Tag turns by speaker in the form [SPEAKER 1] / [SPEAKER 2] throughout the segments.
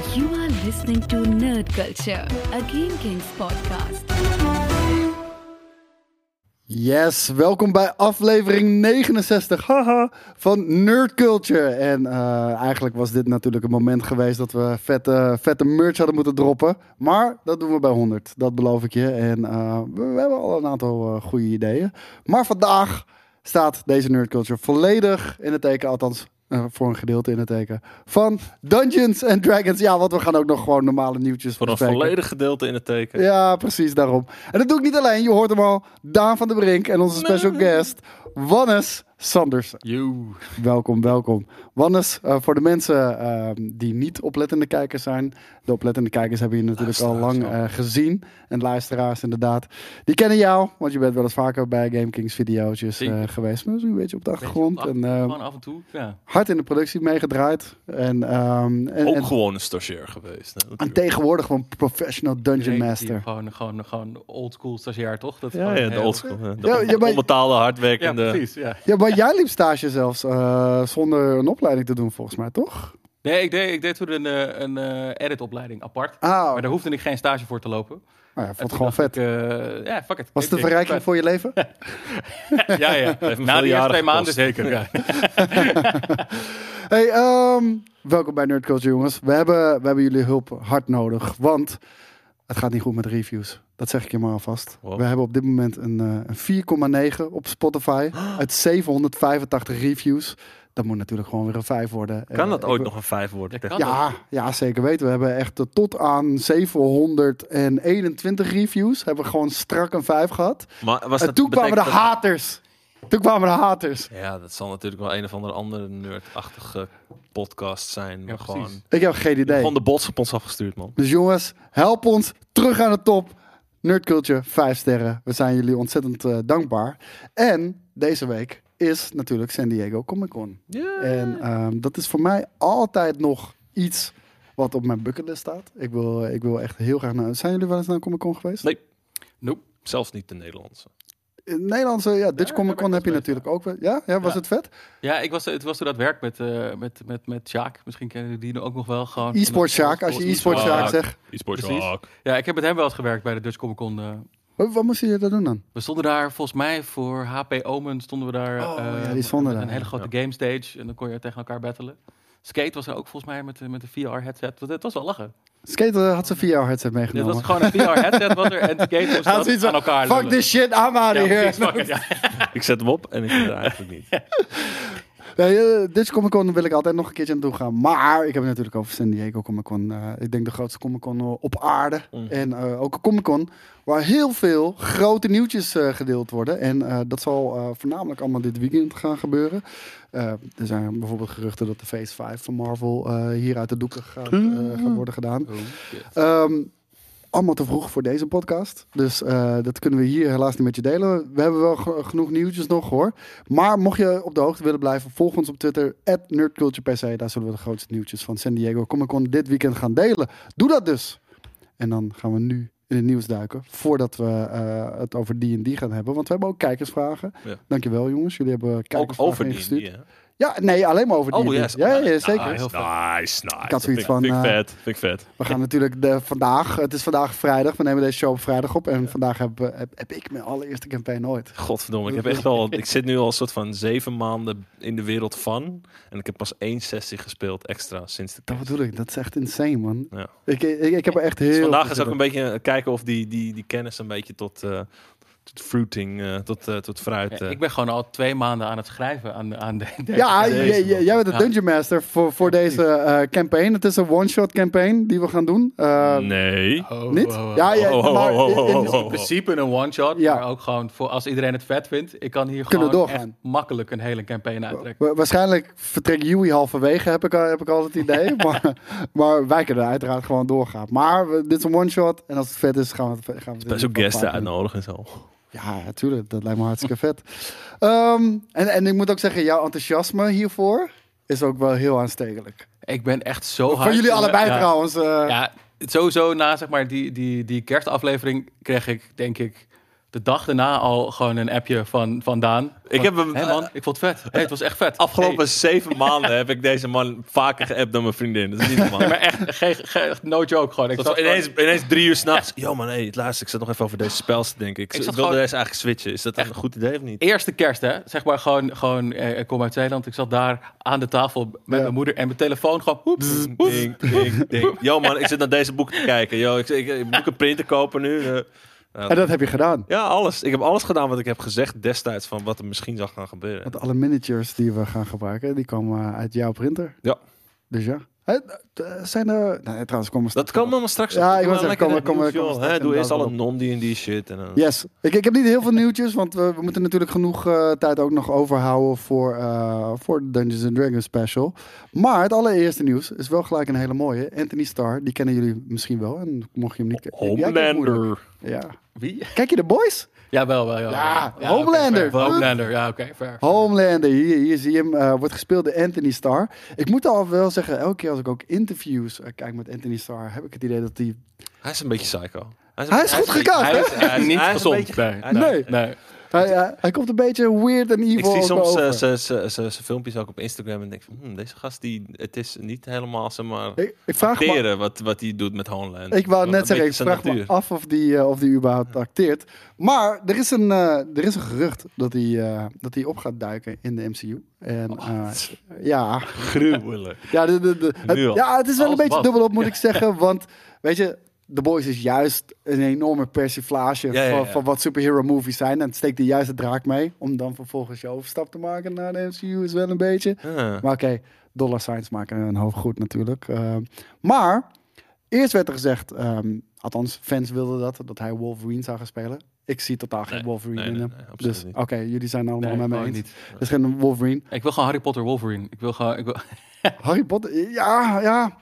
[SPEAKER 1] You are listening to Nerd Culture, a Game Kings podcast.
[SPEAKER 2] Yes, welkom bij aflevering 69 haha, van Nerd Culture. En eh, eigenlijk was dit natuurlijk een moment geweest dat we vette, vette merch hadden moeten droppen. Maar dat doen we bij 100, dat beloof ik je. En eh, we, hebben al een aantal uh, goede ideeën. Maar vandaag staat deze Nerd Culture volledig in het teken, althans uh, voor een gedeelte in het teken van Dungeons and Dragons. Ja, want we gaan ook nog gewoon normale nieuwtjes
[SPEAKER 3] Voor een volledig gedeelte in het teken.
[SPEAKER 2] Ja, precies daarom. En dat doe ik niet alleen. Je hoort hem al. Daan van der Brink en onze special guest, Wannes Sanders.
[SPEAKER 3] Joe.
[SPEAKER 2] Welkom, welkom. Wannes, uh, voor de mensen uh, die niet oplettende kijkers zijn. De oplettende kijkers hebben je natuurlijk al lang uh, gezien. En luisteraars inderdaad. Die kennen jou, want je bent wel eens vaker bij Game Kings video's uh, geweest. Maar een beetje op de achtergrond.
[SPEAKER 4] Op de
[SPEAKER 2] en,
[SPEAKER 4] gewoon af en toe, ja.
[SPEAKER 2] Hard in de productie meegedraaid. En, um, en,
[SPEAKER 3] Ook
[SPEAKER 2] en,
[SPEAKER 3] gewoon een stagiair geweest. Hè,
[SPEAKER 2] en tegenwoordig gewoon professional dungeon master.
[SPEAKER 4] Gewoon, gewoon, gewoon old school stagiair, toch? Dat
[SPEAKER 3] ja, ja, de old school. Ja, de
[SPEAKER 2] ja, ja, maar,
[SPEAKER 3] onbetaalde, hardwerkende.
[SPEAKER 4] Ja, precies. Ja.
[SPEAKER 2] ja, maar jij liep stage zelfs uh, zonder een opleiding te doen, volgens mij, toch?
[SPEAKER 4] Nee, ik deed, ik deed toen een, een uh, editopleiding apart.
[SPEAKER 2] Ah,
[SPEAKER 4] maar daar hoefde ik geen stage voor te lopen.
[SPEAKER 2] Nou ja, vond het gewoon vet.
[SPEAKER 4] Ik, uh, ja, fuck it.
[SPEAKER 2] Was het een verrijking voor je leven?
[SPEAKER 4] ja, ja. Na de eerste twee maanden zeker. Ja.
[SPEAKER 2] hey, um, welkom bij Nerd Culture, jongens. We hebben, we hebben jullie hulp hard nodig, want het gaat niet goed met de reviews. Dat zeg ik je maar alvast. Wow. We hebben op dit moment een, uh, een 4,9 op Spotify uit 785 reviews. Dat moet natuurlijk gewoon weer een 5 worden.
[SPEAKER 3] Kan dat uh, ooit nog een 5 worden?
[SPEAKER 2] Ja, ja, zeker weten. We hebben echt tot aan 721 reviews. Hebben we gewoon strak een 5 gehad.
[SPEAKER 3] Maar was
[SPEAKER 2] en toen kwamen de
[SPEAKER 3] dat...
[SPEAKER 2] haters. Toen kwamen de haters.
[SPEAKER 3] Ja, dat zal natuurlijk wel een of andere andere nerdachtige podcast zijn.
[SPEAKER 4] Ja,
[SPEAKER 3] gewoon...
[SPEAKER 2] Ik heb geen idee.
[SPEAKER 3] Gewoon de bots op ons afgestuurd, man.
[SPEAKER 2] Dus jongens, help ons terug aan de top. Nerd Culture, 5 sterren. We zijn jullie ontzettend uh, dankbaar. En deze week is natuurlijk San Diego Comic Con.
[SPEAKER 3] Yeah.
[SPEAKER 2] En um, dat is voor mij altijd nog iets wat op mijn bucketlist staat. Ik wil, ik wil echt heel graag naar... Zijn jullie wel eens naar Comic Con geweest?
[SPEAKER 3] Nee. Nope. Zelfs niet de Nederlandse.
[SPEAKER 2] In Nederlandse, ja, Dutch ja, Comic Con heb je natuurlijk ook. Ja, ja was
[SPEAKER 4] ja.
[SPEAKER 2] het vet?
[SPEAKER 4] Ja, ik was, het was toen dat werk met, uh, met, met, met Sjaak. Misschien kennen jullie die ook nog wel. gewoon.
[SPEAKER 2] E-sport Sjaak, als je e-sport Sjaak zegt.
[SPEAKER 3] E-sport Sjaak.
[SPEAKER 4] Ja, ik heb met hem wel eens gewerkt bij de Dutch Comic Con. Uh,
[SPEAKER 2] wat, wat moest je daar doen dan?
[SPEAKER 4] We stonden daar volgens mij voor HP Omen stonden we daar.
[SPEAKER 2] Oh, uh, ja, die stonden
[SPEAKER 4] een
[SPEAKER 2] daar.
[SPEAKER 4] hele grote game stage en dan kon je tegen elkaar battelen. Skate was er ook volgens mij met, met een VR-headset. Het was wel lachen.
[SPEAKER 2] Skate had zijn VR-headset meegenomen.
[SPEAKER 4] Dit was gewoon een VR-headset was er en Skate dat aan elkaar
[SPEAKER 2] Fuck this shit, I'm out of
[SPEAKER 4] ja,
[SPEAKER 2] here.
[SPEAKER 4] Precies, fuck it, ja.
[SPEAKER 3] ik zet hem op en ik vind het eigenlijk niet.
[SPEAKER 2] Nee, uh, Dutch Comic Con wil ik altijd nog een keertje naartoe gaan. Maar ik heb het natuurlijk over San Diego Comic Con. Uh, ik denk de grootste Comic Con uh, op aarde.
[SPEAKER 3] Mm.
[SPEAKER 2] En uh, ook een Comic Con waar heel veel grote nieuwtjes uh, gedeeld worden. En dat zal voornamelijk allemaal dit weekend gaan gebeuren. Er zijn bijvoorbeeld geruchten dat de Phase 5 van Marvel hier uit de doeken gaat, uh, gaat worden gedaan.
[SPEAKER 4] Oh,
[SPEAKER 2] um, allemaal te vroeg voor deze podcast. Dus uh, dat kunnen we hier helaas niet met je delen. We hebben wel genoeg nieuwtjes nog hoor. Maar mocht je op de hoogte willen blijven, volg ons op Twitter. NerdCulturePC. Daar zullen we de grootste nieuwtjes van San Diego Comic Con dit weekend gaan delen. Doe dat dus. En dan gaan we nu in het nieuws duiken. Voordat we uh, het over D&D gaan hebben. Want we hebben ook kijkersvragen.
[SPEAKER 3] Ja.
[SPEAKER 2] Dankjewel jongens. Jullie hebben kijkersvragen
[SPEAKER 3] Ook over
[SPEAKER 2] ingestuurd.
[SPEAKER 3] Ja,
[SPEAKER 2] nee, alleen maar over.
[SPEAKER 3] Oh, yes.
[SPEAKER 2] Ja, ja, zeker.
[SPEAKER 3] Nice, nice, nice.
[SPEAKER 2] Ik had zoiets van,
[SPEAKER 3] Vind ik
[SPEAKER 2] uh,
[SPEAKER 3] vet, vind ik vet.
[SPEAKER 2] We gaan natuurlijk de, vandaag, het is vandaag vrijdag, we nemen deze show op vrijdag op. En vandaag heb, heb, heb ik mijn allereerste campaign ooit.
[SPEAKER 3] Godverdomme, ik heb echt al, ik zit nu al een soort van zeven maanden in de wereld van. En ik heb pas één sessie gespeeld extra sinds de
[SPEAKER 2] Dat bedoel ik, dat is echt insane man.
[SPEAKER 3] Ja.
[SPEAKER 2] Ik, ik, ik heb er echt heel
[SPEAKER 3] Dus vandaag is ook een beetje kijken of die, die, die kennis een beetje tot, uh, tot fruiting, uh, tot, uh, tot fruit.
[SPEAKER 4] Ja, ik ben gewoon al twee maanden aan het schrijven aan, aan de, deze
[SPEAKER 2] Ja,
[SPEAKER 4] deze,
[SPEAKER 2] jij, jij bent de. Dungeon Master voor, voor
[SPEAKER 4] Ja,
[SPEAKER 2] deze uh, campaign. Het is een one-shot campaign die we gaan doen. Uh,
[SPEAKER 3] nee.
[SPEAKER 4] Oh,
[SPEAKER 2] Niet?
[SPEAKER 4] oh, oh,
[SPEAKER 2] Ja, ja, maar in- in-.
[SPEAKER 4] In principe een one-shot,
[SPEAKER 2] Ja.
[SPEAKER 4] maar ook gewoon voor als iedereen het vet vindt. Ik kan hier
[SPEAKER 2] Kunnen
[SPEAKER 4] gewoon
[SPEAKER 2] doorgaan.
[SPEAKER 4] echt makkelijk een hele campaign uittrekken.
[SPEAKER 2] Wa- Waarschijnlijk vertrekt Yui halverwege, heb ik, al- heb ik al het idee. maar, maar wij kunnen uiteraard gewoon doorgaan. Maar dit is een one-shot. En als het vet is, gaan we het gaan we het
[SPEAKER 3] Best ook gasten uitnodigen en zo.
[SPEAKER 2] Ja, natuurlijk. Dat lijkt me hartstikke vet. Ehm, en, en ik moet ook zeggen, jouw enthousiasme hiervoor is ook wel heel aanstekelijk.
[SPEAKER 4] Ik ben echt zo hard.
[SPEAKER 2] Van jullie allebei
[SPEAKER 4] Ja.
[SPEAKER 2] trouwens. eh,
[SPEAKER 4] Ja, sowieso na zeg maar die, die, die kerstaflevering kreeg ik denk ik de dag daarna al gewoon een appje van, van Daan.
[SPEAKER 3] Ik heb hem-
[SPEAKER 4] Hé man, ik vond het vet. Hey, het was echt vet.
[SPEAKER 3] Afgelopen
[SPEAKER 4] Hey,
[SPEAKER 3] zeven maanden heb ik deze man vaker geappt dan mijn vriendin. Dat is niet normaal.
[SPEAKER 4] maar echt, geen, geen, no joke gewoon. Ik
[SPEAKER 3] Dat
[SPEAKER 4] zat
[SPEAKER 3] ineens, ineens drie uur s'nachts. Yo man, hey, luister, ik zat nog even over deze spels te denken. Ik,
[SPEAKER 4] Ik
[SPEAKER 3] wilde
[SPEAKER 4] gewoon-
[SPEAKER 3] deze eigenlijk switchen. Is dat een goed idee of niet?
[SPEAKER 4] Eerste kerst, hè? Zeg maar gewoon, gewoon eh, ik kom uit Zeeland. Ik zat daar aan de tafel met
[SPEAKER 2] Ja.
[SPEAKER 4] mijn moeder en mijn telefoon gewoon. Hoep,
[SPEAKER 3] Ding, ding, ding. Yo man, ik zit naar deze boek te kijken. Yo, ik, ik, ik moet een printer kopen nu. Eh.
[SPEAKER 2] En dat heb je gedaan.
[SPEAKER 3] ja, alles. Ik heb alles gedaan wat ik heb gezegd destijds van wat er misschien zou gaan gebeuren.
[SPEAKER 2] Want alle miniatures die we gaan gebruiken, die komen uit jouw printer.
[SPEAKER 3] Ja.
[SPEAKER 2] Dus ja. Hè, eh, zijn er... Nee, trouwens, komen we
[SPEAKER 3] Dat kan allemaal straks.
[SPEAKER 2] Ja, ik
[SPEAKER 3] maar
[SPEAKER 2] zeggen, straks
[SPEAKER 3] Hè, Doe eerst
[SPEAKER 2] inderdaad
[SPEAKER 3] alle
[SPEAKER 2] wel
[SPEAKER 3] non die en die shit. En dan...
[SPEAKER 2] Yes. Ik, ik heb niet heel veel nieuwtjes, want we, we moeten natuurlijk genoeg eh, tijd ook nog overhouden voor, eh, voor de Dungeons and Dragons special. Maar het allereerste nieuws is wel gelijk een hele mooie. Anthony Starr, die kennen jullie misschien wel. En mocht je hem niet kennen. Hem moeilijk.
[SPEAKER 3] Homelander.
[SPEAKER 2] Ja.
[SPEAKER 4] Wie?
[SPEAKER 2] Kijk je de boys?
[SPEAKER 4] Ja, wel, wel. Ja,
[SPEAKER 2] Ja, Homelander.
[SPEAKER 4] Homelander, ja, oké, fair.
[SPEAKER 2] Homelander, hier, hier zie je hem. eh, wordt gespeeld door Anthony Starr. Ik moet al wel zeggen, elke keer als ik ook interviews eh, kijk met Anthony Starr, heb ik het idee dat hij...
[SPEAKER 3] Hij is een beetje psycho.
[SPEAKER 2] Hij is goed gecast,
[SPEAKER 3] hij
[SPEAKER 2] hè?
[SPEAKER 3] is- Hij is
[SPEAKER 4] Niet gezond.
[SPEAKER 3] beetje-
[SPEAKER 4] Nee.
[SPEAKER 2] Nee. Hij, komt een beetje weird en evil
[SPEAKER 3] Ik zie soms eh, zijn- filmpjes ook op Instagram en denk van, hm, deze gast die, het is niet helemaal zeg maar
[SPEAKER 2] ik, ik vraag me
[SPEAKER 3] acteren wat, wat hij doet met Homeland.
[SPEAKER 2] Ik wou net zeggen, ik vraag me af of die, eh, of die überhaupt acteert. Maar er is een, eh, er is een gerucht dat hij, dat hij op gaat duiken in de MCU. En
[SPEAKER 3] Oh.
[SPEAKER 2] ja,
[SPEAKER 3] Gruwelijk.
[SPEAKER 2] ja, de, de, de- het, ja, het is wel een beetje
[SPEAKER 4] wat?
[SPEAKER 2] dubbelop moet ik zeggen. Want weet je, The Boys is juist een enorme persiflage
[SPEAKER 3] Ja, ja,
[SPEAKER 2] Van,
[SPEAKER 3] ja.
[SPEAKER 2] van wat superhero movies zijn. En het steekt de draak mee. Om dan vervolgens je overstap te maken naar de MCU is wel een beetje.
[SPEAKER 3] Ja.
[SPEAKER 2] Maar oké, dollar signs maken een hoofd goed natuurlijk. Eh, maar eerst werd er gezegd, ehm, althans fans wilden dat, dat hij Wolverine zou gaan spelen. Ik zie totaal geen
[SPEAKER 3] Nee,
[SPEAKER 2] Wolverine
[SPEAKER 3] nee,
[SPEAKER 2] in hem.
[SPEAKER 3] nee,
[SPEAKER 2] dus oké, jullie zijn allemaal
[SPEAKER 4] Nee,
[SPEAKER 2] met me eens.
[SPEAKER 4] niet.
[SPEAKER 2] Er is geen Wolverine.
[SPEAKER 4] Ik wil gewoon Harry Potter Wolverine. Ik wil gewoon... Ik wil...
[SPEAKER 2] Harry Potter, ja, ja.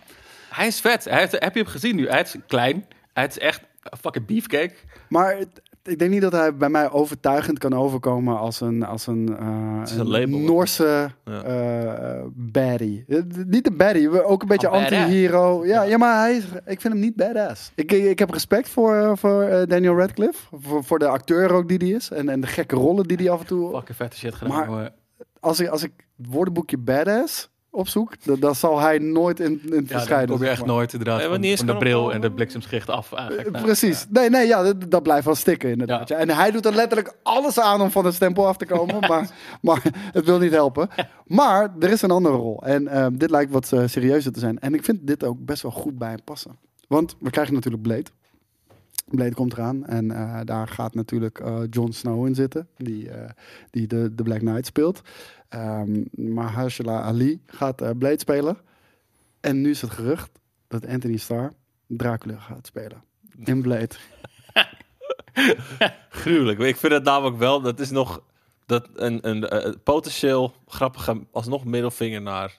[SPEAKER 4] Hij is vet. Hij heeft, heb je hem gezien nu? Hij is klein. Hij is echt een fucking beefcake.
[SPEAKER 2] Maar ik denk niet dat hij bij mij overtuigend kan overkomen als een, als een, eh,
[SPEAKER 3] een
[SPEAKER 2] een
[SPEAKER 3] label.
[SPEAKER 2] Noorse
[SPEAKER 3] Ja.
[SPEAKER 2] eh, baddie. Niet een baddie, ook een beetje
[SPEAKER 4] Oh,
[SPEAKER 2] anti-hero. Ja, ja, maar hij is, ik vind hem niet badass. Ik, ik heb respect voor, eh, voor Daniel Radcliffe. Voor, voor de acteur ook die hij is. En, en de gekke rollen die hij af en toe...
[SPEAKER 4] Fucking vette shit gedaan.
[SPEAKER 2] Maar-
[SPEAKER 4] jongen.
[SPEAKER 2] Als ik, als ik het woordenboekje badass opzoek, dan, dan zal hij nooit in, in
[SPEAKER 4] Ja, dan
[SPEAKER 2] verschijnen.
[SPEAKER 4] kom je echt
[SPEAKER 2] maar.
[SPEAKER 4] nooit inderdaad
[SPEAKER 3] Nee,
[SPEAKER 4] van, de bril
[SPEAKER 3] op-
[SPEAKER 4] en de bliksemschicht af. Eigenlijk.
[SPEAKER 2] Eh,
[SPEAKER 4] Nou,
[SPEAKER 2] Precies. Nee, nee, ja, dat, dat blijft wel stikken inderdaad.
[SPEAKER 4] Ja.
[SPEAKER 2] Ja. En hij doet er letterlijk alles aan om van het stempel af te komen, maar, maar het wil niet helpen. Maar er is een andere rol. En eh, dit lijkt wat eh, serieuzer te zijn. En ik vind dit ook best wel goed bij hem passen. Want we krijgen natuurlijk Blade. Blade komt eraan en eh, daar gaat natuurlijk eh Jon Snow in zitten, die, eh, die de, de Black Knight speelt. Ehm Mahershala Ali gaat eh, Blade spelen. En nu is het gerucht dat Anthony Starr Dracula gaat spelen. In Blade.
[SPEAKER 3] Gruwelijk. Ik vind het namelijk wel, dat is nog dat een, een, eh, potentieel grappige, alsnog middelvinger naar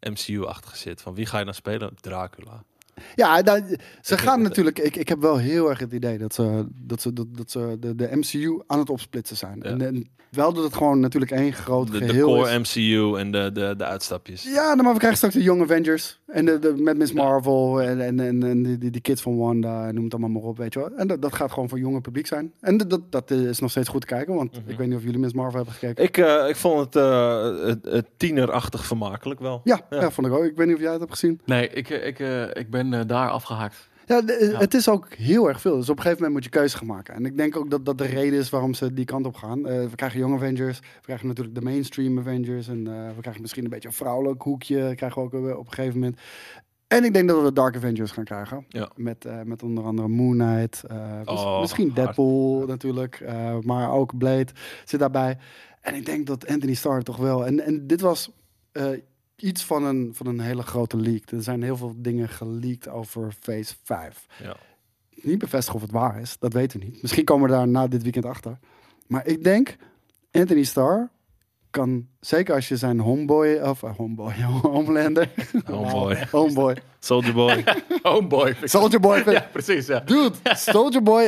[SPEAKER 3] MCU-achtige zit. Van wie ga je dan spelen? Dracula.
[SPEAKER 2] Ja, nou, ze
[SPEAKER 3] Ik-
[SPEAKER 2] gaan natuurlijk. Ik, ik heb wel heel erg het idee dat ze, dat ze, dat, dat ze de, de MCU aan het opsplitsen zijn.
[SPEAKER 3] Ja.
[SPEAKER 2] En, en wel dat het gewoon natuurlijk één groot
[SPEAKER 3] De, de
[SPEAKER 2] geheel
[SPEAKER 3] core
[SPEAKER 2] is.
[SPEAKER 3] MCU en de, de, de uitstapjes.
[SPEAKER 2] Ja, maar we krijgen straks de Young Avengers. En de, de, met Miss Marvel. En, en, en, en die, die, die kids van Wanda. En noem het allemaal maar op, weet je wel. En dat, dat gaat gewoon voor jonge publiek zijn. En dat, dat, dat is nog steeds goed te kijken. Want
[SPEAKER 3] Mhm.
[SPEAKER 2] ik weet niet of jullie Miss Marvel hebben gekeken.
[SPEAKER 3] Ik, eh, ik vond het, eh, het, het tienerachtig vermakelijk wel.
[SPEAKER 2] ja,
[SPEAKER 3] Ja.
[SPEAKER 2] ja. vond ik ook. Ik weet niet of jij het hebt gezien.
[SPEAKER 4] Nee, ik, eh, ik, eh, ik ben eh, daar afgehaakt.
[SPEAKER 2] Ja, de-
[SPEAKER 4] Ja.
[SPEAKER 2] het is ook heel erg veel. Dus op een gegeven moment moet je keuze gaan maken. En ik denk ook dat dat de reden is waarom ze die kant op gaan. Eh, we krijgen Young Avengers. We krijgen natuurlijk de mainstream Avengers. En eh, we krijgen misschien een beetje een vrouwelijk hoekje. Krijgen we ook eh, op een gegeven moment. En ik denk dat we de Dark Avengers gaan krijgen.
[SPEAKER 3] Ja.
[SPEAKER 2] Met, eh, met onder andere Moon Knight. eh, mis-
[SPEAKER 3] Oh,
[SPEAKER 2] misschien
[SPEAKER 3] hard.
[SPEAKER 2] Deadpool natuurlijk. eh, maar ook Blade zit daarbij. En ik denk dat Anthony Starr toch wel... En, en dit was eh, iets van een, van een hele grote leak. Er zijn heel veel dingen geleakt over Phase 5
[SPEAKER 3] Ja.
[SPEAKER 2] niet bevestigen of het waar is. Dat weten we niet. Misschien komen we daar na dit weekend achter. Maar ik denk, Anthony Starr kan, zeker als je zijn homeboy, of eh, homeboy, homelander.
[SPEAKER 3] Homeboy.
[SPEAKER 2] homeboy.
[SPEAKER 3] Soldier Boy.
[SPEAKER 4] Homeboy.
[SPEAKER 2] Soldier Boy.
[SPEAKER 4] Ja, precies, ja.
[SPEAKER 2] Dude, Soldier Boy,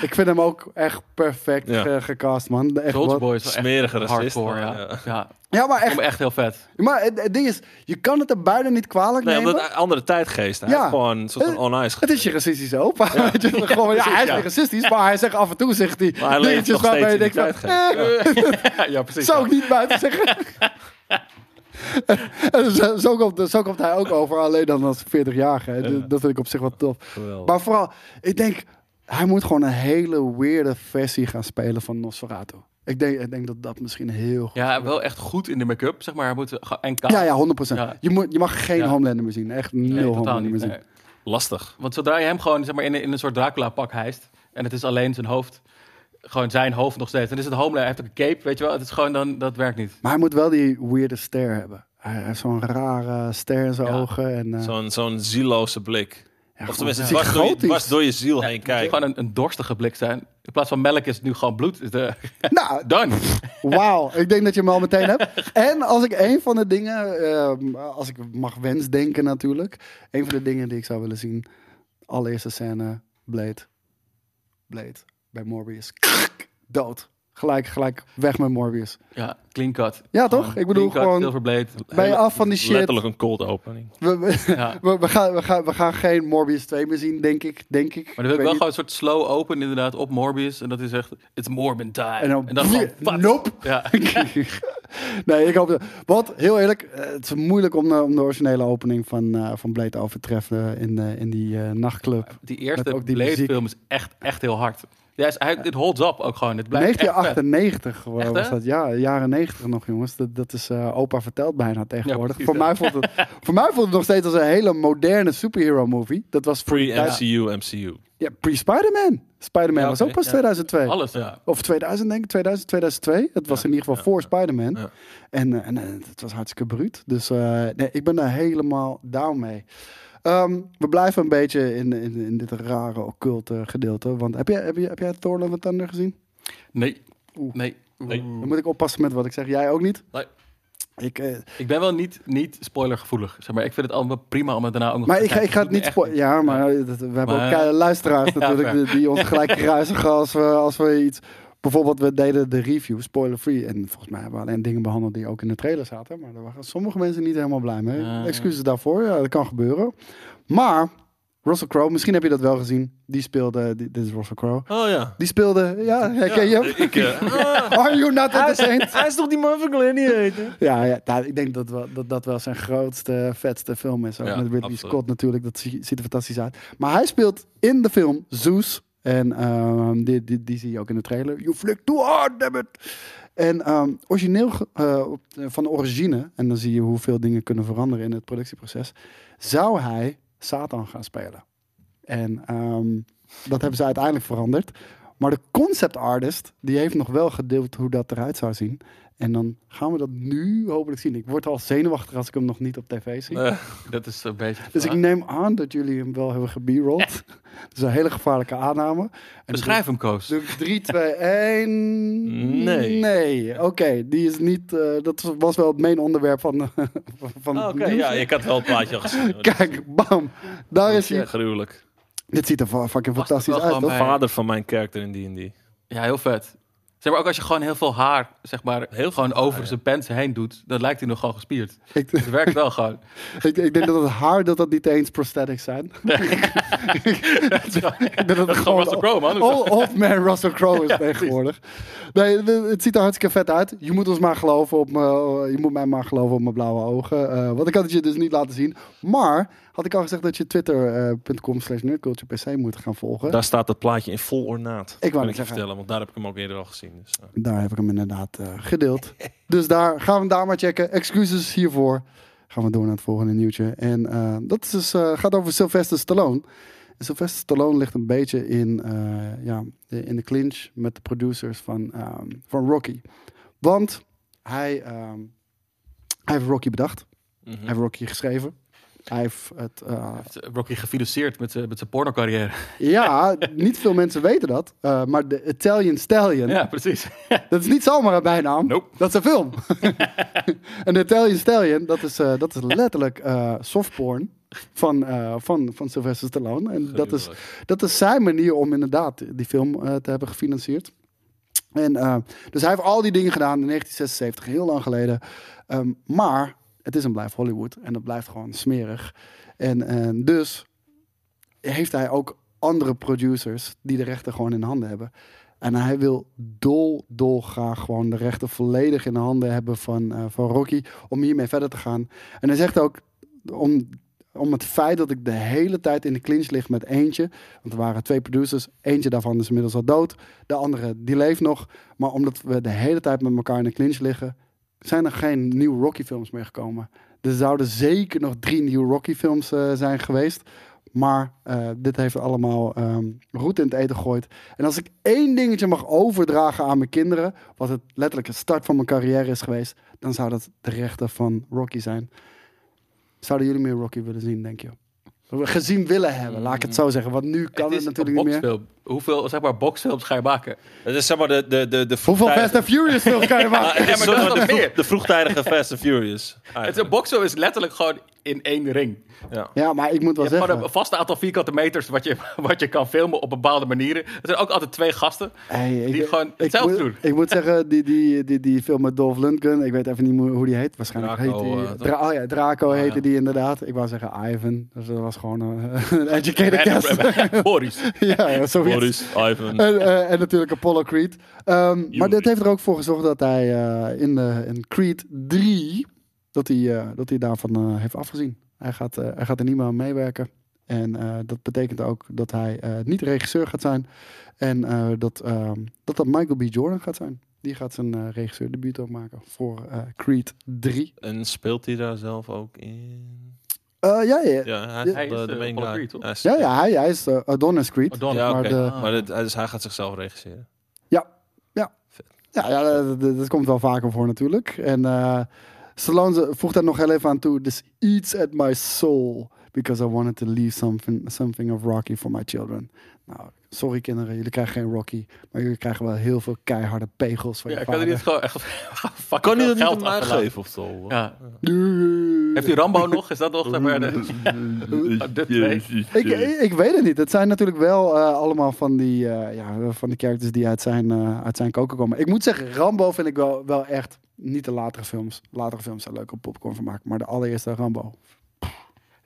[SPEAKER 2] ik vind hem ook echt perfect
[SPEAKER 3] Ja.
[SPEAKER 2] eh, gecast, man. Echt
[SPEAKER 4] Soldier Boy is
[SPEAKER 3] Smerige racist.
[SPEAKER 4] hardcore, ja.
[SPEAKER 3] ja.
[SPEAKER 4] ja.
[SPEAKER 2] Ja, maar
[SPEAKER 4] Ik vond
[SPEAKER 2] echt.
[SPEAKER 4] hem echt heel vet.
[SPEAKER 2] Maar het, het ding is, je kan het er bijna niet kwalijk
[SPEAKER 3] Nee,
[SPEAKER 2] nemen.
[SPEAKER 3] omdat een andere tijdgeest. Hij
[SPEAKER 2] Ja.
[SPEAKER 3] gewoon een soort van
[SPEAKER 2] Eh,
[SPEAKER 3] on-ice
[SPEAKER 2] Het is je racistische opa. Weet je, gewoon, ja, hij is
[SPEAKER 4] ja.
[SPEAKER 2] niet racistisch, maar hij zegt af en toe zegt hij
[SPEAKER 3] Maar hij leeft
[SPEAKER 2] dingetjes je denkt van,
[SPEAKER 3] tijdgeest.
[SPEAKER 2] eh,
[SPEAKER 4] ja, precies.
[SPEAKER 2] zou ik niet buiten zeggen. Zo, zo, komt, zo komt hij ook over, alleen dan als 40-jarige. Dat- Dat vind ik op zich wel tof.
[SPEAKER 3] Geweldig.
[SPEAKER 2] Maar vooral, ik denk, hij moet gewoon een hele weirde versie gaan spelen van Nosferatu. Ik denk, ik denk dat dat misschien heel goed
[SPEAKER 4] Ja, wel echt goed in de make-up, zeg maar. Hij moet en kaal.
[SPEAKER 2] Ja, ja, 100%.
[SPEAKER 4] Ja.
[SPEAKER 2] Je, moet, je mag geen
[SPEAKER 4] Ja.
[SPEAKER 2] Homelander meer zien. Echt nul
[SPEAKER 4] Nee, totaal
[SPEAKER 2] Homelander
[SPEAKER 4] niet.
[SPEAKER 2] meer zien.
[SPEAKER 4] nee.
[SPEAKER 3] Lastig.
[SPEAKER 4] Want zodra je hem gewoon zeg maar, in, een- in een soort Dracula-pak hijst... en het is alleen zijn hoofd, gewoon zijn hoofd nog steeds... dan is het Homelander, hij heeft ook een cape, weet je wel. Het is gewoon dan, dat werkt niet.
[SPEAKER 2] Maar hij moet wel die weirde ster hebben. Hij heeft zo'n rare ster in zijn
[SPEAKER 4] Ja.
[SPEAKER 2] ogen. En, eh,
[SPEAKER 3] Zo'n zo'n zieloze blik.
[SPEAKER 2] ja,
[SPEAKER 3] Of tenminste, dwars door, dwars door je ziel heen
[SPEAKER 4] Het moet
[SPEAKER 3] kijken.
[SPEAKER 4] gewoon een, een dorstige blik zijn. In plaats van melk is het nu gewoon bloed. Is de,
[SPEAKER 2] Nou,
[SPEAKER 4] done.
[SPEAKER 2] wauw. Ik denk dat je hem al meteen hebt. En als ik een van de dingen, ehm, als ik mag wensdenken natuurlijk. Een van de dingen die ik zou willen zien. Allereerste scène, Blade. Blade bij Morbius. Dood. Gelijk, gelijk weg met Morbius.
[SPEAKER 4] Ja, clean cut.
[SPEAKER 2] Ja, toch? Ik bedoel
[SPEAKER 4] cut,
[SPEAKER 2] gewoon-
[SPEAKER 4] Silverblade.
[SPEAKER 2] Ben je af van die shit?
[SPEAKER 3] Letterlijk een cold opening.
[SPEAKER 2] We, we,
[SPEAKER 4] Ja.
[SPEAKER 2] we, we gaan, we, gaan, we gaan geen Morbius 2 meer zien, denk ik. Denk ik.
[SPEAKER 4] Maar dan wil ik
[SPEAKER 2] weet
[SPEAKER 4] wel
[SPEAKER 2] niet.
[SPEAKER 4] gewoon een soort slow open inderdaad op Morbius. En dat is echt, it's Morbin time.
[SPEAKER 2] En dan,
[SPEAKER 4] gewoon, wat?
[SPEAKER 2] nope.
[SPEAKER 4] Ja.
[SPEAKER 2] nee, ik hoop dat. Want heel eerlijk, eh, het is moeilijk om de, om de originele opening van, eh van Blade te overtreffen in, de, in die eh, nachtclub.
[SPEAKER 4] Die eerste
[SPEAKER 2] ook die
[SPEAKER 4] Blade
[SPEAKER 2] muziek.
[SPEAKER 4] film is echt, echt heel hard. Ja, dit holds up ook gewoon. Het blijft echt vet.
[SPEAKER 2] 1998 wa-
[SPEAKER 4] Echt,
[SPEAKER 2] was dat. Ja, jaren 90 nog, jongens. Dat, dat is eh, opa verteld bijna tegenwoordig. voor, mij voelt het, voor mij voelt het nog steeds als een hele moderne superhero movie. Dat was
[SPEAKER 3] Pre-MCU, MCU.
[SPEAKER 2] Ja, pre-Spider-Man. Spider-Man
[SPEAKER 4] Ja,
[SPEAKER 2] was ook pas
[SPEAKER 4] ja.
[SPEAKER 2] 2002.
[SPEAKER 4] Alles, ja.
[SPEAKER 2] Of 2000 denk ik, 2000, 2002. Het was in ieder geval voor Spider-Man.
[SPEAKER 3] Ja.
[SPEAKER 2] En, eh, en eh, het was hartstikke bruut. Dus eh, nee, ik ben daar helemaal down mee. Ehm, we blijven een beetje in, in, in dit rare occulte gedeelte. Want heb, je, heb, je, heb jij Thor Love and Thunder gezien?
[SPEAKER 4] Nee.
[SPEAKER 2] Oeh.
[SPEAKER 4] Nee.
[SPEAKER 3] Nee.
[SPEAKER 2] Dan moet ik oppassen met wat ik zeg. Jij ook niet?
[SPEAKER 3] Nee.
[SPEAKER 2] Ik, eh,
[SPEAKER 4] Ik ben wel niet, niet spoilergevoelig. Zeg maar, ik vind het allemaal prima om het daarna ook nog
[SPEAKER 2] maar
[SPEAKER 4] te
[SPEAKER 2] ik, ga- ik ga het niet spoilen. Ja, maar eh, dat- we hebben
[SPEAKER 4] Maar-
[SPEAKER 2] ook luisteraars
[SPEAKER 4] Ja,
[SPEAKER 2] natuurlijk die, die ons gelijk kruisigen als we, als we iets... Bijvoorbeeld, we deden de review, spoiler-free. En volgens mij hebben we alleen dingen behandeld die ook in de trailer zaten. Maar daar waren sommige mensen niet helemaal blij mee.
[SPEAKER 4] Ja.
[SPEAKER 2] Excuses daarvoor, ja, dat kan gebeuren. Maar Russell Crowe, misschien heb je dat wel gezien. Die speelde, die- dit is Russell Crowe.
[SPEAKER 3] Oh ja.
[SPEAKER 2] Die speelde, ja, herken je hem?
[SPEAKER 3] Ik, eh,
[SPEAKER 2] Are you not entertained?
[SPEAKER 3] hij is toch die man van Gladiator?
[SPEAKER 2] Ja, ja nou, ik denk dat, wel, dat dat wel zijn grootste, vetste film is. Ook
[SPEAKER 3] Ja,
[SPEAKER 2] met Ridley
[SPEAKER 3] absoluut.
[SPEAKER 2] Scott natuurlijk, dat zie- ziet er fantastisch uit. Maar hij speelt in de film Zeus. En ehm, die, die, die zie je ook in de trailer. You flick too hard, damn it. En ehm, origineel eh, van de origine, en dan zie je hoeveel dingen kunnen veranderen in het productieproces, zou hij Satan gaan spelen. En ehm, dat hebben ze uiteindelijk veranderd. Maar de concept artist, die heeft nog wel gedeeld hoe dat eruit zou zien. En dan gaan we dat nu hopelijk zien. Ik word al zenuwachtig als ik hem nog niet op tv zie.
[SPEAKER 3] Eh,
[SPEAKER 4] Dat is een beetje de
[SPEAKER 2] dus ik neem aan dat jullie hem wel hebben geberold. Dat is een hele gevaarlijke aanname. En
[SPEAKER 4] Beschrijf hem, Koos.
[SPEAKER 2] Doe ik 3, 2, 1.
[SPEAKER 3] Nee.
[SPEAKER 2] Nee, oké. die is niet. eh, dat was wel het main onderwerp van. van
[SPEAKER 3] oh, Oké, ja, ik had wel het plaatje al gezien.
[SPEAKER 2] Kijk, bam. Daar is hij.
[SPEAKER 3] Gruwelijk.
[SPEAKER 2] Dit ziet er fucking fantastisch uit, toch?
[SPEAKER 4] bij-
[SPEAKER 3] Vader van mijn karakter in D&D.
[SPEAKER 4] Ja, heel vet. Zeg maar, ook als je gewoon heel veel haar, zeg maar,
[SPEAKER 3] Heel
[SPEAKER 4] gewoon
[SPEAKER 3] haar,
[SPEAKER 4] over
[SPEAKER 3] ja.
[SPEAKER 4] zijn pens heen doet, dan lijkt hij nog gewoon gespierd.
[SPEAKER 2] Ik,
[SPEAKER 4] Het werkt wel gewoon.
[SPEAKER 2] ik, ik denk dat het haar dat dat niet eens prosthetics zijn. ik denk dat het
[SPEAKER 4] Gewoon Russell Crowe, man.
[SPEAKER 2] Old, old man Russell Crowe is tegenwoordig. Nee, het- ziet er hartstikke vet uit. Je moet ons maar geloven op mijn, je moet mij maar geloven op mijn blauwe ogen. Eh, want ik had het je dus niet laten zien. Maar had ik al gezegd dat je twitter.com slash nerdculturepc moet gaan volgen.
[SPEAKER 3] Daar staat het plaatje in vol ornaat.
[SPEAKER 2] wou
[SPEAKER 3] kan
[SPEAKER 2] net
[SPEAKER 3] ik je vertellen, want daar heb ik hem ook eerder al gezien. Dus, eh.
[SPEAKER 2] Daar heb ik hem inderdaad eh, gedeeld. dus daar gaan we hem daar maar checken. Excuses hiervoor. Gaan we door naar het volgende nieuwtje. En eh, dat is dus, gaat over Sylvester Stallone. En Sylvester Stallone ligt een beetje in, ja, de- in de clinch met de producers van, ehm, van Rocky. Want hij, ehm, hij heeft Rocky bedacht.
[SPEAKER 3] mhm.
[SPEAKER 2] Hij heeft Rocky geschreven. Hij heeft het... eh,
[SPEAKER 4] Heeft Rocky gefinancierd met zijn met zijn pornocarrière.
[SPEAKER 2] ja, niet veel mensen weten dat. eh, maar de Italian Stallion...
[SPEAKER 4] Ja, precies.
[SPEAKER 2] Dat is niet zomaar een bijnaam.
[SPEAKER 4] Nope.
[SPEAKER 2] Dat is een film. en de Italian Stallion, dat is, eh, dat is letterlijk eh softporn van, eh, van, van Sylvester Stallone. En dat is, dat is zijn manier om inderdaad die film eh, te hebben gefinancierd. En, eh, dus hij heeft al die dingen gedaan in 1976, heel lang geleden. Ehm, maar het is en blijft Hollywood en dat blijft gewoon smerig. En, dus heeft hij ook andere producers die de rechten gewoon in handen hebben. En hij wil dol, dol graag gewoon de rechten volledig in de handen hebben van, eh, van Rocky. Om hiermee verder te gaan. En hij zegt ook, om, om het feit dat ik de hele tijd in de clinch lig met eentje. Want er waren twee producers. Eentje daarvan is inmiddels al dood. De andere, die leeft nog. Maar omdat we de hele tijd met elkaar in de clinch liggen... zijn er geen nieuwe Rocky films meer gekomen. Er zouden zeker nog drie nieuwe Rocky films eh, zijn geweest. Maar eh, dit heeft allemaal ehm roet in het eten gegooid. En als ik één dingetje mag overdragen aan mijn kinderen, wat het letterlijk het start van mijn carrière is geweest, dan zou dat de rechten van Rocky zijn. Zouden jullie meer Rocky willen zien, denk je? Gezien willen hebben, laat ik het zo zeggen. Want nu kan het,
[SPEAKER 4] is
[SPEAKER 2] natuurlijk
[SPEAKER 4] een
[SPEAKER 2] niet meer.
[SPEAKER 4] Hoeveel zeg maar, boxfilms ga je maken?
[SPEAKER 3] Het is zeg maar de, de, de, de
[SPEAKER 2] Hoeveel
[SPEAKER 3] vroegtijdige-
[SPEAKER 2] Fast and Furious films kan je maken?
[SPEAKER 3] het is
[SPEAKER 4] Ja, maar
[SPEAKER 3] zeg
[SPEAKER 4] dat
[SPEAKER 3] maar
[SPEAKER 4] is
[SPEAKER 3] de,
[SPEAKER 4] nog
[SPEAKER 3] vroeg-
[SPEAKER 4] meer.
[SPEAKER 3] de vroegtijdige Fast and Furious.
[SPEAKER 4] Het is een boxfilm is letterlijk gewoon in één ring.
[SPEAKER 3] Ja.
[SPEAKER 2] Ja, maar ik moet wel
[SPEAKER 4] Je hebt
[SPEAKER 2] zeggen.
[SPEAKER 4] een vaste aantal vierkante meters wat je, wat je kan filmen op bepaalde manieren. Er zijn ook altijd twee gasten.
[SPEAKER 2] Hey, ik,
[SPEAKER 4] die gewoon
[SPEAKER 2] ik
[SPEAKER 4] hetzelfde
[SPEAKER 2] moet,
[SPEAKER 4] doen.
[SPEAKER 2] Ik moet zeggen, die, die, die, die film met Dolph Lundgren, ik weet even niet hoe die heet. Waarschijnlijk
[SPEAKER 3] Draco,
[SPEAKER 2] heet die...
[SPEAKER 3] eh?
[SPEAKER 2] Dra- oh ja, Draco
[SPEAKER 3] Ah,
[SPEAKER 2] heette
[SPEAKER 3] ja.
[SPEAKER 2] die inderdaad. Ik wou zeggen Ivan. Dus dat was gewoon een educated guess.
[SPEAKER 4] Boris.
[SPEAKER 2] ja, zoiets.
[SPEAKER 3] Boris, Ivan.
[SPEAKER 2] En, eh, en natuurlijk Apollo Creed. Ehm, maar dit heeft er ook voor gezorgd dat hij eh, in, de, in Creed 3... dat hij, eh, dat hij daarvan eh, heeft afgezien. Hij gaat, eh, hij gaat er niet meer aan meewerken. En eh, dat betekent ook dat hij eh, niet regisseur gaat zijn. En eh, dat, ehm, dat dat Michael B. Jordan gaat zijn. Die gaat zijn uh, regisseur debuut ook maken voor eh, Creed 3.
[SPEAKER 3] En speelt hij daar zelf ook in?
[SPEAKER 2] Eh, ja, ja,
[SPEAKER 3] Ja, hij
[SPEAKER 2] Ja.
[SPEAKER 3] is
[SPEAKER 4] Hij
[SPEAKER 3] de,
[SPEAKER 4] is,
[SPEAKER 3] de main guy.
[SPEAKER 4] Creed, toch?
[SPEAKER 3] Hij is-
[SPEAKER 2] ja, ja, hij, hij is Adonis Creed.
[SPEAKER 4] Adonis.
[SPEAKER 3] Ja,
[SPEAKER 2] maar
[SPEAKER 3] oké.
[SPEAKER 2] de-
[SPEAKER 3] Maar dit- hij- dus hij gaat zichzelf regisseren.
[SPEAKER 2] Ja, ja dat, dat- dat komt wel vaker voor natuurlijk. En Stallone voegt daar nog heel even aan toe. This eats at my soul. Because I wanted to leave something, something of Rocky for my children. Nou, sorry kinderen, jullie krijgen geen Rocky. Maar jullie krijgen wel heel veel keiharde pegels van
[SPEAKER 4] Ja,
[SPEAKER 2] je
[SPEAKER 4] ik kan er
[SPEAKER 2] vader.
[SPEAKER 4] niet gewoon echt fucking
[SPEAKER 3] Kan hij dat niet
[SPEAKER 4] geld
[SPEAKER 3] aan mij
[SPEAKER 4] achterlaten.
[SPEAKER 3] geven of zo?
[SPEAKER 4] Ja. Heeft hij Rambo nog? Is dat nog? De, twee.
[SPEAKER 2] Ik, ik, ik weet het niet. Het zijn natuurlijk wel eh, allemaal van die, eh, ja, van die characters die uit zijn, eh, uit zijn koken komen. Ik moet zeggen, Rambo vind ik wel, wel echt niet de latere films. Latere films zijn leuk om popcorn van maken. Maar de allereerste Rambo.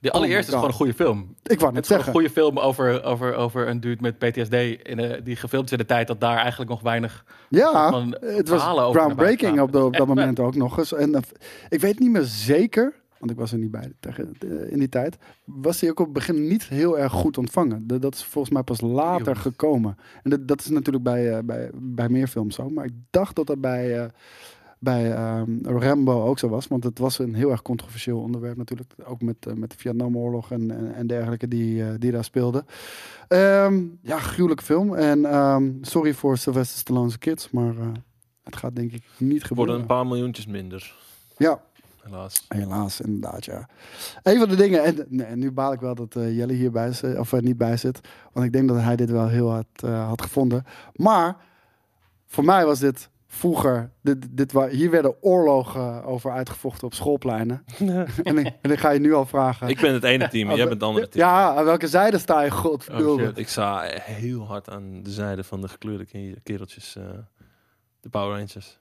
[SPEAKER 4] Allereerste
[SPEAKER 2] Oh my
[SPEAKER 4] is gewoon een goede film.
[SPEAKER 2] Ik wou
[SPEAKER 4] Het
[SPEAKER 2] net
[SPEAKER 4] is gewoon een
[SPEAKER 2] zeggen.
[SPEAKER 4] goede film over, over, over een dude met PTSD. In, eh, die gefilmd is in de tijd dat daar eigenlijk nog weinig...
[SPEAKER 2] Ja,
[SPEAKER 4] van
[SPEAKER 2] het was groundbreaking op, de, op dat moment ook nog eens. En eh, ik weet niet meer zeker, want ik was er niet bij tegen, eh, in die tijd. Was hij ook op het begin niet heel erg goed ontvangen. De- dat is volgens mij pas later gekomen. En dat, dat is natuurlijk bij, bij, bij meer films zo. Maar ik dacht dat dat bij, bij ehm, Rambo ook zo was. Want het was een heel erg controversieel onderwerp natuurlijk. Ook met, eh, met de Vietnamoorlog en, en, en dergelijke die, eh, die daar speelden. Ehm, ja, gruwelijke film. En ehm, sorry voor Sylvester Stallone's kids, maar eh, het gaat denk ik niet
[SPEAKER 3] Worden
[SPEAKER 2] gebeuren.
[SPEAKER 3] een paar miljoentjes minder,
[SPEAKER 2] Ja,
[SPEAKER 3] helaas.
[SPEAKER 2] helaas, inderdaad, ja. Een van de dingen, en, nee, en nu baal ik wel dat Jelle hierbij zit, of er niet bij zit, want ik denk dat hij dit wel heel hard had gevonden. Maar voor mij was dit vroeger, dit, dit, hier werden oorlogen over uitgevochten op schoolpleinen. en, ik, en ik ga je nu al vragen.
[SPEAKER 3] Ik ben het ene team, en jij bent het andere team.
[SPEAKER 2] Ja, aan welke zijde sta je, godverdomme?
[SPEAKER 4] Oh, shit.
[SPEAKER 3] Ik sta heel hard aan de zijde van de gekleurde ke- kereltjes. eh, de Power Rangers.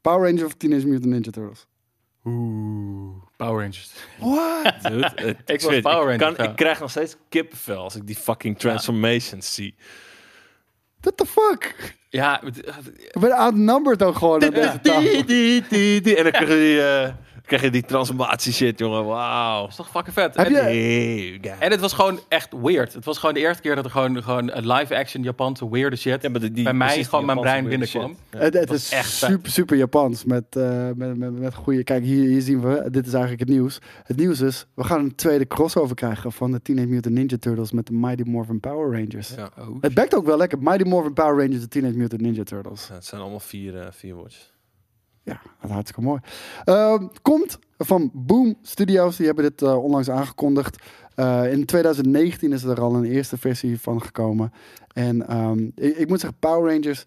[SPEAKER 2] Power Rangers of Teenage Mutant Ninja Turtles?
[SPEAKER 4] Oeh, Power Rangers.
[SPEAKER 2] What?
[SPEAKER 3] Dude, het,
[SPEAKER 4] Power
[SPEAKER 3] ik,
[SPEAKER 4] Rangers,
[SPEAKER 3] kan,
[SPEAKER 4] ja.
[SPEAKER 3] ik krijg nog steeds kippenvel als ik die fucking transformations zie.
[SPEAKER 2] What the fuck?
[SPEAKER 4] Ja,
[SPEAKER 2] Ik ben outnumbered ook gewoon aan deze tafel.
[SPEAKER 3] En dan krijg je krijg je die transformatie shit, jongen. Wauw.
[SPEAKER 4] dat is toch fucking vet.
[SPEAKER 2] Heb
[SPEAKER 4] En-
[SPEAKER 2] je-.
[SPEAKER 4] En het was gewoon echt weird. Het was gewoon de eerste keer dat er gewoon, gewoon een live-action Japanse weirde shit
[SPEAKER 3] Ja, maar die-
[SPEAKER 4] bij mij gewoon mijn brein binnenkwam.
[SPEAKER 3] Ja.
[SPEAKER 2] Het, is
[SPEAKER 4] echt vet.
[SPEAKER 2] super, super Japans. Met, eh, met, met, met goede. Kijk, hier, hier zien we. Dit is eigenlijk het nieuws. Het nieuws is: we gaan een tweede crossover krijgen van de Teenage Mutant Ninja Turtles met de Mighty Morphin Power Rangers.
[SPEAKER 3] Ja.
[SPEAKER 2] Het bekt ook wel lekker. Mighty Morphin Power Rangers, de Teenage Mutant Ninja Turtles.
[SPEAKER 3] Ja, het zijn allemaal vier, eh, vier woordjes.
[SPEAKER 2] Ja, dat hartstikke mooi. Ehm, komt van Boom Studios. Die hebben dit eh, onlangs aangekondigd. Eh, in 2019 is er al een eerste versie van gekomen. En ehm, ik, ik moet zeggen, Power Rangers.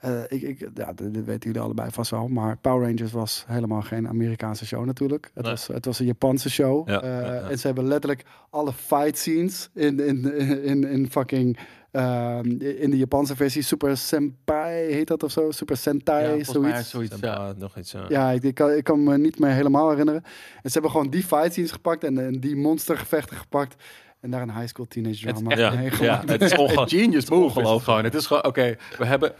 [SPEAKER 2] Eh, ik, ik, ja, dit dit weten jullie allebei vast wel. Maar Power Rangers was helemaal geen Amerikaanse show natuurlijk. Het,
[SPEAKER 3] Nee.
[SPEAKER 2] was, het was een Japanse show.
[SPEAKER 3] Ja,
[SPEAKER 2] Eh,
[SPEAKER 3] ja, ja.
[SPEAKER 2] En ze hebben letterlijk alle fight scenes in, in, in, in fucking... ehm, in de Japanse versie Super Senpai heet dat of zo? Super Sentai,
[SPEAKER 4] Ja, volgens mij
[SPEAKER 2] zoiets.
[SPEAKER 4] zoiets.
[SPEAKER 3] Nog iets. Ja.
[SPEAKER 2] Ja, ik, ik, kan, ik kan me niet meer helemaal herinneren. En ze hebben gewoon die fight scenes gepakt en, en die monstergevechten gepakt. En daar een high school teenage
[SPEAKER 4] Het is
[SPEAKER 2] drama
[SPEAKER 4] echt-
[SPEAKER 3] Ja, het is
[SPEAKER 4] Een
[SPEAKER 3] ongelooflijk.
[SPEAKER 4] genius move is het
[SPEAKER 3] ongelooflijk.
[SPEAKER 4] gewoon. Het is gewoon, oké, we hebben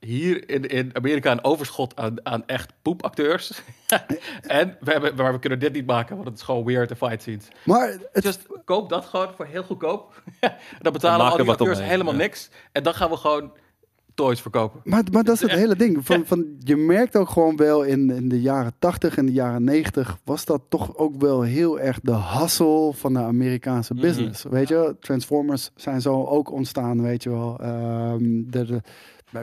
[SPEAKER 4] hier in, in Amerika een overschot aan, aan echt poepacteurs. en we, hebben, maar we kunnen dit niet maken, want het is gewoon weird, de fight scenes.
[SPEAKER 2] Maar het,
[SPEAKER 4] Just koop dat gewoon voor heel goedkoop. dan
[SPEAKER 3] Dan
[SPEAKER 4] betalen al die acteurs
[SPEAKER 3] omheen,
[SPEAKER 4] helemaal
[SPEAKER 3] ja.
[SPEAKER 4] niks. En dan gaan we gewoon toys verkopen.
[SPEAKER 2] Maar, maar dat is het hele ding. Van, van, je merkt ook gewoon wel in, in de jaren 80 en de jaren 90 was dat toch ook wel heel erg de hassel van de Amerikaanse
[SPEAKER 4] Mhm.
[SPEAKER 2] business. Weet je, Transformers zijn zo ook ontstaan, weet je wel. Ehm, de,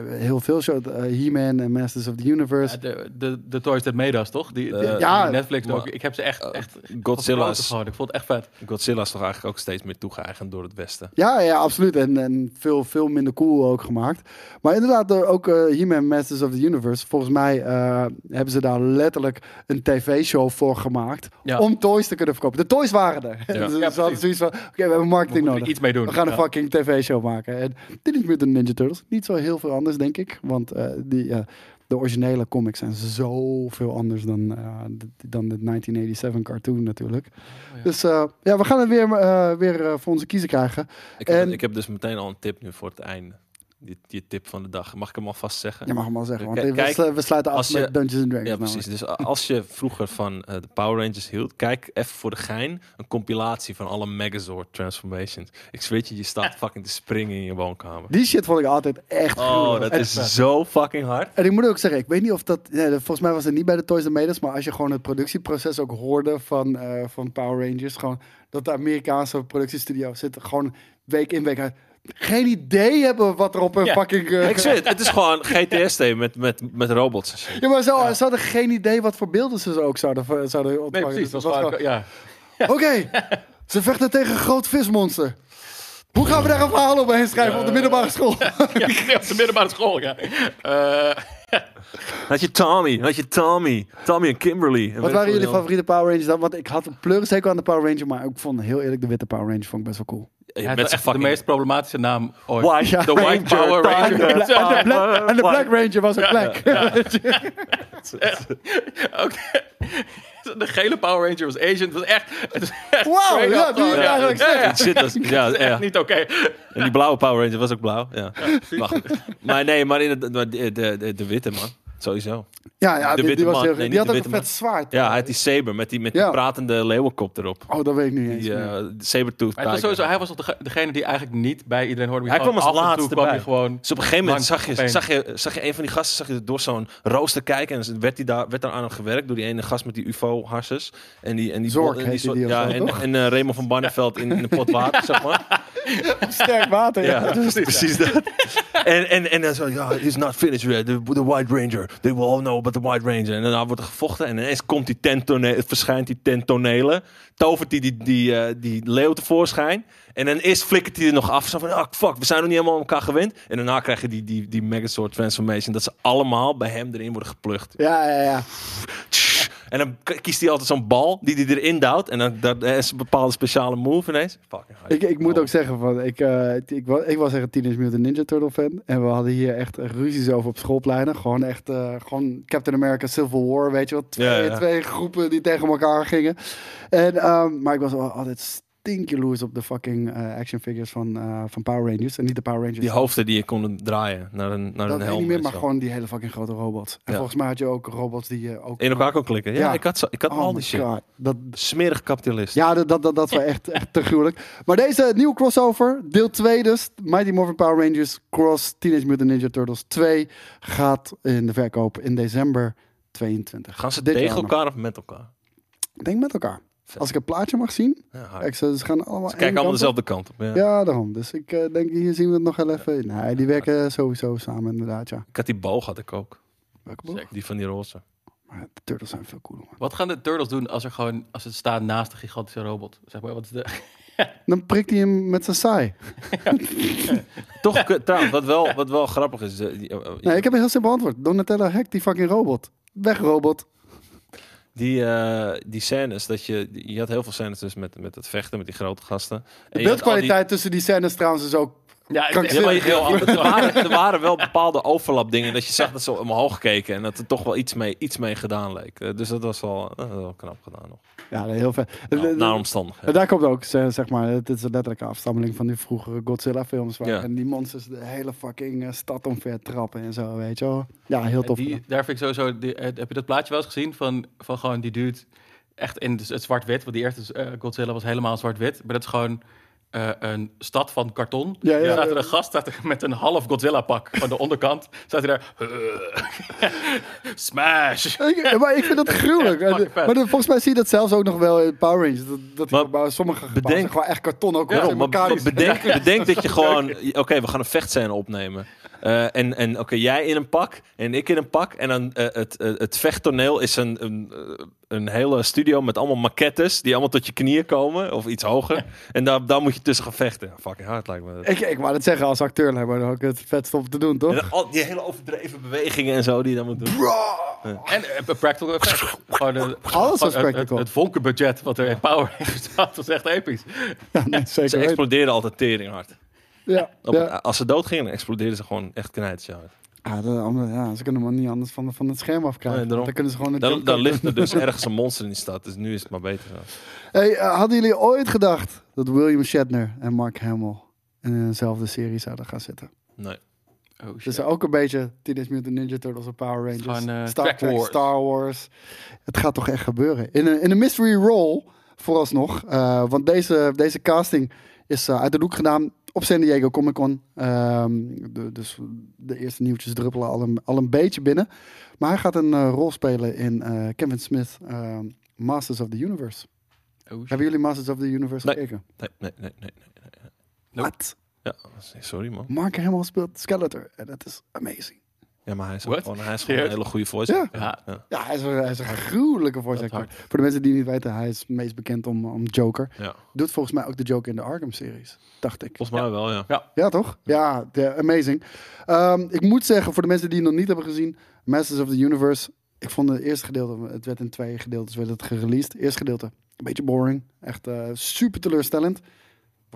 [SPEAKER 2] heel veel shows, eh, He-Man en Masters of the Universe.
[SPEAKER 4] Ja, de, de, de toys that made us, toch? Die, die,
[SPEAKER 3] Eh,
[SPEAKER 2] ja,
[SPEAKER 4] die Netflix
[SPEAKER 3] maar-
[SPEAKER 4] ook. Ik heb ze echt, echt
[SPEAKER 3] Godzilla
[SPEAKER 4] gefloten
[SPEAKER 3] is,
[SPEAKER 4] gewoon. Ik vond het echt vet.
[SPEAKER 3] Godzilla is toch eigenlijk ook steeds meer toegeëigend door het Westen.
[SPEAKER 2] Ja, ja, absoluut. En, en veel, veel minder cool ook gemaakt. Maar inderdaad, er ook eh He-Man Masters of the Universe. Volgens mij eh, hebben ze daar letterlijk een tv-show voor gemaakt.
[SPEAKER 4] Ja.
[SPEAKER 2] Om toys te kunnen verkopen. De toys waren er.
[SPEAKER 3] Ja.
[SPEAKER 2] Dus hadden zoiets van, oké, we hebben
[SPEAKER 4] We
[SPEAKER 2] marketing
[SPEAKER 4] er
[SPEAKER 2] nodig.
[SPEAKER 4] iets mee doen.
[SPEAKER 2] We gaan een fucking tv-show maken. En dit is met de Ninja Turtles. Niet zo heel veel anders, denk ik. Want eh, die, de originele comics zijn zoveel anders dan, eh, dan de 1987 cartoon natuurlijk.
[SPEAKER 4] Oh, ja.
[SPEAKER 2] Dus eh, ja, we gaan het weer, eh, weer voor onze kiezen krijgen.
[SPEAKER 3] Ik heb,
[SPEAKER 2] En-
[SPEAKER 3] ik heb dus meteen al een tip nu voor het einde. Die, die tip van de dag. Mag ik hem alvast zeggen?
[SPEAKER 2] Je mag hem al zeggen, want
[SPEAKER 3] Kijk,
[SPEAKER 2] we, we sluiten af
[SPEAKER 3] je-
[SPEAKER 2] met Dungeons and Dragons.
[SPEAKER 3] Ja, precies. Dus als je vroeger van eh, de Power Rangers hield, kijk even voor de gein een compilatie van alle Megazord transformations. Ik zweer je, je staat fucking te springen in je woonkamer.
[SPEAKER 2] Die shit vond ik altijd echt
[SPEAKER 3] Oh,
[SPEAKER 2] gruwelijk.
[SPEAKER 3] dat
[SPEAKER 2] En-
[SPEAKER 3] is zo fucking hard.
[SPEAKER 2] En ik moet ook zeggen, ik weet niet of dat... Nee, volgens mij was het niet bij de Toys and Meders, maar als je gewoon het productieproces ook hoorde van, eh, van Power Rangers, gewoon dat de Amerikaanse productiestudio zit gewoon week in week uit geen idee hebben wat er op een
[SPEAKER 4] Ja.
[SPEAKER 2] fucking... eh,
[SPEAKER 3] Ik zweer het, is gewoon GTST met, met, met robots
[SPEAKER 2] ja, maar zo, ze hadden geen idee wat voor beelden ze ook zouden, zouden
[SPEAKER 4] Nee,
[SPEAKER 2] ontvangen.
[SPEAKER 4] precies.
[SPEAKER 2] Dus
[SPEAKER 4] Dat was gewoon, ja.
[SPEAKER 2] Oké, ze vechten tegen een groot vismonster. Hoe gaan we daar een verhaal omheen schrijven op de middelbare school?
[SPEAKER 4] ja, op de middelbare school, ja. Eh,
[SPEAKER 3] Had je Tommy, had je Tommy, Tommy en Kimberly. En
[SPEAKER 2] Wat waren jullie favoriete Power Rangers dan? Want ik had een pleurenzeker aan de Power Ranger, maar ik vond heel eerlijk de witte Power Ranger vond ik best wel cool.
[SPEAKER 3] Met
[SPEAKER 4] echt de
[SPEAKER 3] fucking
[SPEAKER 4] meest problematische naam ooit.
[SPEAKER 3] White,
[SPEAKER 4] De White Power Ranger.
[SPEAKER 2] En de, Bla- en de Black, en de Black Ranger was een black.
[SPEAKER 4] Oké. De gele Power Ranger was Asian. Het was echt... Het is echt
[SPEAKER 2] Wauw,
[SPEAKER 4] straight
[SPEAKER 2] ja, die is eigenlijk
[SPEAKER 4] ja, ja.
[SPEAKER 3] Shit, dat is- ja,
[SPEAKER 4] echt
[SPEAKER 3] ja.
[SPEAKER 4] niet oké.
[SPEAKER 3] En die blauwe Power Ranger was ook blauw. Ja. Maar, maar nee, maar in het, de, de, de, de witte man. Sowieso.
[SPEAKER 2] Ja, ja
[SPEAKER 3] De
[SPEAKER 2] die,
[SPEAKER 3] witte
[SPEAKER 2] die was
[SPEAKER 3] man.
[SPEAKER 2] heel
[SPEAKER 3] Nee,
[SPEAKER 2] Die had
[SPEAKER 3] de
[SPEAKER 2] ook een vet zwaard.
[SPEAKER 3] Ja, hij had die saber met die, met
[SPEAKER 2] Ja.
[SPEAKER 3] die pratende leeuwenkop erop.
[SPEAKER 2] Oh, dat weet ik niet eens.
[SPEAKER 3] Die
[SPEAKER 2] meer.
[SPEAKER 3] uh, sabertooth
[SPEAKER 4] Maar was sowieso, hij was toch dege- degene die eigenlijk niet bij iedereen hoorde.
[SPEAKER 3] Hij kwam als laatste
[SPEAKER 4] kwam
[SPEAKER 3] bij.
[SPEAKER 4] hij gewoon...
[SPEAKER 3] Dus op een gegeven moment zag je, zag, je, zag je een van die gasten zag je door zo'n rooster kijken. En werd, die daar, werd daar aan hem gewerkt door die ene gast met die UFO-harses. En die, en die,
[SPEAKER 2] Zorg
[SPEAKER 3] en die, soort-
[SPEAKER 2] die
[SPEAKER 3] ja,
[SPEAKER 2] zo,
[SPEAKER 3] en, en eh, Raymond van Barneveld in, in een pot water, zeg maar.
[SPEAKER 2] Sterk water, ja.
[SPEAKER 3] Precies, dat. En, en, en dan zo, ja, he's not finished yet. The, the White Ranger. They will all know about the White Ranger. En daarna wordt er gevochten. En ineens komt die tentone- verschijnt die tentonelen. Tovert die, die, die, eh, die leeuw tevoorschijn. En dan eerst flikkert hij er nog af. Zo van, ah, fuck, we zijn nog niet helemaal aan elkaar gewend. En daarna krijg je die, die, die Megazord transformation. Dat ze allemaal bij hem erin worden geplucht.
[SPEAKER 2] Ja, ja, ja.
[SPEAKER 3] En dan kiest hij altijd zo'n bal die hij erin duwt. En dan dat is een bepaalde speciale move ineens. Fucking.
[SPEAKER 2] Ik, ik moet
[SPEAKER 3] Oh.
[SPEAKER 2] ook zeggen, van, ik, eh, ik, wa- ik was echt een Teenage Mutant Ninja Turtle fan. En we hadden hier echt ruzies over op schoolpleinen. Gewoon echt, eh, gewoon Captain America Civil War, weet je wat? Twee,
[SPEAKER 3] Ja, ja.
[SPEAKER 2] twee groepen die tegen elkaar gingen. En, ehm, maar ik was wel altijd stinkjaloers op de fucking eh, action figures van, eh, van Power Rangers. En niet de Power Rangers.
[SPEAKER 3] Die hoofden die je kon draaien naar een, naar
[SPEAKER 2] dat
[SPEAKER 3] een helm.
[SPEAKER 2] niet meer, maar
[SPEAKER 3] zo.
[SPEAKER 2] gewoon die hele fucking grote robots. En
[SPEAKER 3] Ja.
[SPEAKER 2] volgens mij had je ook robots die je ook...
[SPEAKER 3] In elkaar kon klikken. Ja,
[SPEAKER 2] Ja.
[SPEAKER 3] ik had, zo, ik had
[SPEAKER 2] Oh
[SPEAKER 3] al die shit.
[SPEAKER 2] God. Dat,
[SPEAKER 3] Smerig kapitalist.
[SPEAKER 2] Ja, dat, dat, dat, dat was echt, echt te gruwelijk. Maar deze nieuwe crossover, deel 2 dus. Mighty Morphin Power Rangers Cross Teenage Mutant Ninja Turtles 2 gaat in de verkoop in december 22.
[SPEAKER 3] Gaan ze
[SPEAKER 2] Dit
[SPEAKER 3] tegen elkaar of met elkaar?
[SPEAKER 2] Ik denk met elkaar.
[SPEAKER 3] Vet.
[SPEAKER 2] Als ik het plaatje mag zien.
[SPEAKER 3] Ja.
[SPEAKER 2] Kijk, ze, ze gaan allemaal
[SPEAKER 3] Ze kijken allemaal dezelfde kant op. Ja.
[SPEAKER 2] Ja, daarom. Dus ik eh, denk, hier zien we het nog wel even. Nee, die werken sowieso samen inderdaad, ja.
[SPEAKER 3] Ik had die boog had ik ook.
[SPEAKER 2] Welke boog?
[SPEAKER 3] Die van die roze.
[SPEAKER 2] Maar de Turtles zijn veel cooler, man.
[SPEAKER 4] Wat gaan de Turtles doen als er gewoon als ze staan naast een gigantische robot? Zeg maar, wat is de...
[SPEAKER 2] Dan prikt hij hem met zijn saai.
[SPEAKER 3] Toch, kun- trouwens, wat wel, wat wel grappig is. eh, die, eh,
[SPEAKER 2] Nee, ik heb een heel simpel antwoord. Donatello hackt die fucking robot. Weg, robot.
[SPEAKER 3] Die, eh, die scènes, dat je, je had heel veel scènes dus met, met het vechten, met die grote gasten.
[SPEAKER 2] De beeldkwaliteit tussen die scènes trouwens is ook...
[SPEAKER 4] Ja, het heel,
[SPEAKER 3] er, waren, er waren wel bepaalde overlap dingen dat je zag dat ze omhoog keken en dat er toch wel iets mee, iets mee gedaan leek. Eh, Dus dat was wel, eh, wel knap gedaan nog.
[SPEAKER 2] Ja, heel vet.
[SPEAKER 3] Nou,
[SPEAKER 2] En
[SPEAKER 3] naar omstandigheden.
[SPEAKER 2] daar komt ook, zeg maar, het is een letterlijke afstammeling van die vroegere Godzilla-films. Waar
[SPEAKER 3] Ja.
[SPEAKER 2] En die monsters de hele fucking eh, stad omver trappen en zo, weet je wel. Ja, heel tof.
[SPEAKER 4] Die, daar vind ik sowieso... Die, eh, heb je dat plaatje wel eens gezien van, van gewoon die dude echt in het zwart-wit? Want die eerste eh, Godzilla was helemaal zwart-wit. Maar dat is gewoon eh, een stad van karton.
[SPEAKER 2] Ja, ja,
[SPEAKER 4] Er staat er een gast staat er met een half Godzilla-pak. Van de onderkant staat hij daar... Smash!
[SPEAKER 2] Ik- maar ik vind dat gruwelijk.
[SPEAKER 4] Ja,
[SPEAKER 2] maar volgens mij zie je dat zelfs ook nog wel in Power Rangers. Dat, dat
[SPEAKER 3] Maar
[SPEAKER 2] sommige
[SPEAKER 3] bedenk-
[SPEAKER 2] gewoon echt karton ook.
[SPEAKER 3] Ja,
[SPEAKER 2] Ja,
[SPEAKER 3] maar bedenk, bedenk dat je gewoon... Oké, we gaan een vechtscène opnemen. Eh, en en oké, jij in een pak en ik in een pak. En dan eh, het, eh, het vechttoneel is een, een, een hele studio met allemaal maquettes... die allemaal tot je knieën komen, of iets hoger. En daar, daar moet je tussen gaan vechten. Fucking hard lijkt me dat.
[SPEAKER 2] Ik, ik wou het zeggen, als acteur lijkt me dat ook het vetste om te doen, toch?
[SPEAKER 3] En dan al die hele overdreven bewegingen en zo die je dan moet doen.
[SPEAKER 4] En practical. Gewoon de,
[SPEAKER 2] Alles was
[SPEAKER 4] het-
[SPEAKER 2] practical.
[SPEAKER 4] Het, het vonkenbudget wat er in Power Rangers zat, was echt episch.
[SPEAKER 2] Ja, nee, zeker
[SPEAKER 3] Ze
[SPEAKER 2] weten.
[SPEAKER 3] explodeerden altijd tering hard.
[SPEAKER 2] Ja,
[SPEAKER 3] Op
[SPEAKER 2] ja.
[SPEAKER 3] als ze doodgingen, explodeerden ze gewoon echt knijtje hard.
[SPEAKER 2] Ja, de andere- ja, ze kunnen hem niet anders van, van het scherm afkrijgen.
[SPEAKER 3] Nee, daarom.
[SPEAKER 2] dan kunnen ze gewoon...
[SPEAKER 3] Dan, dan ligt er dus ergens een monster in die stad. Dus nu is het maar beter.
[SPEAKER 2] Hey, eh, hadden jullie ooit gedacht dat William Shatner en Mark Hamill in dezelfde serie zouden gaan zitten?
[SPEAKER 3] Nee.
[SPEAKER 4] Oh shit.
[SPEAKER 2] Dus ook een beetje Teenage Mutant Ninja Turtles en Power Rangers.
[SPEAKER 4] Gewoon, eh,
[SPEAKER 2] Star Trek,
[SPEAKER 4] Wars.
[SPEAKER 2] Star Wars. Het gaat toch echt gebeuren. In een, in een mystery role, vooralsnog. eh, want deze, deze casting is eh, uit de doek gedaan op San Diego Comic Con. Ehm, de, dus de eerste nieuwtjes druppelen al een, al een beetje binnen. Maar hij gaat een eh, rol spelen in eh, Kevin Smith ehm, Masters of the Universe.
[SPEAKER 4] Oh.
[SPEAKER 2] Hebben jullie Masters of the Universe
[SPEAKER 3] Nee.
[SPEAKER 2] gekeken?
[SPEAKER 3] Nee, nee, nee, nee. nee.
[SPEAKER 4] Nope.
[SPEAKER 2] Wat?
[SPEAKER 3] Ja, sorry man.
[SPEAKER 2] Mark Hamill speelt Skeletor. En dat is amazing.
[SPEAKER 3] Ja, maar hij is,
[SPEAKER 4] What?
[SPEAKER 3] gewoon, hij is gewoon een hele goede voice.
[SPEAKER 2] Ja.
[SPEAKER 3] actor.
[SPEAKER 4] Ja.
[SPEAKER 3] ja.
[SPEAKER 2] Ja, hij is, een- hij is een gruwelijke voice actor. Voor de mensen die niet weten, hij is meest bekend om, om Joker.
[SPEAKER 3] Ja.
[SPEAKER 2] Doet volgens mij ook de Joker in de Arkham-series, dacht ik.
[SPEAKER 3] Volgens mij wel, ja.
[SPEAKER 2] Ja, toch? Ja, de- amazing. Ehm, ik moet zeggen, voor de mensen die het nog niet hebben gezien, Masters of the Universe. Ik vond het eerste gedeelte, het werd in twee gedeeltes werd het gereleased. Eerste gedeelte, een beetje boring. Echt eh, super teleurstellend.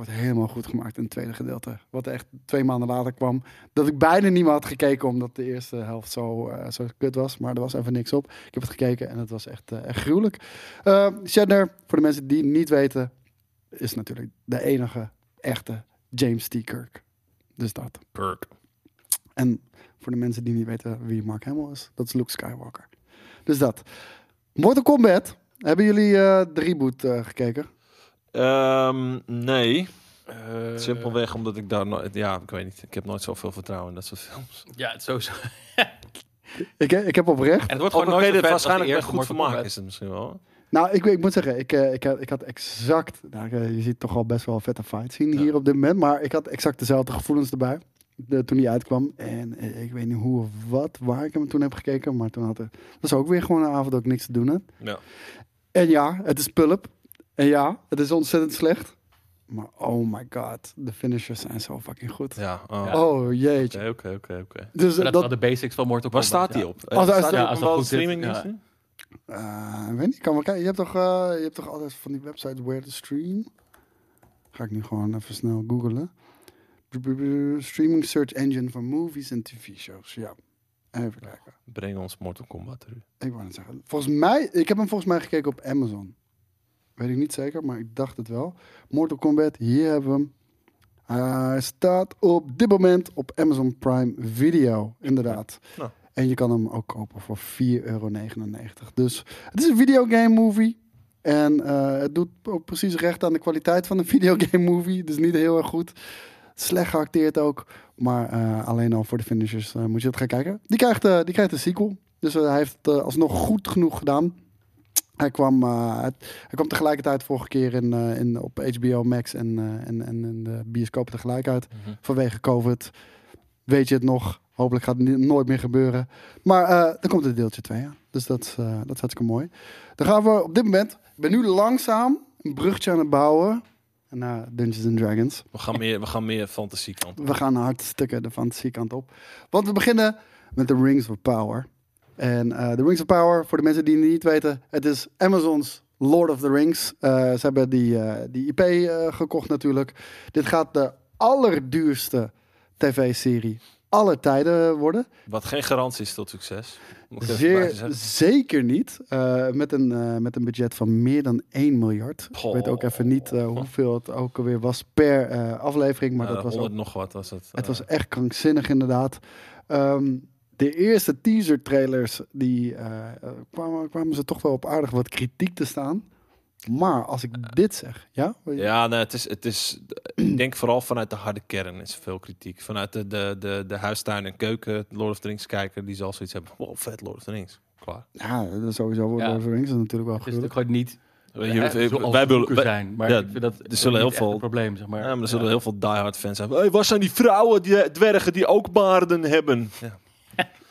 [SPEAKER 2] Wordt helemaal goed gemaakt in het tweede gedeelte. Wat echt twee maanden later kwam. Dat ik bijna niet meer had gekeken, omdat de eerste helft zo, eh, zo kut was. Maar er was even niks op. Ik heb het gekeken en het was echt, echt gruwelijk. Uh, Shatner, voor de mensen die niet weten, is natuurlijk de enige echte James T. Kirk. Dus dat.
[SPEAKER 3] Kirk.
[SPEAKER 2] En voor de mensen die niet weten wie Mark Hamill is, dat is Luke Skywalker. Dus dat. Mortal Kombat. Hebben jullie de reboot gekeken?
[SPEAKER 3] Ehm, nee,
[SPEAKER 4] Eh,
[SPEAKER 3] simpelweg omdat ik daar nooit... Ja, ik weet niet. Ik heb nooit zoveel vertrouwen in dat soort films.
[SPEAKER 4] Ja, het is sowieso.
[SPEAKER 2] Ik, ik heb oprecht.
[SPEAKER 4] En het wordt gewoon nooit
[SPEAKER 3] het
[SPEAKER 4] vet
[SPEAKER 3] waarschijnlijk
[SPEAKER 4] eerste
[SPEAKER 3] goed
[SPEAKER 4] Mortal
[SPEAKER 3] vermaak
[SPEAKER 4] Kombat.
[SPEAKER 3] is het misschien wel.
[SPEAKER 2] Nou, ik, ik moet zeggen, ik, eh, ik, had, ik had exact. Nou, eh, je ziet toch al best wel een vette fight zien
[SPEAKER 3] Ja.
[SPEAKER 2] hier op dit moment. Maar ik had exact dezelfde gevoelens erbij. De, toen die uitkwam. En eh, ik weet niet hoe of wat, waar ik hem toen heb gekeken. Maar toen had er. Dat was ook weer gewoon een avond dat ik niks te doen had.
[SPEAKER 3] Ja.
[SPEAKER 2] En ja, het is pulp. En ja, het is ontzettend slecht. Maar oh my god, de finishers zijn zo fucking goed.
[SPEAKER 3] Ja, oh.
[SPEAKER 4] Ja.
[SPEAKER 2] Oh jeetje.
[SPEAKER 3] Oké, oké, oké.
[SPEAKER 2] Dus
[SPEAKER 4] Maar dat,
[SPEAKER 2] dat,
[SPEAKER 4] is de basics van Mortal
[SPEAKER 3] Waar
[SPEAKER 4] Kombat.
[SPEAKER 3] staat die
[SPEAKER 4] ja.
[SPEAKER 3] op?
[SPEAKER 2] Als-
[SPEAKER 3] die
[SPEAKER 4] ja,
[SPEAKER 3] op
[SPEAKER 4] als goed
[SPEAKER 3] streaming diensten?
[SPEAKER 2] Eh, weet niet, kan wel kijken. Je hebt toch, eh, je hebt toch altijd van die websites where to stream? Ga ik nu gewoon even snel googlen. Streaming search engine voor movies en tv-shows. Ja, even kijken.
[SPEAKER 3] Breng ons Mortal Kombat terug.
[SPEAKER 2] Ik wou net zeggen. Volgens mij, ik heb hem volgens mij gekeken op Amazon. Weet ik niet zeker, maar ik dacht het wel. Mortal Kombat, hier hebben we hem. Hij staat op dit moment op Amazon Prime Video, inderdaad.
[SPEAKER 3] Nou.
[SPEAKER 2] En je kan hem ook kopen voor 4,99 euro. Dus het is een videogame movie. En eh, het doet ook precies recht aan de kwaliteit van een videogame movie. Dus niet heel erg goed. Slecht geacteerd ook. Maar eh, alleen al voor de finishers eh, moet je het gaan kijken. Die krijgt, die krijgt een sequel. Dus hij heeft het alsnog goed genoeg gedaan. Hij kwam, eh, het- hij kwam tegelijkertijd vorige keer in, eh, in, op HBO Max en, eh, en, en in de bioscopen tegelijk uit.
[SPEAKER 3] Mhm.
[SPEAKER 2] Vanwege COVID. Weet je het nog? Hopelijk gaat het nooit meer gebeuren. Maar dan komt er deeltje 2 aan. Dus dat, is, dat is hartstikke mooi. Dan gaan we op dit moment... Ik ben nu langzaam een bruggetje aan het bouwen naar Dungeons and Dragons.
[SPEAKER 3] We gaan meer, we gaan meer fantasie kant op.
[SPEAKER 2] We gaan hartstikke de fantasiekant op. Want we beginnen met de Rings of Power. En eh, de Rings of Power, voor de mensen die het niet weten, het is Amazon's Lord of the Rings. Eh, ze hebben die, eh, die IP gekocht natuurlijk. Dit gaat de allerduurste tv-serie aller tijden worden.
[SPEAKER 3] Wat geen garantie is tot succes. Er
[SPEAKER 2] Zeer, zeker niet. Met, een, met een budget van meer dan 1 miljard. Ik weet ook even niet hoeveel het ook alweer was per aflevering. Maar dat was ook
[SPEAKER 3] 100 nog wat was het.
[SPEAKER 2] het was echt krankzinnig inderdaad. Ehm, de eerste teaser trailers die eh, eh, kwamen, kwamen ze toch wel op aardig wat kritiek te staan. Maar als ik dit zeg, ja?
[SPEAKER 3] Ja, nee, het is, het is, ik denk vooral vanuit de harde kern is veel kritiek. Vanuit de, de, de, de huistuin en keuken, Lord of the Rings kijker, die zal zoiets hebben. Wow, vet Lord of the Rings. Klaar.
[SPEAKER 2] Ja, dat is sowieso
[SPEAKER 4] Ja.
[SPEAKER 2] Lord of the Rings is natuurlijk wel
[SPEAKER 4] Het is natuurlijk gewoon niet
[SPEAKER 3] wij willen,
[SPEAKER 4] zijn. Maar
[SPEAKER 3] ja,
[SPEAKER 4] ik vind dat
[SPEAKER 3] er zullen heel veel-
[SPEAKER 4] een probleem, zeg maar.
[SPEAKER 3] ja, maar er zullen
[SPEAKER 4] Ja.
[SPEAKER 3] heel veel diehard fans zijn. Hey, waar zijn die vrouwen, die dwergen die ook baarden hebben? Ja.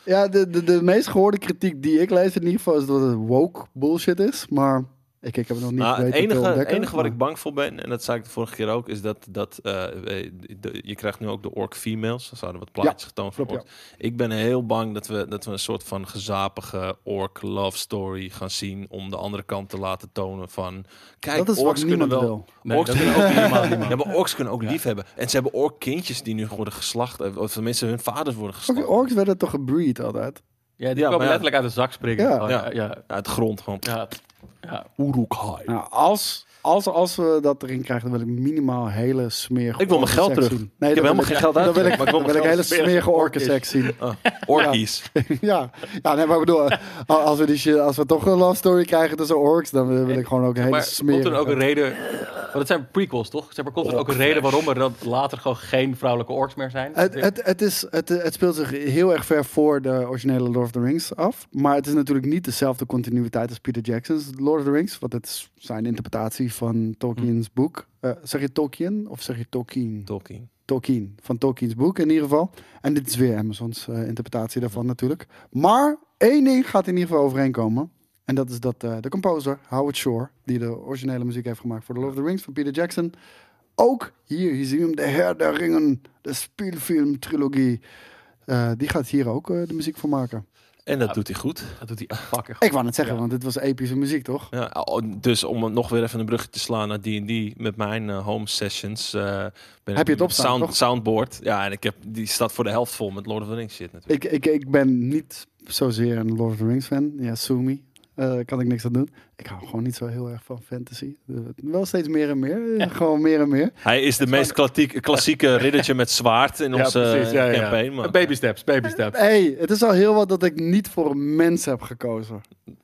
[SPEAKER 2] Ja, de, de, de meest gehoorde kritiek die ik lees in ieder geval is dat het woke bullshit is. Maar ik, ik heb het nog niet
[SPEAKER 3] Nou, het
[SPEAKER 2] weten te
[SPEAKER 3] enige, het
[SPEAKER 2] ontdekken.
[SPEAKER 3] enige wat ik bang voor ben, en dat zei ik de vorige keer ook, is dat, dat eh, de- je krijgt nu ook de orc females. Er zouden wat plaatjes getoond van orcs. Ik ben heel bang dat we, dat we een soort van gezapige orc love story gaan zien om de andere kant te laten tonen van... Kijk,
[SPEAKER 2] dat is wat
[SPEAKER 3] orcs kunnen wel...
[SPEAKER 2] wil.
[SPEAKER 4] Nee,
[SPEAKER 3] orcs
[SPEAKER 4] dat
[SPEAKER 3] kunnen ook. Ja, maar orcs kunnen ook
[SPEAKER 4] Ja.
[SPEAKER 3] lief hebben. En ze hebben orc kindjes die nu worden geslacht. eh, Of tenminste hun vaders worden
[SPEAKER 2] Ook
[SPEAKER 3] geslacht.
[SPEAKER 2] orks werden toch gebreed altijd?
[SPEAKER 4] Ja, die
[SPEAKER 3] Ja,
[SPEAKER 4] komen letterlijk uit de zak springen.
[SPEAKER 2] Ja.
[SPEAKER 4] Gewoon,
[SPEAKER 3] Ja.
[SPEAKER 4] Ja, ja,
[SPEAKER 3] Uit de grond gewoon.
[SPEAKER 4] ja, ja.
[SPEAKER 3] Uruk-hai.
[SPEAKER 2] Nou, als, als, als we dat erin krijgen, dan wil ik minimaal hele smerige
[SPEAKER 3] Ik wil mijn geld terug.
[SPEAKER 2] zien. Nee,
[SPEAKER 3] Ik heb
[SPEAKER 2] dan
[SPEAKER 3] helemaal
[SPEAKER 2] wil
[SPEAKER 3] geen geld uit.
[SPEAKER 2] Dan wil ik,
[SPEAKER 3] maar ik wil
[SPEAKER 2] dan wil
[SPEAKER 3] mijn
[SPEAKER 2] ik hele smerige zien.
[SPEAKER 3] Ah, orkies.
[SPEAKER 2] ja. ja, nee, maar ik bedoel, als we, die als we toch een love story krijgen tussen orks, dan wil ik gewoon ook een hele
[SPEAKER 4] Maar komt
[SPEAKER 2] smerige...
[SPEAKER 4] er ook een reden... Want het zijn prequels, toch? Zeg maar, komt er ook een reden waarom er dan later gewoon geen vrouwelijke orks meer zijn?
[SPEAKER 2] Het, het, het, is, het, het speelt zich heel erg ver voor de originele Lord of the Rings af. Maar het is natuurlijk niet dezelfde continuïteit als Peter Jackson's Lord of the Rings. Want het is zijn interpretatie van Tolkien's boek. Eh, zeg je Tolkien of zeg je Tolkien?
[SPEAKER 3] Tolkien.
[SPEAKER 2] Tolkien. Van Tolkien's boek in ieder geval. En dit is weer Amazon's eh, interpretatie daarvan natuurlijk. Maar één ding gaat in ieder geval overeenkomen. En dat is dat eh, de composer, Howard Shore, die de originele muziek heeft gemaakt voor The Lord of the Rings van Peter Jackson. Ook hier, hier zien we hem, de der Ringen, de speelfilm trilogie. Eh, die gaat hier ook eh, de muziek voor maken.
[SPEAKER 3] En dat doet hij goed.
[SPEAKER 4] Dat doet hij fucking goed.
[SPEAKER 2] Ik wou net zeggen,
[SPEAKER 4] Ja.
[SPEAKER 2] want dit was epische muziek, toch?
[SPEAKER 3] Ja, oh, dus om nog weer even een brugje te slaan naar D&D met mijn home sessions. eh, ben
[SPEAKER 2] Heb je het
[SPEAKER 3] sound,
[SPEAKER 2] toch?
[SPEAKER 3] soundboard. Ja, en ik heb, die staat voor de helft vol met Lord of the Rings shit natuurlijk.
[SPEAKER 2] Ik, ik, ik ben niet zozeer een Lord of the Rings fan. Ja. Eh, kan ik niks aan doen. Ik hou gewoon niet zo heel erg van fantasy. Eh, wel steeds meer en meer. Eh, Gewoon meer en meer.
[SPEAKER 3] Hij is de meest klassieke, klassieke riddertje met zwaard in
[SPEAKER 4] Ja,
[SPEAKER 3] onze
[SPEAKER 4] precies, ja, ja, ja.
[SPEAKER 3] campaign. Maar,
[SPEAKER 4] Baby steps, baby steps.
[SPEAKER 2] hey, het is al heel wat dat ik niet voor een mens heb gekozen.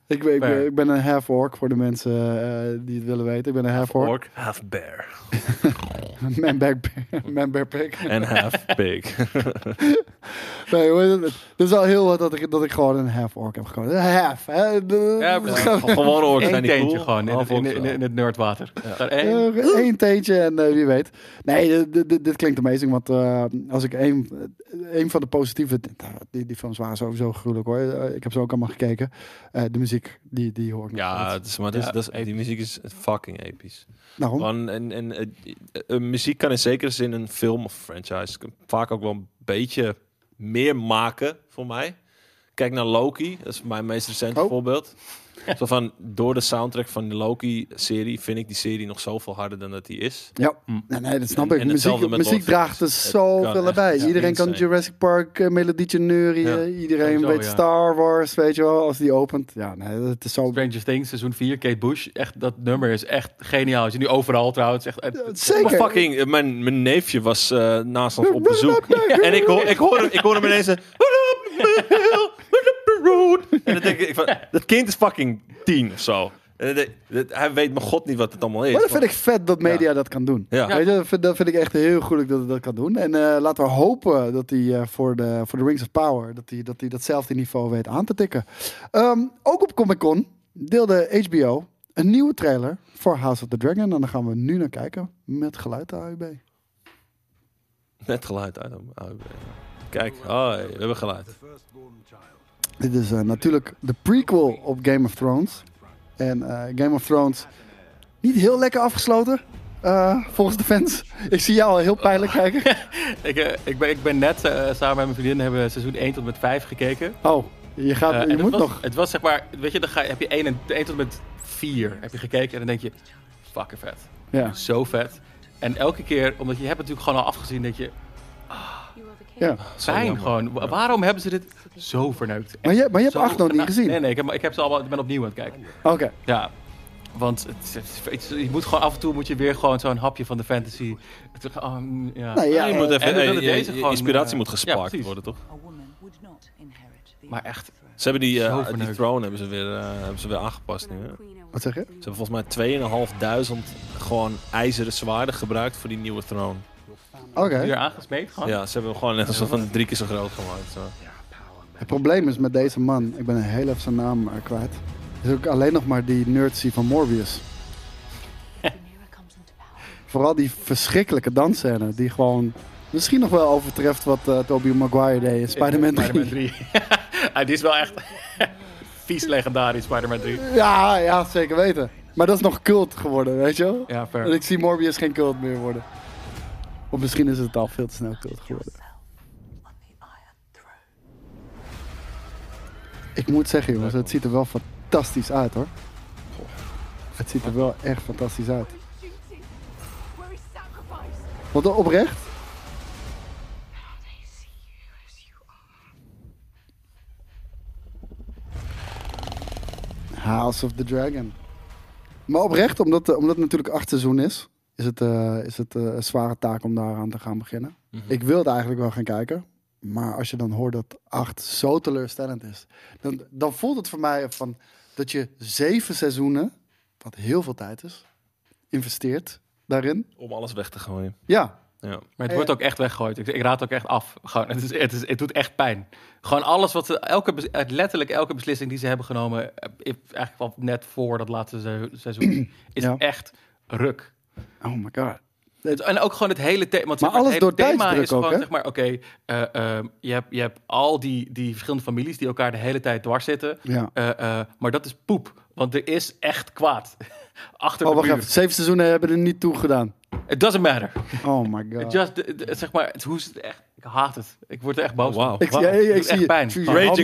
[SPEAKER 2] Ik, ben- ik, ben, ik ben een half-orc voor de mensen eh, die het willen weten. Ik ben een half-orc.
[SPEAKER 3] orc, half bear.
[SPEAKER 2] Man bear, man bear pig.
[SPEAKER 3] En half pig.
[SPEAKER 2] Nee, het? Is al heel wat dat ik, dat ik gewoon een half-orc heb gekozen. Half, hè? De-
[SPEAKER 4] Ja, precies.
[SPEAKER 3] Gewoon orcs Die
[SPEAKER 4] teentje
[SPEAKER 3] cool.
[SPEAKER 4] gewoon in, in, in, het nerdwater. Daar één.
[SPEAKER 2] Eén teentje en eh, wie weet. Nee, dit- dit- klinkt amazing. Want eh, als ik één, één van de positieve... Die, die films waren sowieso gruwelijk hoor. Eh, ik heb ze ook allemaal gekeken. Eh, de muziek, die, die hoor ik
[SPEAKER 3] Ja, het is, maar het is,
[SPEAKER 4] Ja,
[SPEAKER 3] dat is- die muziek is fucking episch.
[SPEAKER 2] Daarom.
[SPEAKER 3] Gewoon, en, en, muziek kan in zekere zin een film of franchise vaak ook wel een beetje meer maken voor mij. Kijk naar Loki, dat is mijn meest recente
[SPEAKER 2] Oh.
[SPEAKER 3] voorbeeld. Zo van, door de soundtrack van de Loki-serie vind ik die serie nog zoveel harder dan dat die is.
[SPEAKER 2] Ja,
[SPEAKER 4] Hm.
[SPEAKER 2] nee, nee, dat snap
[SPEAKER 3] En-
[SPEAKER 2] ik.
[SPEAKER 3] en
[SPEAKER 2] muziek muziek draagt er zoveel bij. Iedereen kan. Jurassic Park uh, melodietje neurien.
[SPEAKER 3] Ja.
[SPEAKER 2] Iedereen weet
[SPEAKER 4] ja.
[SPEAKER 2] Star Wars, weet je wel. Als die opent. Ja, nee, het is zo...
[SPEAKER 4] Stranger Things, seizoen 4, Kate Bush. Echt, dat nummer is echt geniaal. Je ziet nu overal trouwens. Echt, het-
[SPEAKER 2] Zeker.
[SPEAKER 3] Maar fucking, eh, mijn, mijn neefje was eh, naast ons op bezoek. En ik hoor, ik hoor hem, ik hoor hem ineens... een- En dan denk ik, van, dat kind is fucking tien of zo. En dan denk ik, dat- hij weet mijn god niet wat het allemaal is.
[SPEAKER 2] Maar dat vind ik vet dat media dat kan doen.
[SPEAKER 3] Ja.
[SPEAKER 2] Weet je, dat, vind, dat vind ik echt heel goed dat het dat kan doen. En eh, laten we hopen dat hij eh, voor, de, voor de Rings of Power... dat hij dat hij datzelfde niveau weet aan te tikken. Ehm, ook op Comic Con deelde HBO een nieuwe trailer voor House of the Dragon. En daar gaan we nu naar kijken met geluid AUB.
[SPEAKER 3] Net geluid uit. hem. Oh, Kijk, oh, hey, we hebben geluid.
[SPEAKER 2] Dit is eh, natuurlijk de prequel op Game of Thrones. En eh, Game of Thrones niet heel lekker afgesloten. eh, volgens de fans? Ik zie jou al heel pijnlijk kijken.
[SPEAKER 4] Ik, ik, ben, ik ben net samen met mijn vriendin hebben we seizoen 1 tot met 5 gekeken.
[SPEAKER 2] Oh, je, gaat, je
[SPEAKER 4] het
[SPEAKER 2] moet
[SPEAKER 4] was,
[SPEAKER 2] nog.
[SPEAKER 4] Het was zeg maar, weet je, dan ga, heb je 1, en, 1 tot met 4 heb je gekeken en dan denk je, fucking vet.
[SPEAKER 2] Ja.
[SPEAKER 4] Zo vet. En elke keer, omdat je hebt natuurlijk gewoon al afgezien, denk je,
[SPEAKER 2] Ja.
[SPEAKER 4] fijn
[SPEAKER 3] jammer.
[SPEAKER 4] gewoon. Wa- Waarom hebben ze dit zo verneukt?
[SPEAKER 2] Maar je, maar je hebt acht nog niet gezien.
[SPEAKER 4] Nee, nee, ik heb, ik heb ze allemaal, ik ben opnieuw aan het kijken.
[SPEAKER 2] Oké.
[SPEAKER 4] Ja, want het, het- het- je moet gewoon af en toe moet je weer gewoon zo'n hapje van de fantasy. Het, oh, mm, ja.
[SPEAKER 2] Nee, ja,
[SPEAKER 3] je moet
[SPEAKER 2] eh,
[SPEAKER 3] even,
[SPEAKER 4] en we
[SPEAKER 3] eh, je-
[SPEAKER 4] deze
[SPEAKER 3] je
[SPEAKER 4] gewoon,
[SPEAKER 3] inspiratie
[SPEAKER 4] eh,
[SPEAKER 3] moet
[SPEAKER 4] ja, precies.
[SPEAKER 3] worden, toch?
[SPEAKER 5] A woman would not inherit the
[SPEAKER 4] Maar echt,
[SPEAKER 3] Ze hebben die, eh,
[SPEAKER 4] Zo
[SPEAKER 3] die
[SPEAKER 4] verneukt.
[SPEAKER 3] throne hebben ze weer, eh, hebben ze weer aangepast nu. Hè? Ze
[SPEAKER 2] Wat zeg je?
[SPEAKER 3] hebben volgens mij 2.500 gewoon ijzeren zwaarden gebruikt voor die nieuwe throne.
[SPEAKER 2] Oké.
[SPEAKER 4] weer aangesmeed gewoon.
[SPEAKER 3] Ja, ze hebben hem gewoon net alsof van drie keer zo groot gemaakt. Zo.
[SPEAKER 2] Het probleem is met deze man, ik ben heel even zijn naam eh, kwijt. Is ook alleen nog maar die nerdsie van Morbius. Vooral die verschrikkelijke dansscène, die gewoon misschien nog wel overtreft wat eh Tobey Maguire deed in Spider-Man 3.
[SPEAKER 4] Spider-Man 3. Ja, die is wel echt vies legendarisch, Spider-Man 3.
[SPEAKER 2] Ja, ja, zeker weten. Maar dat is nog cult geworden, weet je wel?
[SPEAKER 4] Ja,
[SPEAKER 2] En
[SPEAKER 4] fair.
[SPEAKER 2] ik zie Morbius geen cult meer worden. Of misschien is het al veel te snel cult geworden. Ik moet zeggen jongens, het ziet er wel fantastisch uit hoor. Het ziet er wel echt fantastisch uit. Want oprecht. House of the Dragon. Maar oprecht, omdat, eh, omdat het natuurlijk acht seizoen is, is het, eh, is het eh, een zware taak om daaraan te gaan beginnen. Ik wil het eigenlijk wel gaan kijken. Maar als je dan hoort dat acht zo teleurstellend is, dan, dan voelt het voor mij van dat je zeven seizoenen, wat heel veel tijd is, investeert daarin.
[SPEAKER 3] Om alles weg te gooien.
[SPEAKER 2] Ja,
[SPEAKER 3] Ja.
[SPEAKER 4] Maar het wordt ook echt weggegooid. Ik, ik raad ook echt af. Gewoon, het, is, het, is, het doet echt pijn. Gewoon alles wat ze, elke, eh, letterlijk elke beslissing die ze hebben genomen, eigenlijk wel net voor dat laatste se- seizoen, is
[SPEAKER 2] Ja.
[SPEAKER 4] echt ruk.
[SPEAKER 2] Oh my god.
[SPEAKER 4] Het- En ook gewoon het hele thema. want
[SPEAKER 2] Maar
[SPEAKER 4] zeg
[SPEAKER 2] alles
[SPEAKER 4] het
[SPEAKER 2] door
[SPEAKER 4] hele thema is gewoon,
[SPEAKER 2] ook,
[SPEAKER 4] zeg maar, oké, eh, ehm, je, hebt, je hebt al die, die verschillende families die elkaar de hele tijd dwars zitten.
[SPEAKER 2] Ja.
[SPEAKER 4] Eh, eh, maar dat is poep, want er is echt kwaad. Achter
[SPEAKER 2] Oh,
[SPEAKER 4] de
[SPEAKER 2] wacht
[SPEAKER 4] muur.
[SPEAKER 2] even. Zeven seizoenen hebben er niet toe gedaan.
[SPEAKER 4] It doesn't matter.
[SPEAKER 2] Oh my god.
[SPEAKER 4] Just, zeg maar, hoe is het echt? Ik haat het. Ik word er echt boos
[SPEAKER 3] Oh,
[SPEAKER 4] van.
[SPEAKER 2] Ik, zie- ja, ja, ik
[SPEAKER 4] Het doet
[SPEAKER 2] zie
[SPEAKER 4] echt
[SPEAKER 2] je.
[SPEAKER 4] pijn. Ja, echt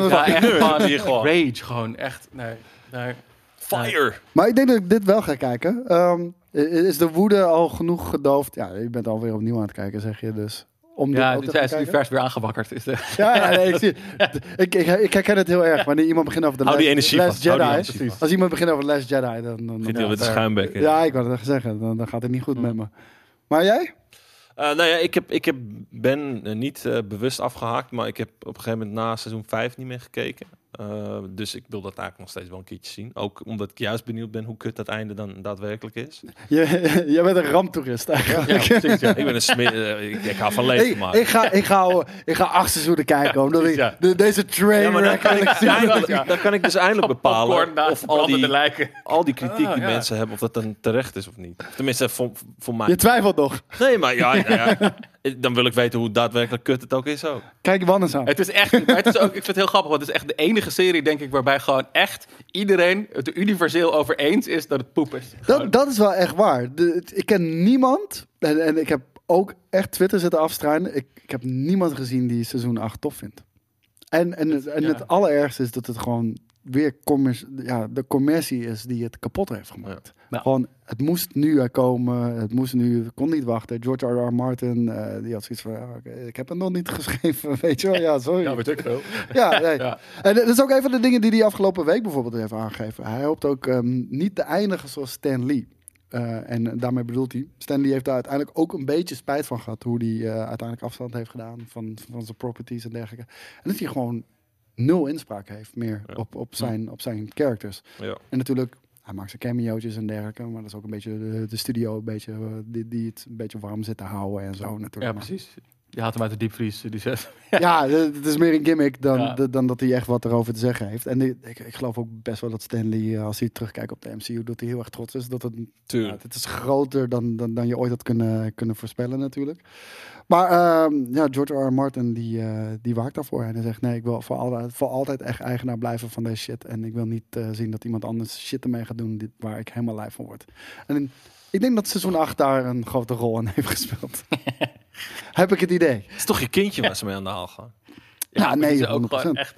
[SPEAKER 3] Hier gewoon.
[SPEAKER 4] rage gewoon. Echt, nee. nee.
[SPEAKER 3] Fire!
[SPEAKER 2] Maar ik denk dat ik dit wel ga kijken. Ehm, is de woede al genoeg gedoofd? Ja, je bent alweer opnieuw aan het kijken, zeg je dus. Om dit
[SPEAKER 4] Ja,
[SPEAKER 2] gaan
[SPEAKER 4] is nu vers weer aangewakkerd. Is de,
[SPEAKER 2] Ja, ja nee, ik, zie, ik, ik, ik herken het heel erg. Wanneer iemand begint over de
[SPEAKER 3] Hou die
[SPEAKER 2] Last,
[SPEAKER 3] energie
[SPEAKER 2] Last
[SPEAKER 3] vast, hou die
[SPEAKER 2] Jedi.
[SPEAKER 3] energie vast.
[SPEAKER 2] Als iemand begint over de Last Jedi, dan... dan, dan
[SPEAKER 3] Zit hij met de
[SPEAKER 4] fair.
[SPEAKER 3] schuimbekken.
[SPEAKER 2] ja, ik wou het zeggen. Dan, dan gaat het niet goed met me. Maar jij?
[SPEAKER 3] Eh, nou ja, ik, heb, ik heb, ben eh, niet eh, bewust afgehaakt, maar ik heb op een gegeven moment na seizoen 5 niet meer gekeken. Eh, dus ik wil dat eigenlijk nog steeds wel een keertje zien. Ook omdat ik juist benieuwd ben hoe kut dat einde dan daadwerkelijk is.
[SPEAKER 2] Je, jij bent een ramptoerist eigenlijk.
[SPEAKER 4] ja, precies. Ja.
[SPEAKER 3] ik ben een sme- eh, ik, ik hou van leven
[SPEAKER 2] Ik,
[SPEAKER 3] maken.
[SPEAKER 2] ik, ga, ik, ga, ik ga acht seizoenen kijken, omdat ik
[SPEAKER 4] ja.
[SPEAKER 2] de, deze train
[SPEAKER 3] ja, maar dan kan, ik,
[SPEAKER 2] wreck-
[SPEAKER 3] eindelijk, dan kan ik dus eindelijk bepalen of al die,
[SPEAKER 4] lijken.
[SPEAKER 3] al die kritiek
[SPEAKER 4] Ah,
[SPEAKER 3] die
[SPEAKER 4] ja.
[SPEAKER 3] mensen hebben, of dat dan terecht is of niet. Tenminste, voor, voor mij.
[SPEAKER 2] Je twijfelt nog.
[SPEAKER 3] Nee, maar ja, ja, dan wil ik weten hoe daadwerkelijk kut het ook is ook.
[SPEAKER 2] Kijk Wannes aan.
[SPEAKER 4] Het is echt, het is ook, ik vind het heel grappig, want het is echt de enige serie, denk ik, waarbij gewoon echt iedereen het er universeel over eens is dat het poep is. Gewoon-
[SPEAKER 2] Dat, dat is wel echt waar. De, ik ken niemand, en, en ik heb ook echt Twitter zitten afstruinen. Ik, ik heb niemand gezien die seizoen 8 tof vindt. En, en, het- en
[SPEAKER 4] Ja.
[SPEAKER 2] het allerergste is dat het gewoon weer ja, de commercie is die het kapot heeft gemaakt.
[SPEAKER 4] Nou.
[SPEAKER 2] Gewoon, het moest nu er komen, het moest nu, kon niet wachten. George R. R. Martin, eh, die had zoiets van, ja, ik heb het nog niet geschreven, weet je wel. Ja, sorry.
[SPEAKER 4] Ja, weet ik veel.
[SPEAKER 2] Ja, nee.
[SPEAKER 4] Ja.
[SPEAKER 2] En dat is ook een van de dingen die hij afgelopen week bijvoorbeeld heeft aangegeven. Hij hoopt ook ehm, niet te eindigen zoals Stan Lee. Eh, en daarmee bedoelt hij, Stan Lee heeft daar uiteindelijk ook een beetje spijt van gehad hoe hij eh, uiteindelijk afstand heeft gedaan van, van zijn properties en dergelijke. En dat hij gewoon nul inspraak heeft meer
[SPEAKER 3] Ja.
[SPEAKER 2] op, op, zijn, op zijn characters.
[SPEAKER 3] Ja.
[SPEAKER 2] En natuurlijk, hij maakt zijn cameo's en dergelijke, maar dat is ook een beetje de, de studio een beetje, eh, die, die het een beetje warm zit te houden en zo natuurlijk.
[SPEAKER 4] Ja, precies. Je haalt hem uit de diepvries, die zet.
[SPEAKER 2] ja, het is meer een gimmick dan,
[SPEAKER 4] Ja.
[SPEAKER 2] de- dan dat hij echt wat erover te zeggen heeft. En ik, ik, ik geloof ook best wel dat Stanley, eh, als hij terugkijkt op de MCU, dat hij heel erg trots is. Dat het, ja,
[SPEAKER 3] Tuurlijk.
[SPEAKER 2] het is groter dan, dan, dan je ooit had kunnen, kunnen voorspellen natuurlijk. Maar ehm, ja, George R. R. Martin, die, eh, die waakt daarvoor. En hij zegt, nee, ik wil voor altijd, voor altijd echt eigenaar blijven van deze shit. En ik wil niet eh, zien dat iemand anders shit ermee gaat doen die, waar ik helemaal lijf van word. En Ik denk dat seizoen 8 daar een grote rol in heeft gespeeld. Heb ik het idee.
[SPEAKER 3] Het is toch je kindje waar ze mee aan de haal gaan?
[SPEAKER 2] Ja, nee,
[SPEAKER 4] die ze ook
[SPEAKER 2] 100%.
[SPEAKER 4] gewoon echt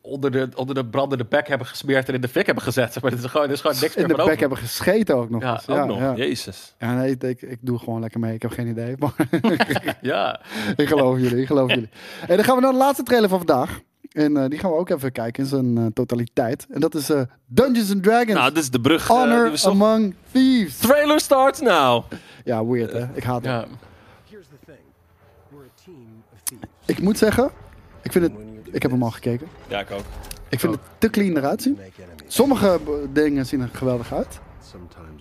[SPEAKER 4] onder de, onder de brandende bek hebben gesmeerd en in de fik hebben gezet. Maar dit is gewoon, dit is gewoon niks
[SPEAKER 2] In
[SPEAKER 4] meer
[SPEAKER 2] de bek
[SPEAKER 4] over.
[SPEAKER 2] hebben gescheten ook nog.
[SPEAKER 4] Ja,
[SPEAKER 2] eens.
[SPEAKER 3] Ook
[SPEAKER 2] ja,
[SPEAKER 3] nog.
[SPEAKER 2] Ja.
[SPEAKER 3] Jezus.
[SPEAKER 2] Ja, nee, ik, ik doe gewoon lekker mee. Ik heb geen idee. Maar
[SPEAKER 4] Ja,
[SPEAKER 2] ik geloof jullie, ik geloof jullie. En dan gaan we naar de laatste trailer van vandaag. En eh, die gaan we ook even kijken in zijn eh, totaliteit. En dat is eh, Dungeons and Dragons.
[SPEAKER 3] Nou, dit is de brug eh, die
[SPEAKER 2] Honor. Among Thieves.
[SPEAKER 3] Trailer starts now.
[SPEAKER 2] Ja, weird hè. Ik haat het.
[SPEAKER 6] of thieves.
[SPEAKER 2] Ik moet zeggen, ik vind het... Ik heb hem al gekeken.
[SPEAKER 3] Ja, ik ook.
[SPEAKER 2] Ik vind het te clean eruit zien. Sommige dingen zien er geweldig uit.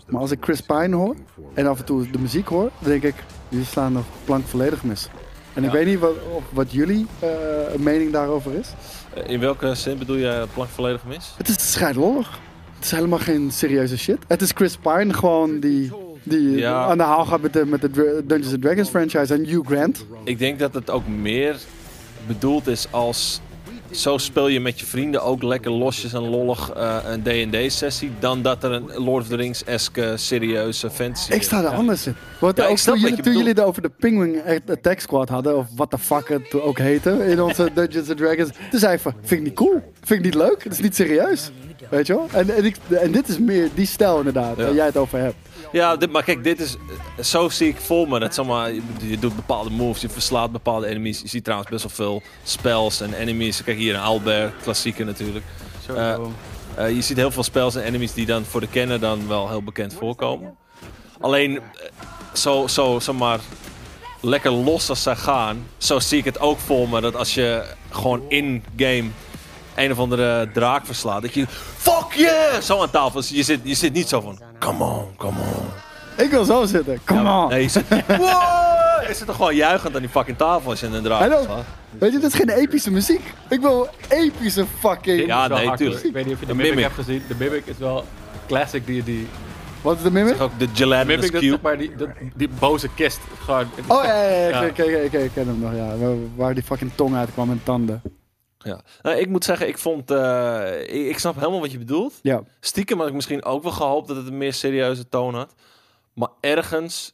[SPEAKER 2] Maar als ik Chris Pine hoor en af en toe de muziek hoor, dan denk ik, jullie slaan de plank volledig mis. En ik weet niet wat, wat jullie eh, mening daarover is.
[SPEAKER 3] Eh, In welke zin bedoel je plank volledig mis?
[SPEAKER 2] Het is scheidlollig. Het is helemaal geen serieuze shit. Het is Chris Pine gewoon die, die
[SPEAKER 3] Ja.
[SPEAKER 2] aan de haal gaat met de, met de Dungeons Dragons franchise en Hugh Grant.
[SPEAKER 3] Ik denk dat het ook meer bedoeld is als... Zo speel je met je vrienden ook lekker losjes en lollig eh, een D&D-sessie... dan dat er een Lord of the Rings-esque serieuze fantasy
[SPEAKER 2] Ik sta er anders in. Want
[SPEAKER 3] Ja, ik
[SPEAKER 2] ook toen, jullie, toen het over de Penguin Attack Squad hadden, of wat de fuck het ook heette in onze Dungeons and Dragons, toen zei ik van, vind ik niet cool, vind ik niet leuk, het is niet serieus. Weet je wel? En, en, ik, en dit is meer die stijl inderdaad,
[SPEAKER 3] Ja.
[SPEAKER 2] waar jij het over hebt.
[SPEAKER 3] Ja, dit, maar kijk, dit is... eh, Zo zie ik voor me. Dat, zeg maar, je, je doet bepaalde moves, je verslaat bepaalde enemies. Je ziet trouwens best wel veel spells en enemies. Kijk hier, een Albert, klassieke natuurlijk.
[SPEAKER 4] Sowieso.
[SPEAKER 3] Eh, je ziet heel veel spells en enemies die dan voor de kenner dan wel heel bekend voorkomen. Alleen, eh, zo, zo, zeg maar, lekker los als zij gaan, zo zie ik het ook voor me. Dat als je gewoon in-game een of andere draak verslaat, dat je, fuck yeah, zo aan tafel. Dus je zit, je zit niet zo van, come on, come on.
[SPEAKER 2] Ik wil zo zitten, come on.
[SPEAKER 3] Nee, je zit, wow, je zit toch gewoon juichend aan die fucking tafel als je een draak verslaat.
[SPEAKER 2] Weet je, dit is geen epische muziek. Ik wil epische fucking...
[SPEAKER 3] Ja, nee, tuurlijk.
[SPEAKER 4] Ik weet niet of je de
[SPEAKER 3] Een
[SPEAKER 4] Mimic,
[SPEAKER 3] Mimic.
[SPEAKER 4] hebt gezien. De Mimic is wel classic D&D.
[SPEAKER 2] Wat is de mimic?
[SPEAKER 3] Zeg ook de gelatinous
[SPEAKER 4] Mimic, dat is
[SPEAKER 3] cube.
[SPEAKER 4] maar die, dat, die boze kist. Gewoon,
[SPEAKER 2] Oh ja, ja, ja,
[SPEAKER 4] Ja.
[SPEAKER 2] Ik, ik, ik, ik ken hem nog, ja. Waar, waar die fucking tong uitkwam en tanden.
[SPEAKER 3] Ja. Nou, ik moet zeggen, ik vond, eh, ik, ik snap helemaal wat je bedoelt.
[SPEAKER 2] Ja.
[SPEAKER 3] Stiekem had ik misschien ook wel gehoopt dat het een meer serieuze toon had. Maar ergens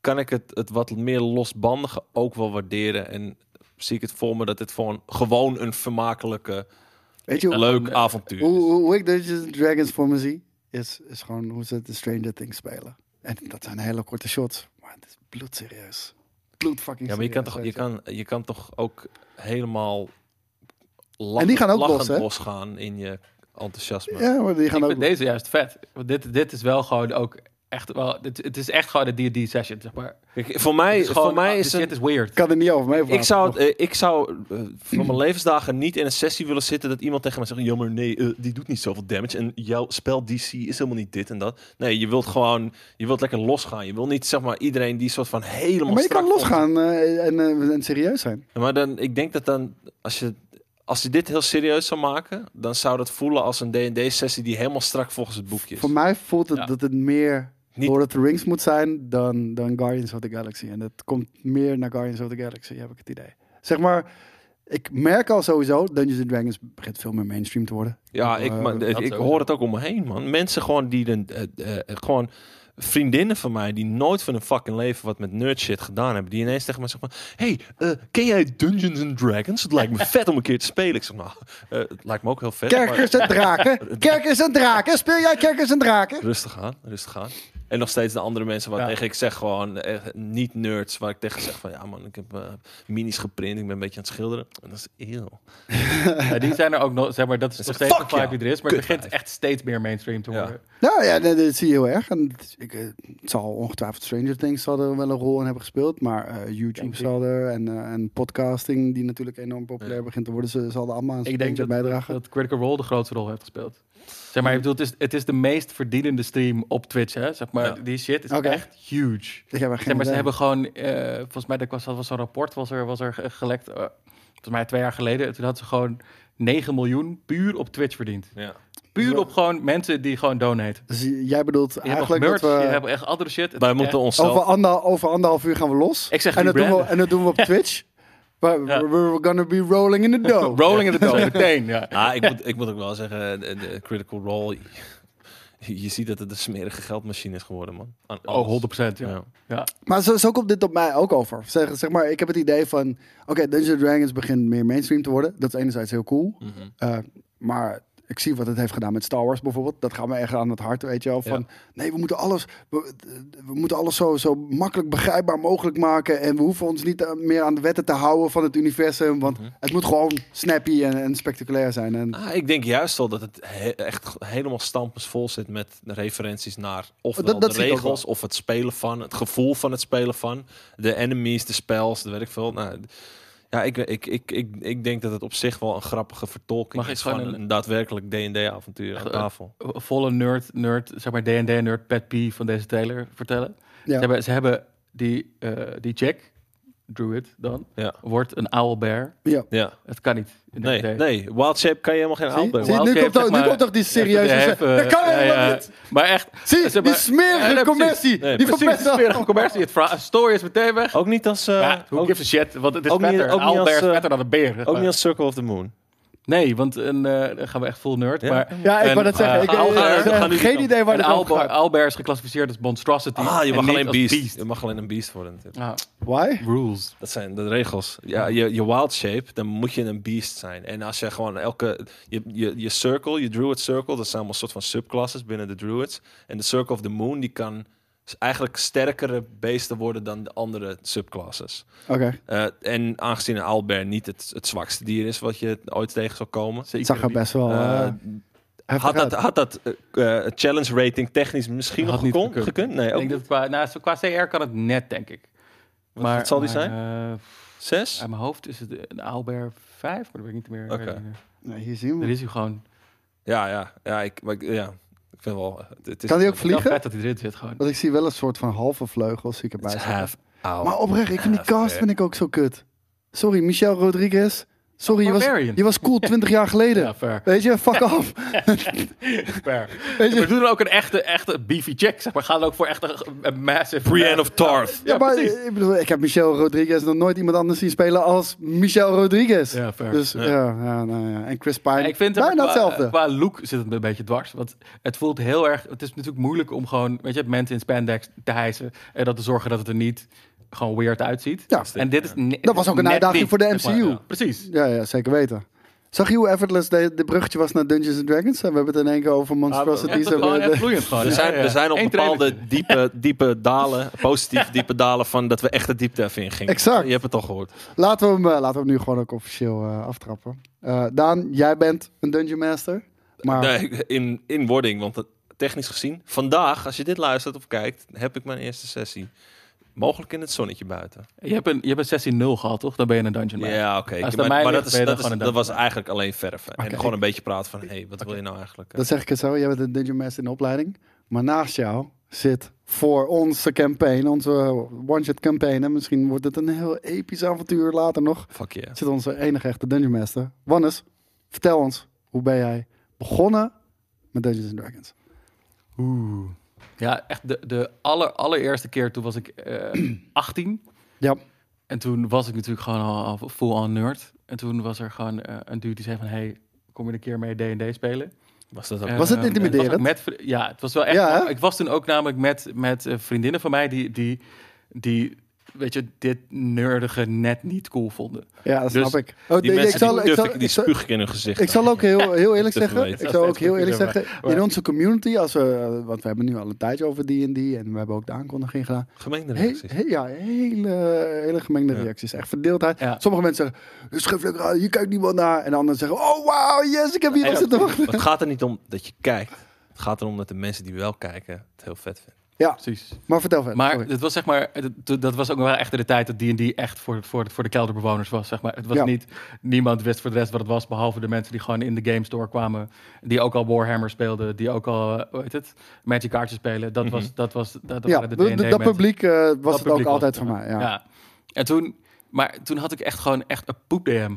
[SPEAKER 3] kan ik het, het wat meer losbandige ook wel waarderen. En zie ik het voor me dat het gewoon, gewoon een vermakelijke,
[SPEAKER 2] Weet je
[SPEAKER 3] leuk avontuur
[SPEAKER 2] hoe, hoe, hoe ik Dungeons Dragons voor me zie? Is, is gewoon hoe ze de Stranger Things spelen. En dat zijn hele korte shots. Maar het is bloedserieus. Bloed fucking
[SPEAKER 3] Ja, maar je kan, toch, je, kan, je kan toch ook helemaal lach,
[SPEAKER 2] En die gaan ook
[SPEAKER 3] lachend
[SPEAKER 2] los, hè?
[SPEAKER 3] losgaan in je enthousiasme.
[SPEAKER 2] Ja, maar die gaan
[SPEAKER 4] ik
[SPEAKER 2] ook...
[SPEAKER 4] vind deze juist vet. Want dit, dit is wel gewoon ook echt wel... Het, het is echt gewoon een D&D session, zeg maar.
[SPEAKER 3] Kijk, voor mij,
[SPEAKER 4] Het is gewoon,
[SPEAKER 3] voor mij
[SPEAKER 4] ah,
[SPEAKER 3] is
[SPEAKER 4] de is weird.
[SPEAKER 2] Ik kan er niet over mee
[SPEAKER 3] Ik zou, het, eh, ik zou eh, voor mijn levensdagen niet in een sessie willen zitten dat iemand tegen mij zegt: Jammer, nee, eh, die doet niet zoveel damage. En jouw spel DC is helemaal niet dit en dat. Nee, je wilt gewoon, je wilt lekker losgaan. Je wil niet zeg maar iedereen die soort van helemaal.
[SPEAKER 2] maar je kan losgaan eh, en, en serieus zijn.
[SPEAKER 3] Maar dan, ik denk dat dan, als je, als je dit heel serieus zou maken, dan zou dat voelen als een D&D-sessie die helemaal strak volgens het boekje is.
[SPEAKER 2] Voor mij voelt het
[SPEAKER 4] Ja.
[SPEAKER 2] dat het meer
[SPEAKER 3] Niet-
[SPEAKER 2] Lord of the Rings moet zijn dan, dan Guardians of the Galaxy. En dat komt meer naar Guardians of the Galaxy, heb ik het idee. Zeg maar, ik merk al sowieso, Dungeons and Dragons begint veel meer mainstream te worden.
[SPEAKER 3] Ja, ik,
[SPEAKER 2] Eh,
[SPEAKER 3] ik
[SPEAKER 4] sowieso.
[SPEAKER 3] hoor het ook om me heen, man. Mensen gewoon die de, eh, eh, gewoon vriendinnen van mij die nooit van hun fucking leven wat met nerd shit gedaan hebben, die ineens tegen mij zeggen van, hey, eh, ken jij Dungeons and Dragons? Het lijkt me vet om een keer te spelen. Ik zeg, nou, eh, het lijkt me ook heel vet. maar
[SPEAKER 2] Kerkers en draken, kerkers en draken, speel jij kerkers en draken?
[SPEAKER 3] Rustig aan, rustig aan. En nog steeds de andere mensen waar
[SPEAKER 4] Ja.
[SPEAKER 3] tegen ik zeg gewoon eh, niet nerds, waar ik tegen zeg van, ja man, ik heb minis geprint, ik ben een beetje aan het schilderen. En dat is eeuw.
[SPEAKER 4] Ja, die zijn er ook nog, zeg maar, dat is
[SPEAKER 3] Dat
[SPEAKER 4] nog steeds een vibe
[SPEAKER 3] ja.
[SPEAKER 4] die er is. Maar het begint echt steeds meer mainstream te
[SPEAKER 3] Ja.
[SPEAKER 2] Nou ja, dat, dat zie je heel erg. En het- ik, eh, het zal ongetwijfeld Stranger Things zal er wel een rol in hebben gespeeld. Maar eh, YouTube zal er en, eh, en podcasting, die natuurlijk enorm populair
[SPEAKER 3] Ja.
[SPEAKER 2] begint te worden, ze zal er allemaal een
[SPEAKER 4] Ik denk dat,
[SPEAKER 2] bijdragen.
[SPEAKER 4] dat Critical Role de grootste rol heeft gespeeld. Zeg maar, ik bedoel, het is, het is de meest verdienende stream op Twitch, hè? Zeg maar,
[SPEAKER 3] Ja.
[SPEAKER 4] die shit is echt huge.
[SPEAKER 2] ik heb er geen
[SPEAKER 4] Zeg maar,
[SPEAKER 2] idee.
[SPEAKER 4] ze hebben gewoon, eh, volgens mij, dat was, dat was zo'n rapport, was er, was er ge- gelekt, eh, volgens mij twee jaar geleden. Toen hadden ze gewoon 9 miljoen puur op Twitch verdiend.
[SPEAKER 3] Ja.
[SPEAKER 4] Puur op gewoon mensen die gewoon donaten.
[SPEAKER 2] Dus jij bedoelt eigenlijk
[SPEAKER 4] merch,
[SPEAKER 2] dat we...
[SPEAKER 4] je hebt echt andere shit.
[SPEAKER 3] Wij moeten onszelf...
[SPEAKER 2] Over, ander, over anderhalf uur gaan we los.
[SPEAKER 4] Ik zeg
[SPEAKER 2] en, dat doen we, en dat doen we op Twitch. We're gonna be rolling in the dough.
[SPEAKER 4] Rolling in the dough, meteen, ja.
[SPEAKER 3] Ah, ik, moet, ik moet ook wel zeggen, de, de Critical Role. je ziet dat het een smerige geldmachine is geworden, man. Aan
[SPEAKER 4] Oh,
[SPEAKER 3] alles.
[SPEAKER 4] 100%. Ja.
[SPEAKER 3] Ja.
[SPEAKER 4] ja.
[SPEAKER 2] Maar zo, zo komt dit op mij ook over. Zeg, zeg maar, ik heb het idee van... Oké, Dungeons Dragons begint meer mainstream te worden. Dat is enerzijds heel cool.
[SPEAKER 3] Mhm.
[SPEAKER 2] Eh, maar ik zie wat het heeft gedaan met Star Wars bijvoorbeeld. Dat gaat me echt aan het hart, weet je wel. Van, nee, we moeten alles, we, we moeten alles zo, zo makkelijk begrijpbaar mogelijk maken. En we hoeven ons niet eh, meer aan de wetten te houden van het universum. Want
[SPEAKER 3] Mhm.
[SPEAKER 2] het moet gewoon snappy en, en spectaculair zijn. En,
[SPEAKER 3] Ah, ik denk juist wel dat het he- echt helemaal stampensvol zit met de referenties naar
[SPEAKER 2] Dat- dat
[SPEAKER 3] de regels of het spelen van, het gevoel van het spelen van, de enemies, de spells, weet ik veel. Nou, ja, ik, ik, ik, ik, ik denk dat het op zich wel een grappige vertolking
[SPEAKER 4] Mag
[SPEAKER 3] is
[SPEAKER 4] gewoon
[SPEAKER 3] van
[SPEAKER 4] een-
[SPEAKER 3] een, daadwerkelijk D&D-avontuur aan
[SPEAKER 4] Eh,
[SPEAKER 3] tafel.
[SPEAKER 4] Volle nerd, nerd, zeg maar D&D nerd pet P van deze trailer vertellen.
[SPEAKER 2] Ja.
[SPEAKER 4] Ze, hebben, ze hebben die, eh die check, druid dan,
[SPEAKER 3] Ja,
[SPEAKER 4] wordt een owlbear.
[SPEAKER 2] ja.
[SPEAKER 3] ja.
[SPEAKER 4] Het kan niet. in
[SPEAKER 3] Nee,
[SPEAKER 4] D&D.
[SPEAKER 3] nee, Wild Shape kan je helemaal geen aanbrengen.
[SPEAKER 2] zie, nu, komt nu komt ook die serieuze... Dat kan helemaal
[SPEAKER 4] ja.
[SPEAKER 2] niet!
[SPEAKER 4] Maar echt,
[SPEAKER 2] Zie,
[SPEAKER 4] zeg
[SPEAKER 2] die
[SPEAKER 4] maar-
[SPEAKER 2] smerige
[SPEAKER 4] Ja, nee,
[SPEAKER 2] commercie.
[SPEAKER 3] Nee,
[SPEAKER 2] die
[SPEAKER 3] precies.
[SPEAKER 2] wel.
[SPEAKER 4] smerige commercie. Het verhaal- story is meteen weg.
[SPEAKER 3] Ook niet als, eh,
[SPEAKER 4] ja, who
[SPEAKER 3] ook,
[SPEAKER 4] gives a shit? Want het is
[SPEAKER 3] ook niet-
[SPEAKER 4] vetter.
[SPEAKER 3] ook
[SPEAKER 4] Een
[SPEAKER 3] niet
[SPEAKER 4] owlbear
[SPEAKER 3] als,
[SPEAKER 4] is
[SPEAKER 3] eh,
[SPEAKER 4] vetter dan een beer.
[SPEAKER 3] ook
[SPEAKER 4] maar.
[SPEAKER 3] niet als Circle of the Moon.
[SPEAKER 4] Nee, want een, eh, dan gaan we echt full nerd.
[SPEAKER 3] Ja.
[SPEAKER 4] Maar
[SPEAKER 2] Ja, ik wou dat zeggen.
[SPEAKER 4] eh,
[SPEAKER 2] Ik, heb
[SPEAKER 3] nu
[SPEAKER 2] geen
[SPEAKER 3] die
[SPEAKER 2] idee waar dit over gaat.
[SPEAKER 4] is geclassificeerd als monstrosity.
[SPEAKER 3] Ah, je mag alleen
[SPEAKER 4] als
[SPEAKER 3] beast. Je mag alleen een beast worden.
[SPEAKER 4] Ah,
[SPEAKER 2] Why?
[SPEAKER 4] rules.
[SPEAKER 3] Dat zijn de regels. Ja, je, je wild shape, dan moet je een beast zijn. En als je gewoon elke... Je, je, je circle, je druid circle, dat zijn allemaal soort van subclasses binnen de druids. En de circle of the moon, die kan eigenlijk sterkere beesten worden dan de andere subclasses.
[SPEAKER 2] Oké,
[SPEAKER 3] Eh, en aangezien een owlbear niet het, het zwakste dier is wat je ooit tegen zal komen...
[SPEAKER 2] zag er best wel
[SPEAKER 3] eh,
[SPEAKER 2] eh,
[SPEAKER 3] had dat, had dat challenge rating technisch misschien
[SPEAKER 4] Had
[SPEAKER 3] nog
[SPEAKER 4] niet gekund.
[SPEAKER 3] gekund? Nee,
[SPEAKER 4] Ik
[SPEAKER 3] ook
[SPEAKER 4] denk dat het qua, nou, zo qua CR kan het net, denk ik.
[SPEAKER 3] Wat- wat zal die zijn?
[SPEAKER 4] eh,
[SPEAKER 3] Zes?
[SPEAKER 4] Mijn hoofd is het een owlbear 5, maar dat weet ik niet meer.
[SPEAKER 3] Oké.
[SPEAKER 4] ik niet.
[SPEAKER 2] Nee, hier zien we.
[SPEAKER 4] is hij gewoon...
[SPEAKER 3] Ja, ja, ja, ik, maar ik- ja, ik vind wel... Het, het is,
[SPEAKER 2] Kan die ook
[SPEAKER 4] Het
[SPEAKER 2] vliegen?
[SPEAKER 4] vet dat hij erin zit gewoon.
[SPEAKER 2] Want ik zie wel een soort van halve vleugels zie ik
[SPEAKER 3] Het
[SPEAKER 2] erbij
[SPEAKER 3] half owl.
[SPEAKER 2] Maar oprecht, ik vind die cast vind ik ook zo kut. Sorry, Michel Rodriguez. Sorry, je was, je was cool 20 jaar geleden.
[SPEAKER 4] Ja, fair.
[SPEAKER 2] Weet je, fuck off.
[SPEAKER 4] fair.
[SPEAKER 2] Weet je?
[SPEAKER 4] doe dan ook een echte, echte beefy check, zeg maar. Ga dan ook voor echt een, massive...
[SPEAKER 3] Brienne of Tarth.
[SPEAKER 2] Ja, maar ik bedoel, ik heb Michel Rodriguez nog nooit iemand anders zien spelen als Michel Rodriguez.
[SPEAKER 4] Ja, fair.
[SPEAKER 2] Dus ja, ja, nou ja. En Chris Pine,
[SPEAKER 4] Ja, ik vind
[SPEAKER 2] bijna
[SPEAKER 4] qua,
[SPEAKER 2] hetzelfde.
[SPEAKER 4] qua look zit het een beetje dwars. Want het voelt heel erg... Het is natuurlijk moeilijk om gewoon, weet je, mensen in spandex te hijsen. En dat te zorgen dat het er niet gewoon weird uitziet.
[SPEAKER 2] Ja.
[SPEAKER 4] En dit is ne-
[SPEAKER 2] Dat was ook een uitdaging
[SPEAKER 4] niet,
[SPEAKER 2] voor de
[SPEAKER 4] zeg maar.
[SPEAKER 2] MCU.
[SPEAKER 4] Ja, precies.
[SPEAKER 2] Ja, ja, zeker weten. Zag je hoe effortless de, de bruggetje was naar Dungeons and Dragons? We hebben het in één keer over monstrosities. en we-
[SPEAKER 4] echt vloeiend gewoon.
[SPEAKER 3] Er zijn,
[SPEAKER 4] Ja, ja.
[SPEAKER 3] er zijn op
[SPEAKER 4] Eén
[SPEAKER 3] bepaalde diepe, diepe dalen, positief diepe dalen van dat we echt de diepte even in gingen.
[SPEAKER 2] Exact.
[SPEAKER 3] Je hebt het al gehoord.
[SPEAKER 2] Laten, we hem, eh, laten we hem nu gewoon ook officieel eh, aftrappen. Eh, Daan, jij bent een Dungeon Master. Maar
[SPEAKER 3] Nee, in, in wording, want technisch gezien, vandaag, als je dit luistert of kijkt, heb ik mijn eerste sessie. Mogelijk in het zonnetje buiten.
[SPEAKER 4] Je hebt een, je hebt een sessie 0 gehad, toch? Dan ben je een dungeon master.
[SPEAKER 3] Ja, oké. Maar, dat, is,
[SPEAKER 4] je
[SPEAKER 3] dat, is, dat was eigenlijk alleen verven. En gewoon een beetje praten van, hé, hey, wat wil je nou eigenlijk?
[SPEAKER 2] dan zeg ik het zo. Jij bent een Dungeon Master in de opleiding. Maar naast jou zit voor onze campaign, onze one-shot campaign. En misschien wordt het een heel episch avontuur later nog.
[SPEAKER 3] Fuck yeah.
[SPEAKER 2] Zit onze enige echte Dungeon Master. Wannes, vertel ons. Hoe ben jij begonnen met Dungeons and Dragons?
[SPEAKER 4] Oeh. Ja, echt de, de aller, allereerste keer toen was ik eh 18.
[SPEAKER 2] Ja.
[SPEAKER 4] En toen was ik natuurlijk gewoon al, al full-on nerd. En toen was er gewoon eh, een dude die zei van... Hey, kom je een keer mee D&D spelen?
[SPEAKER 3] Was dat ook?
[SPEAKER 4] Eh,
[SPEAKER 2] Was het
[SPEAKER 4] en
[SPEAKER 2] intimiderend?
[SPEAKER 4] was met, ja, het was wel echt...
[SPEAKER 2] Ja,
[SPEAKER 4] ik was toen ook namelijk met, met vriendinnen van mij die, die, die, weet je, dit nerdige net niet cool vonden.
[SPEAKER 2] Ja, dat
[SPEAKER 4] Dus
[SPEAKER 2] snap ik. Oh,
[SPEAKER 3] Die
[SPEAKER 2] ik
[SPEAKER 3] mensen
[SPEAKER 2] zal-
[SPEAKER 3] die,
[SPEAKER 2] ik zal-
[SPEAKER 3] ik- die
[SPEAKER 2] ik zal-
[SPEAKER 3] spuug ik in hun gezicht.
[SPEAKER 2] Ik zal ook heel, heel eerlijk zeggen. Ik zal ook heel eerlijk zeggen. In onze community, als we, want we hebben nu al een tijdje over D&D en we hebben ook de aankondiging gedaan.
[SPEAKER 3] Gemengde reacties.
[SPEAKER 2] he- ja, hele, hele gemengde
[SPEAKER 3] Ja.
[SPEAKER 2] reacties. Echt verdeeldheid.
[SPEAKER 4] Ja.
[SPEAKER 2] Sommige mensen zeggen, aan, hier kijkt niemand naar. En anderen zeggen, oh wow, yes, ik heb hier op zitten wachten.
[SPEAKER 3] Het gaat er niet om dat je kijkt. Het gaat erom dat de mensen die wel kijken het heel vet vinden.
[SPEAKER 2] Ja,
[SPEAKER 4] Precies.
[SPEAKER 2] maar vertel verder.
[SPEAKER 4] Maar het was zeg maar, dat was ook wel echt in de tijd dat D&D echt voor, voor, voor de kelderbewoners was, zeg maar. Het was
[SPEAKER 2] Ja.
[SPEAKER 4] niet, niemand wist voor de rest wat het was, behalve de mensen die gewoon in de game store kwamen, die ook al Warhammer speelden, die ook al, hoe heet het, Magic kaartjes spelen. Dat was, dat was, dat, dat
[SPEAKER 2] ja,
[SPEAKER 4] waren de
[SPEAKER 2] dat publiek eh, was
[SPEAKER 4] Dat
[SPEAKER 2] het
[SPEAKER 4] publiek
[SPEAKER 2] ook
[SPEAKER 4] was
[SPEAKER 2] altijd
[SPEAKER 4] het,
[SPEAKER 2] voor
[SPEAKER 4] ja.
[SPEAKER 2] mij. Ja.
[SPEAKER 4] Ja. En toen, maar toen had ik echt gewoon echt een poep DM.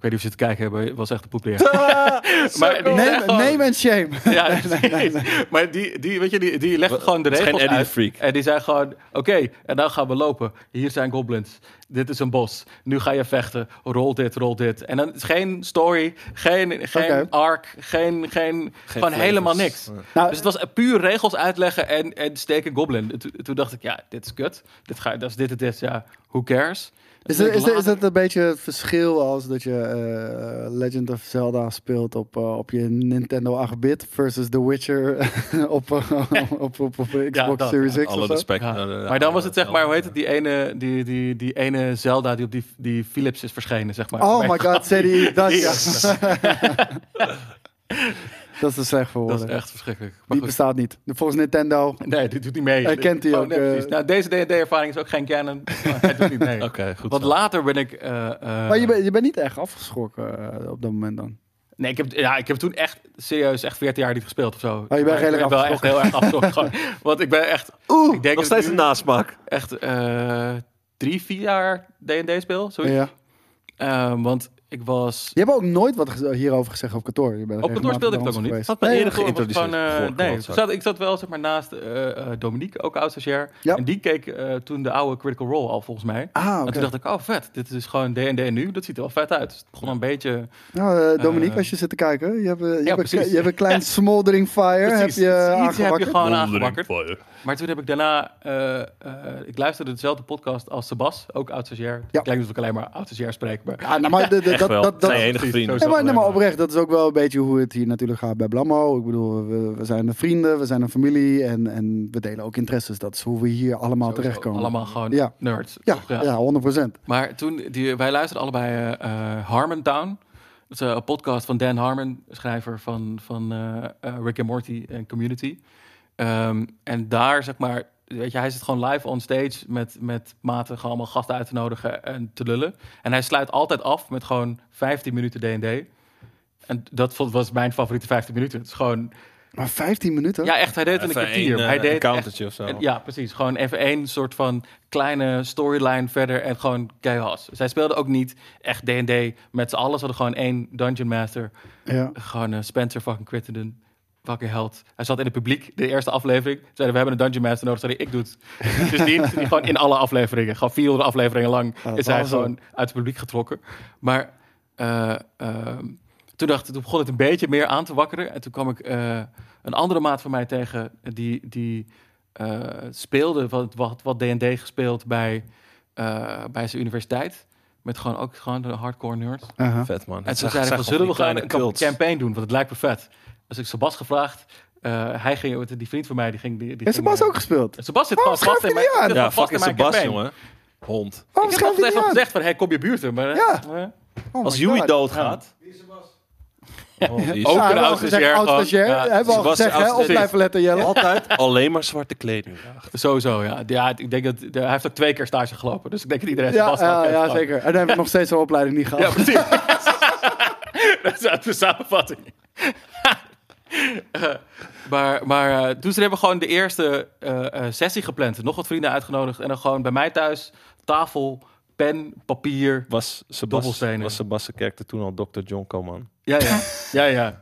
[SPEAKER 4] Ik weet niet of je het te kijken hebben, het was echt een poep DM. maar die zijn
[SPEAKER 2] Name,
[SPEAKER 4] gewoon-
[SPEAKER 2] name and shame.
[SPEAKER 4] Ja, precies. maar die, die, weet je, die, die legt gewoon de
[SPEAKER 3] Het is geen
[SPEAKER 4] regels uit.
[SPEAKER 3] Freak.
[SPEAKER 4] En die zei gewoon, oké, en dan gaan we lopen. Hier zijn goblins. Dit is een bos. Nu ga je vechten. Rol dit, rol dit. En dan is geen story, geen, geen arc, geen, geen, gewoon
[SPEAKER 3] flavors.
[SPEAKER 4] helemaal niks.
[SPEAKER 3] Nee.
[SPEAKER 2] Nou,
[SPEAKER 4] Dus het was puur regels uitleggen en, en steken goblin. Toen, toen dacht ik, ja, dit is kut. Dit ga, dat is dit, het is, ja, who cares?
[SPEAKER 2] Is,
[SPEAKER 4] ik
[SPEAKER 2] is, het, is
[SPEAKER 4] later-
[SPEAKER 2] het een beetje het verschil als dat je eh, Legend of Zelda speelt op, eh, op je Nintendo 8-bit versus The Witcher op, eh, op, op, op, Xbox
[SPEAKER 4] dat,
[SPEAKER 2] Series
[SPEAKER 4] ja.
[SPEAKER 2] X?
[SPEAKER 3] Alle
[SPEAKER 2] of zo?
[SPEAKER 3] respect.
[SPEAKER 4] Ja. maar dan was het zeg maar, hoe heet het, die ene, die, die, die ene Zelda die op die, die Philips is verschenen, zeg maar.
[SPEAKER 2] Oh my god, zei die dat? Dat is te slecht voor
[SPEAKER 4] Dat
[SPEAKER 2] woorden.
[SPEAKER 4] is echt verschrikkelijk. Maar
[SPEAKER 2] Die
[SPEAKER 4] goed.
[SPEAKER 2] bestaat niet. Volgens Nintendo.
[SPEAKER 4] Nee, die doet niet mee.
[SPEAKER 2] Hij kent die
[SPEAKER 4] Oh,
[SPEAKER 2] ook,
[SPEAKER 4] nee,
[SPEAKER 2] eh.
[SPEAKER 4] Nou, deze D&D-ervaring is ook geen canon. maar hij doet niet mee.
[SPEAKER 3] Oké, goed
[SPEAKER 4] Want
[SPEAKER 3] zo.
[SPEAKER 4] later ben ik... eh, eh,
[SPEAKER 2] Maar je, bent je bent niet echt afgeschrokken op dat moment dan.
[SPEAKER 4] Nee, ik heb, ja, ik heb toen echt serieus echt 14 jaar niet gespeeld of zo.
[SPEAKER 2] Oh, bent
[SPEAKER 4] Maar ik
[SPEAKER 2] redelijk
[SPEAKER 4] ben wel echt heel erg afgeschrokken. Want ik ben echt...
[SPEAKER 2] Oeh,
[SPEAKER 4] ik denk
[SPEAKER 3] Nog
[SPEAKER 4] dat
[SPEAKER 3] steeds een nasmaak.
[SPEAKER 4] echt eh, drie, vier jaar D&D speel. Zoiets.
[SPEAKER 2] Ja.
[SPEAKER 4] Ehm, want ik was...
[SPEAKER 2] Je hebt ook nooit wat hierover gezegd op kantoor. Je bent
[SPEAKER 4] Op kantoor speelde ik het ook nog niet.
[SPEAKER 3] Had me
[SPEAKER 2] Nee,
[SPEAKER 3] eerder geïntroduceerd.
[SPEAKER 4] Eh, nee, ik zat, ik zat wel zeg maar, naast eh, eh, Dominique, ook oud-stagiair.
[SPEAKER 2] Ja.
[SPEAKER 4] En die keek eh, toen de oude Critical Role al volgens mij.
[SPEAKER 2] Ah,
[SPEAKER 4] En toen dacht ik, oh vet, dit is gewoon D&D nu. Dat ziet er wel vet uit. Dus het begon een beetje...
[SPEAKER 2] Nou, eh, Dominique, als je zit te kijken, je hebt, je hebt, een,
[SPEAKER 4] precies.
[SPEAKER 2] je hebt een klein smoldering fire
[SPEAKER 4] Precies,
[SPEAKER 2] heb je
[SPEAKER 4] iets heb je gewoon aangewakkerd. Maar toen heb ik daarna... eh, eh, ik luisterde dezelfde podcast als Sebas, ook oud-stagiair.
[SPEAKER 2] Ja.
[SPEAKER 4] Het klinkt alsof ik alleen maar oud-stagiair spreek. Maar
[SPEAKER 2] Ja, nou, maar de, de,
[SPEAKER 3] Echt
[SPEAKER 2] dat,
[SPEAKER 3] wel.
[SPEAKER 2] dat, dat,
[SPEAKER 3] Zijn je enige vrienden.
[SPEAKER 2] Maar, nee, maar oprecht, dat is ook wel een beetje hoe het hier natuurlijk gaat bij Blammo. Ik bedoel, we, we zijn een vrienden, we zijn een familie en, en we delen ook interesses. Dat is hoe we hier allemaal
[SPEAKER 4] sowieso
[SPEAKER 2] terechtkomen.
[SPEAKER 4] Allemaal gewoon
[SPEAKER 2] Ja.
[SPEAKER 4] nerds.
[SPEAKER 2] Ja, ja. 100%.
[SPEAKER 4] Maar toen, die, wij luisterden allebei eh eh, Harmontown. Dat is eh, een podcast van Dan Harmon, schrijver van, van eh, Rick and Morty en Community. Ehm, en daar, zeg maar, weet je, hij zit gewoon live on stage met, met maten, gewoon allemaal gasten uit te nodigen en te lullen. En hij sluit altijd af met gewoon 15 minuten D&D. En dat was mijn favoriete 15 minuten. Het is gewoon,
[SPEAKER 2] Maar 15 minuten?
[SPEAKER 4] ja echt, hij deed het in een kwartier.
[SPEAKER 3] één,
[SPEAKER 4] hij
[SPEAKER 3] eh,
[SPEAKER 4] deed echt
[SPEAKER 3] encountertje of zo.
[SPEAKER 4] en- ja, precies. Gewoon even één soort van kleine storyline verder en gewoon chaos. Zij speelden ook niet echt D&D met z'n allen. Ze hadden gewoon één Dungeon Master.
[SPEAKER 2] Ja.
[SPEAKER 4] Gewoon eh, Spencer fucking Crittenden. Fucking held. Hij zat in het publiek, de eerste aflevering. Zeiden, we hebben een Dungeon Master nodig. Zei ik doe het. dus die, die gewoon in alle afleveringen, gewoon 400 afleveringen lang, is hij gewoon uit het publiek getrokken. Maar eh, ehm, toen, dacht, toen begon het een beetje meer aan te wakkeren. En toen kwam ik eh, een andere maat van mij tegen, die, die eh, speelde wat, wat, wat D&D gespeeld bij, eh, bij zijn universiteit. Met gewoon ook gewoon de hardcore nerds.
[SPEAKER 3] Vet man.
[SPEAKER 4] En toen zeiden we, zullen we gewoon een camp- campaign doen? Want het lijkt me vet. Dus ik Sebas gevraagd. eh, hij ging, die vriend van mij, die ging... Die, die
[SPEAKER 2] Heeft
[SPEAKER 4] ging,
[SPEAKER 2] Sebas
[SPEAKER 4] eh,
[SPEAKER 2] ook gespeeld?
[SPEAKER 4] Sebas zit gewoon vast in mijn...
[SPEAKER 2] aan?
[SPEAKER 3] Ja,
[SPEAKER 4] vast
[SPEAKER 3] fucking
[SPEAKER 4] in mijn
[SPEAKER 3] Sebas,
[SPEAKER 4] campaign.
[SPEAKER 3] jongen. Hond.
[SPEAKER 2] Waarom
[SPEAKER 4] Ik heb
[SPEAKER 2] niet aan?
[SPEAKER 4] gezegd van, hey, kom je buurten? Maar,
[SPEAKER 2] Ja.
[SPEAKER 4] eh,
[SPEAKER 2] Oh
[SPEAKER 3] Als Joey
[SPEAKER 2] God.
[SPEAKER 3] doodgaat... Oh, die is
[SPEAKER 4] Ook
[SPEAKER 2] Ja,
[SPEAKER 4] een
[SPEAKER 2] al
[SPEAKER 4] gewoon. Ja,
[SPEAKER 2] Hebben we al
[SPEAKER 3] Sebas-
[SPEAKER 2] gezegd, hè? Op blijven letten, Jelle.
[SPEAKER 3] altijd alleen maar zwarte kleding.
[SPEAKER 4] Sowieso, ja. ja. Ik denk dat, hij heeft ook twee keer stage gelopen. Dus ik denk dat iedereen
[SPEAKER 2] Ja,
[SPEAKER 4] Sebas
[SPEAKER 2] ja,
[SPEAKER 4] heeft
[SPEAKER 2] ja, zeker. En dan hebben we nog steeds een opleiding niet gehad.
[SPEAKER 4] Ja, precies. dat is uit de samenvatting. Eh, maar maar eh, toen ze hebben gewoon de eerste eh, eh, sessie gepland. Nog wat vrienden uitgenodigd. En dan gewoon bij mij thuis tafel, pen, papier.
[SPEAKER 3] Was Sebas,
[SPEAKER 4] Dobbelstenen.
[SPEAKER 3] was Sebas' karakter toen al Dr. John Coman?
[SPEAKER 4] Ja, ja. Ja, ja.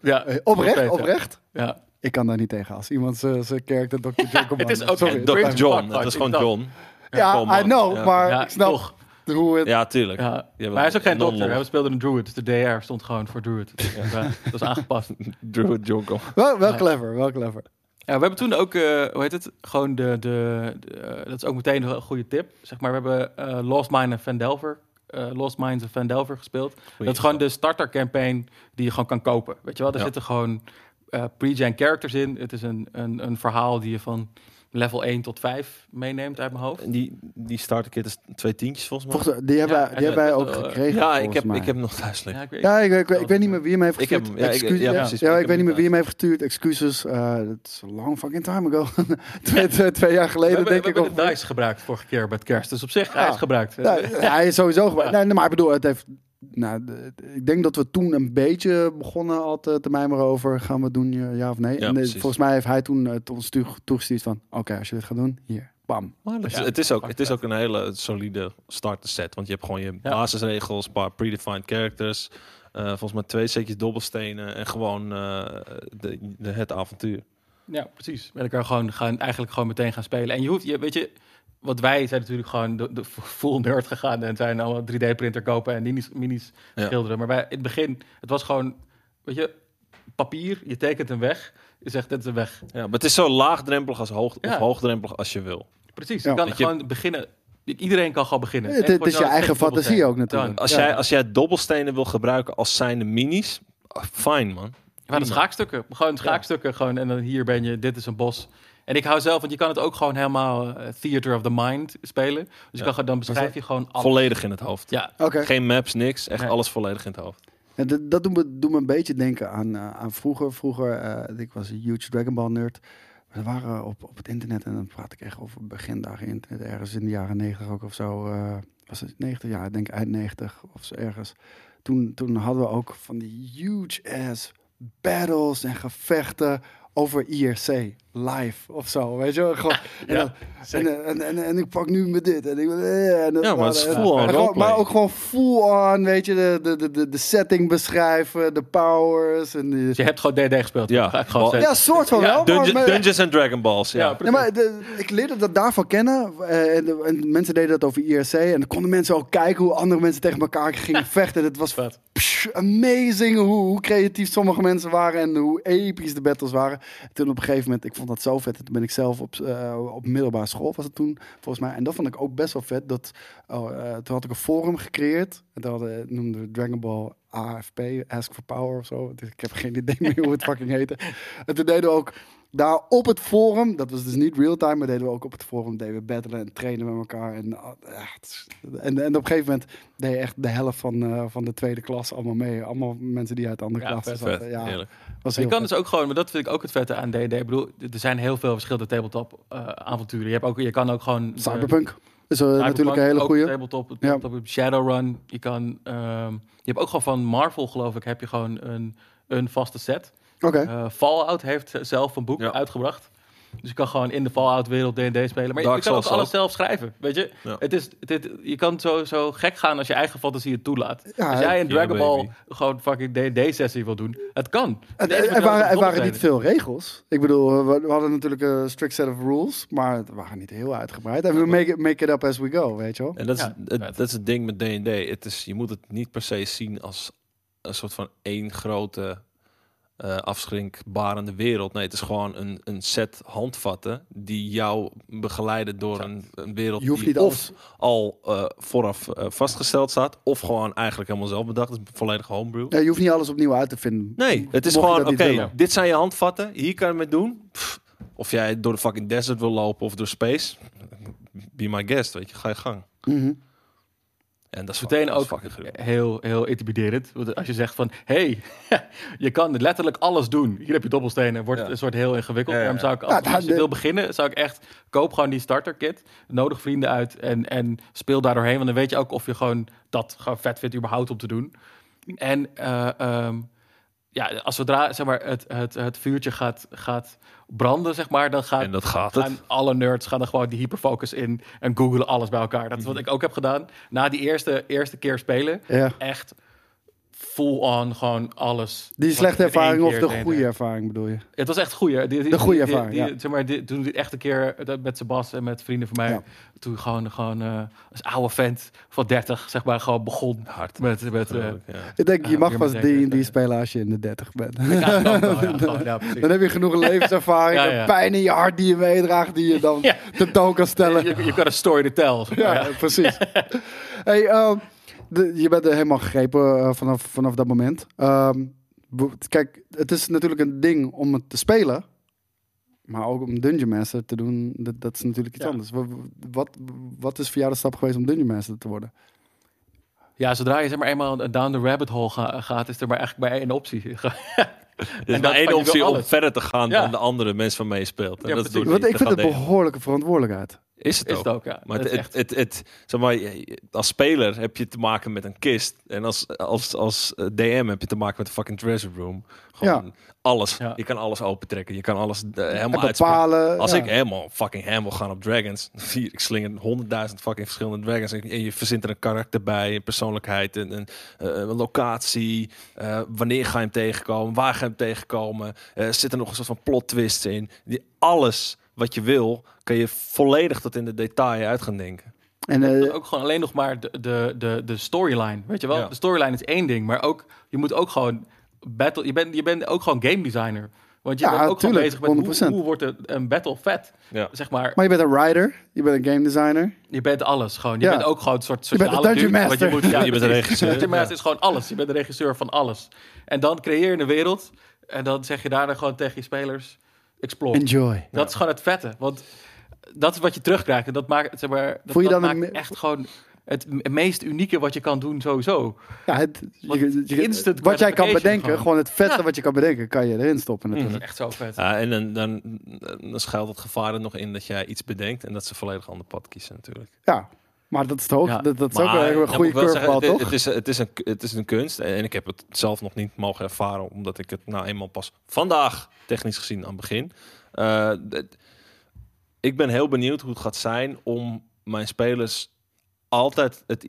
[SPEAKER 4] ja.
[SPEAKER 2] Eh, Oprecht, oprecht.
[SPEAKER 4] Ja. Ja.
[SPEAKER 2] Ik kan daar niet tegen als iemand zijn character Dr. Jacob
[SPEAKER 4] Het is ook
[SPEAKER 2] Sorry.
[SPEAKER 3] Dr. John, het is gewoon John.
[SPEAKER 2] Ja. I know,
[SPEAKER 3] Ja.
[SPEAKER 2] maar
[SPEAKER 4] Ja,
[SPEAKER 2] ik snap het...
[SPEAKER 3] Ja, tuurlijk.
[SPEAKER 4] Ja. Maar hij is ook geen dokter. hè. We speelden een druid. Dus de DR stond gewoon voor druid. Ja, dat is aangepast.
[SPEAKER 3] Druid Coman.
[SPEAKER 2] Wel, wel clever, wel clever.
[SPEAKER 4] Ja, we hebben toen ook, eh, hoe heet het? Gewoon de, de, de, eh, dat is ook meteen een goede tip. Zeg maar, we hebben eh, Lost Mine en Van Delver, eh, Lost Mines en Van Delver gespeeld. dat is gewoon de starter campaign die je gewoon kan kopen. Weet je wel, er
[SPEAKER 3] Ja.
[SPEAKER 4] zitten gewoon eh, pre-gen characters in. Het is een, een, een verhaal die je van level 1 tot 5 meeneemt uit mijn hoofd.
[SPEAKER 3] En die, die starter kit is twee tientjes volgens mij.
[SPEAKER 2] Volgens, die hebben,
[SPEAKER 4] Ja,
[SPEAKER 2] die
[SPEAKER 4] en
[SPEAKER 2] hebben wij
[SPEAKER 4] dat-
[SPEAKER 2] ook
[SPEAKER 4] dat, eh,
[SPEAKER 2] gekregen.
[SPEAKER 3] ja, ik heb,
[SPEAKER 2] mij.
[SPEAKER 3] ik heb hem nog thuis liggen.
[SPEAKER 4] Ja, ik weet,
[SPEAKER 2] Ja, ik, ik, ik weet niet meer wie hem heeft
[SPEAKER 3] Ik heb
[SPEAKER 2] gestuurd.
[SPEAKER 3] ja, ik-
[SPEAKER 2] Excuus-
[SPEAKER 3] ja,
[SPEAKER 2] ja,
[SPEAKER 3] precies.
[SPEAKER 2] ja,
[SPEAKER 3] Ik
[SPEAKER 2] weet niet meer wie hem heeft gestuurd. Excuses. eh Het is een long fucking time ago. twee, twee, twee jaar
[SPEAKER 4] we
[SPEAKER 2] geleden,
[SPEAKER 4] hebben,
[SPEAKER 2] denk
[SPEAKER 4] we
[SPEAKER 2] ik.
[SPEAKER 4] hebben
[SPEAKER 2] Of,
[SPEAKER 4] de dice gebruikt vorige keer bij het kerst. Dus op zich, hij is gebruikt.
[SPEAKER 2] Ja, ja, hij is sowieso gebruikt. Nee, maar ik bedoel, het heeft... Nou, de- ik denk dat we toen een beetje begonnen al te, te mijmeren over... gaan we het doen, ja- ja of nee?
[SPEAKER 3] Ja,
[SPEAKER 2] en eh,
[SPEAKER 3] precies.
[SPEAKER 2] volgens mij heeft hij toen het ons toe- toegestuurd van... oké, als je dit gaat doen, hier, bam.
[SPEAKER 3] Het, is-
[SPEAKER 4] Ja,
[SPEAKER 3] het, is ook, het is ook een hele solide starter set. Want je hebt gewoon je
[SPEAKER 4] Ja.
[SPEAKER 3] basisregels, een paar predefined characters. Eh, volgens mij twee setjes dobbelstenen en gewoon eh, de, de, het avontuur.
[SPEAKER 4] Ja, precies. Met elkaar gewoon gaan, eigenlijk gewoon meteen gaan spelen. En je hoeft, je, weet je, wat wij zijn natuurlijk gewoon de, de full nerd gegaan en zijn allemaal 3D-printer kopen en minis, minis
[SPEAKER 3] Ja.
[SPEAKER 4] schilderen. Maar bij in het begin, het was gewoon, weet je, papier, je tekent hem weg, je zegt dit is een weg.
[SPEAKER 3] Ja, maar het is zo laagdrempelig als hoog,
[SPEAKER 4] Ja.
[SPEAKER 3] of hoogdrempelig als je wil.
[SPEAKER 4] Precies,
[SPEAKER 2] Ja.
[SPEAKER 4] je kan
[SPEAKER 3] je-
[SPEAKER 4] gewoon beginnen. Iedereen kan gewoon beginnen.
[SPEAKER 2] Het- is je eigen fantasie ook natuurlijk.
[SPEAKER 3] Als,
[SPEAKER 2] Ja.
[SPEAKER 3] jij, als jij dobbelstenen wil gebruiken als zijnde minis, ah, fijn man.
[SPEAKER 4] Ja, de schaakstukken. Gewoon schaakstukken. Gewoon, en dan hier ben je, dit is een bos. En ik hou zelf, want je kan het ook gewoon helemaal eh, theater of the mind spelen. Dus je kan, dan beschrijf je gewoon alles.
[SPEAKER 3] Volledig in het hoofd.
[SPEAKER 4] Ja,
[SPEAKER 2] Oké.
[SPEAKER 3] Geen maps, niks. Echt
[SPEAKER 4] Nee.
[SPEAKER 3] alles volledig in het hoofd.
[SPEAKER 2] En dat, dat doet, me, doet me een beetje denken aan, eh, aan vroeger. Vroeger, eh, ik was een huge Dragon Ball nerd. We waren op, op het internet, en dan praat ik echt over begindagen internet, ergens in de jaren 90 ook of zo. eh, was het 90? Ja, ik denk eind 90 of zo ergens. Toen, toen hadden we ook van die huge ass battles en gevechten over IRC live of zo, weet je wel? Gewoon, en, dan- en, en, en, en ik pak nu met dit. En ik, eh, en dat
[SPEAKER 3] Ja, maar het is full on
[SPEAKER 2] en gewoon-
[SPEAKER 3] roleplay.
[SPEAKER 2] Maar ook gewoon full on, weet je, de, de, de, de, setting beschrijven, de powers. En die,
[SPEAKER 4] dus je hebt gewoon DD gespeeld.
[SPEAKER 3] Ja.
[SPEAKER 4] Gewoon
[SPEAKER 2] ja, soort van
[SPEAKER 4] Ja,
[SPEAKER 2] wel. maar-
[SPEAKER 3] Dungeon-
[SPEAKER 2] maar-
[SPEAKER 3] Dungeons and Dragon Balls, ja.
[SPEAKER 4] Ja,
[SPEAKER 2] maar de- ik leerde dat daarvan kennen. eh, en, de- en mensen deden dat over IRC. En dan konden mensen ook kijken hoe andere mensen tegen elkaar gingen vechten. Het was
[SPEAKER 4] Vet.
[SPEAKER 2] amazing hoe, hoe creatief sommige mensen waren. En hoe episch de battles waren. En toen op een gegeven moment, ik vond dat zo vet. Toen ben ik zelf op, eh, op middelbare school, was het toen volgens mij. En dat vond ik ook best wel vet. Dat, oh, eh, toen had ik een forum gecreëerd. En dat hadden, noemden we Dragon Ball AFP, Ask for Power of zo. Dus ik heb geen idee meer hoe het fucking heette. En toen deden we ook daar op het forum, dat was dus niet real-time, maar deden we ook op het forum, deden we battlen en trainen met elkaar. En, ah, en, en op een gegeven moment deed je echt de helft van, eh, van de tweede klas allemaal mee. Allemaal mensen die uit andere
[SPEAKER 4] Ja,
[SPEAKER 2] klassen
[SPEAKER 4] vet,
[SPEAKER 2] zaten.
[SPEAKER 3] Vet,
[SPEAKER 2] Ja, was
[SPEAKER 4] Je kan
[SPEAKER 2] vet.
[SPEAKER 4] dus ook gewoon, maar dat vind ik ook het vette aan D&D. Ik bedoel, er zijn heel veel verschillende tabletop eh, avonturen. Je, hebt ook, je kan ook gewoon... de-
[SPEAKER 2] Cyberpunk is uh,
[SPEAKER 4] Cyberpunk,
[SPEAKER 2] natuurlijk een hele goede.
[SPEAKER 4] Tabletop,
[SPEAKER 2] Ja.
[SPEAKER 4] tabletop, Shadowrun. Je kan... ehm, je hebt ook gewoon van Marvel, geloof ik, heb je gewoon een, een vaste set.
[SPEAKER 2] Oké.
[SPEAKER 4] Eh, Fallout heeft zelf een boek
[SPEAKER 3] Ja.
[SPEAKER 4] uitgebracht. Dus je kan gewoon in de Fallout-wereld D&D spelen. Maar je,
[SPEAKER 3] Dark
[SPEAKER 4] je kan ook alles
[SPEAKER 3] ook.
[SPEAKER 4] zelf schrijven, weet je?
[SPEAKER 3] Ja.
[SPEAKER 4] Het is, het, je kan zo, zo gek gaan als je eigen fantasie het toelaat.
[SPEAKER 2] Ja,
[SPEAKER 4] als jij een
[SPEAKER 3] yeah,
[SPEAKER 4] Dragon Ball
[SPEAKER 3] baby.
[SPEAKER 4] gewoon fucking D&D-sessie wil doen, het kan.
[SPEAKER 2] Het- er, waren, er waren niet veel regels. Ik bedoel, we, we hadden natuurlijk een strict set of rules, maar het waren niet heel uitgebreid. En we make it, make it up as we go, weet je wel.
[SPEAKER 3] En dat is,
[SPEAKER 4] Ja,
[SPEAKER 3] het,
[SPEAKER 4] vet.
[SPEAKER 3] dat is het ding met D&D. Het is, je moet het niet per se zien als een soort van één grote afschrinkbarende wereld. Nee, het is gewoon een, een set handvatten die jou begeleiden door een, een wereld
[SPEAKER 2] Je hoeft
[SPEAKER 3] die of al eh, vooraf eh, vastgesteld staat, of gewoon eigenlijk helemaal zelf bedacht. Het is volledig homebrew.
[SPEAKER 2] Ja, je hoeft niet alles opnieuw uit te vinden.
[SPEAKER 3] Nee, het is
[SPEAKER 2] Mocht
[SPEAKER 3] gewoon, oké, dit zijn je handvatten. Hier kan je mee doen. Pff, of jij door de fucking desert wil lopen of door space. Be my guest, weet je. Ga je gang.
[SPEAKER 2] Mhm.
[SPEAKER 3] En dat is
[SPEAKER 4] meteen ook heel, heel intimiderend. Want als je zegt van, hey, je kan letterlijk alles doen. Hier heb je dobbelstenen, wordt
[SPEAKER 3] Ja.
[SPEAKER 4] het een soort heel ingewikkeld.
[SPEAKER 3] Ja, ja,
[SPEAKER 4] Daarom zou ik,
[SPEAKER 2] ja.
[SPEAKER 4] als, je
[SPEAKER 2] de-
[SPEAKER 4] wil beginnen, zou ik echt, koop gewoon die starter kit. Nodig vrienden uit en, en speel daar doorheen. Want dan weet je ook of je gewoon dat gewoon vet vindt überhaupt om te doen. En eh, ehm, ja, als zodra zeg maar, het, het, het vuurtje gaat, gaat branden, zeg maar, dan gaat,
[SPEAKER 3] En dat gaat het.
[SPEAKER 4] alle nerds gaan er gewoon die hyperfocus in en googelen alles bij elkaar. Dat is wat ik ook heb gedaan. Na die eerste, eerste keer spelen,
[SPEAKER 2] Ja.
[SPEAKER 4] echt full on gewoon alles.
[SPEAKER 2] Die slechte ervaring of de goede ervaring bedoel je?
[SPEAKER 4] Het was echt goeie. Die, die-
[SPEAKER 2] De
[SPEAKER 4] die- die-
[SPEAKER 2] ervaring,
[SPEAKER 4] die-
[SPEAKER 2] ja.
[SPEAKER 4] Zeg maar, die, toen dit echt een keer dat met Sebas en met vrienden van mij,
[SPEAKER 2] Ja.
[SPEAKER 4] toen gewoon, gewoon eh, als oude vent van 30, zeg maar, gewoon begon
[SPEAKER 3] Hard.
[SPEAKER 4] met, met eh,
[SPEAKER 3] ja.
[SPEAKER 2] Ik denk, je mag pas
[SPEAKER 4] meteen
[SPEAKER 2] D&D spelen als je in de 30 bent. Dan heb je genoeg levenservaring,
[SPEAKER 4] Ja,
[SPEAKER 2] en
[SPEAKER 4] ja.
[SPEAKER 2] pijn in je hart die je meedraagt, die je dan
[SPEAKER 4] Ja.
[SPEAKER 2] tentoon kan stellen.
[SPEAKER 4] Je, je kan een story to tell.
[SPEAKER 2] ja. precies. hey, ehm, de- je bent er helemaal gegrepen eh, vanaf, vanaf dat moment. Ehm, kijk, het is natuurlijk een ding om het te spelen. Maar ook om Dungeon Master te doen, dat, dat is natuurlijk iets
[SPEAKER 4] Ja.
[SPEAKER 2] anders. Wa- Wat, wat is voor jou de stap geweest om Dungeon Master te worden?
[SPEAKER 4] Ja, zodra je zeg maar eenmaal down the rabbit hole ga- gaat, is er maar eigenlijk maar één optie.
[SPEAKER 3] Er is
[SPEAKER 4] En
[SPEAKER 3] maar één optie om verder te gaan
[SPEAKER 4] Ja.
[SPEAKER 3] dan de andere mensen van meespeelt. En
[SPEAKER 4] Ja,
[SPEAKER 3] dat doet
[SPEAKER 2] Want ik vind het een behoorlijke verantwoordelijkheid.
[SPEAKER 3] Is het
[SPEAKER 4] Is
[SPEAKER 3] ook.
[SPEAKER 4] het ook, ja.
[SPEAKER 3] Maar
[SPEAKER 4] Het
[SPEAKER 3] het, het, het, het- zeg maar, je- als speler heb je te maken met een kist. En als, als, als eh, DM heb je te maken met een fucking treasure room. Gewoon alles.
[SPEAKER 4] Ja.
[SPEAKER 3] Je kan alles opentrekken. Je kan alles eh, helemaal uitspelen.
[SPEAKER 2] bepalen.
[SPEAKER 3] Als
[SPEAKER 2] ja.
[SPEAKER 3] ik helemaal fucking wil gaan op Dragons. Hier, ik slinger honderdduizend fucking verschillende Dragons. En je verzint er een karakter bij, een persoonlijkheid, een, een, eh, een locatie. eh, wanneer ga je hem tegenkomen? Waar ga je hem tegenkomen? Eh, zit er nog een soort van plot twists in? Die, alles wat je wil, kan je volledig tot in de detail uit gaan denken.
[SPEAKER 2] En, eh,
[SPEAKER 4] ook gewoon alleen nog maar de, de, de, de storyline. Weet je wel?
[SPEAKER 3] Ja.
[SPEAKER 4] De storyline is één ding, maar ook je moet ook gewoon battle. Je bent, je bent ook gewoon game designer. Want je
[SPEAKER 2] Ja,
[SPEAKER 4] bent ook gewoon
[SPEAKER 2] tuurlijk,
[SPEAKER 4] bezig met
[SPEAKER 2] 100%.
[SPEAKER 4] hoe, hoe wordt een, een battle vet.
[SPEAKER 3] Ja.
[SPEAKER 4] Zeg maar,
[SPEAKER 2] maar je bent een writer, je bent een game designer.
[SPEAKER 4] je bent alles gewoon. Je
[SPEAKER 2] Ja.
[SPEAKER 4] bent ook gewoon een soort
[SPEAKER 2] Je bent
[SPEAKER 4] sociale
[SPEAKER 2] dungeon
[SPEAKER 4] dude, want
[SPEAKER 2] master.
[SPEAKER 4] Je, moet, ja,
[SPEAKER 3] Je bent de
[SPEAKER 4] precies.
[SPEAKER 3] regisseur.
[SPEAKER 4] Dungeon master
[SPEAKER 3] Ja.
[SPEAKER 4] is gewoon alles. Je bent de regisseur van alles. En dan creëer je een wereld. En dan zeg je daarna gewoon tegen je spelers: explore.
[SPEAKER 2] Enjoy.
[SPEAKER 4] Dat is gewoon het vette. Want dat is wat je terugkrijgt. En dat maakt, zeg maar, dat,
[SPEAKER 2] Voel je
[SPEAKER 4] dat
[SPEAKER 2] dan
[SPEAKER 4] maakt echt gewoon het meest unieke wat je kan doen sowieso.
[SPEAKER 2] Ja, het,
[SPEAKER 4] Want
[SPEAKER 2] je- je-
[SPEAKER 4] instant
[SPEAKER 2] wat jij kan bedenken,
[SPEAKER 4] gewoon.
[SPEAKER 2] gewoon, het vetste
[SPEAKER 4] Ja.
[SPEAKER 2] wat je kan bedenken, kan je erin stoppen
[SPEAKER 4] Dat is
[SPEAKER 2] natuurlijk.
[SPEAKER 4] echt zo vet.
[SPEAKER 3] Ja, en dan, dan, dan schuilt het gevaar er nog in dat jij iets bedenkt en dat ze volledig een ander pad kiezen natuurlijk.
[SPEAKER 2] Ja, maar dat is toch,
[SPEAKER 4] Ja.
[SPEAKER 2] dat, dat is ook een goede curveball,
[SPEAKER 3] zeggen,
[SPEAKER 2] toch?
[SPEAKER 3] het, het, is, het, is een, het is een kunst en ik heb het zelf nog niet mogen ervaren omdat ik het nou eenmaal pas vandaag technisch gezien aan het begin. Eh, ik ben heel benieuwd hoe het gaat zijn om mijn spelers altijd het,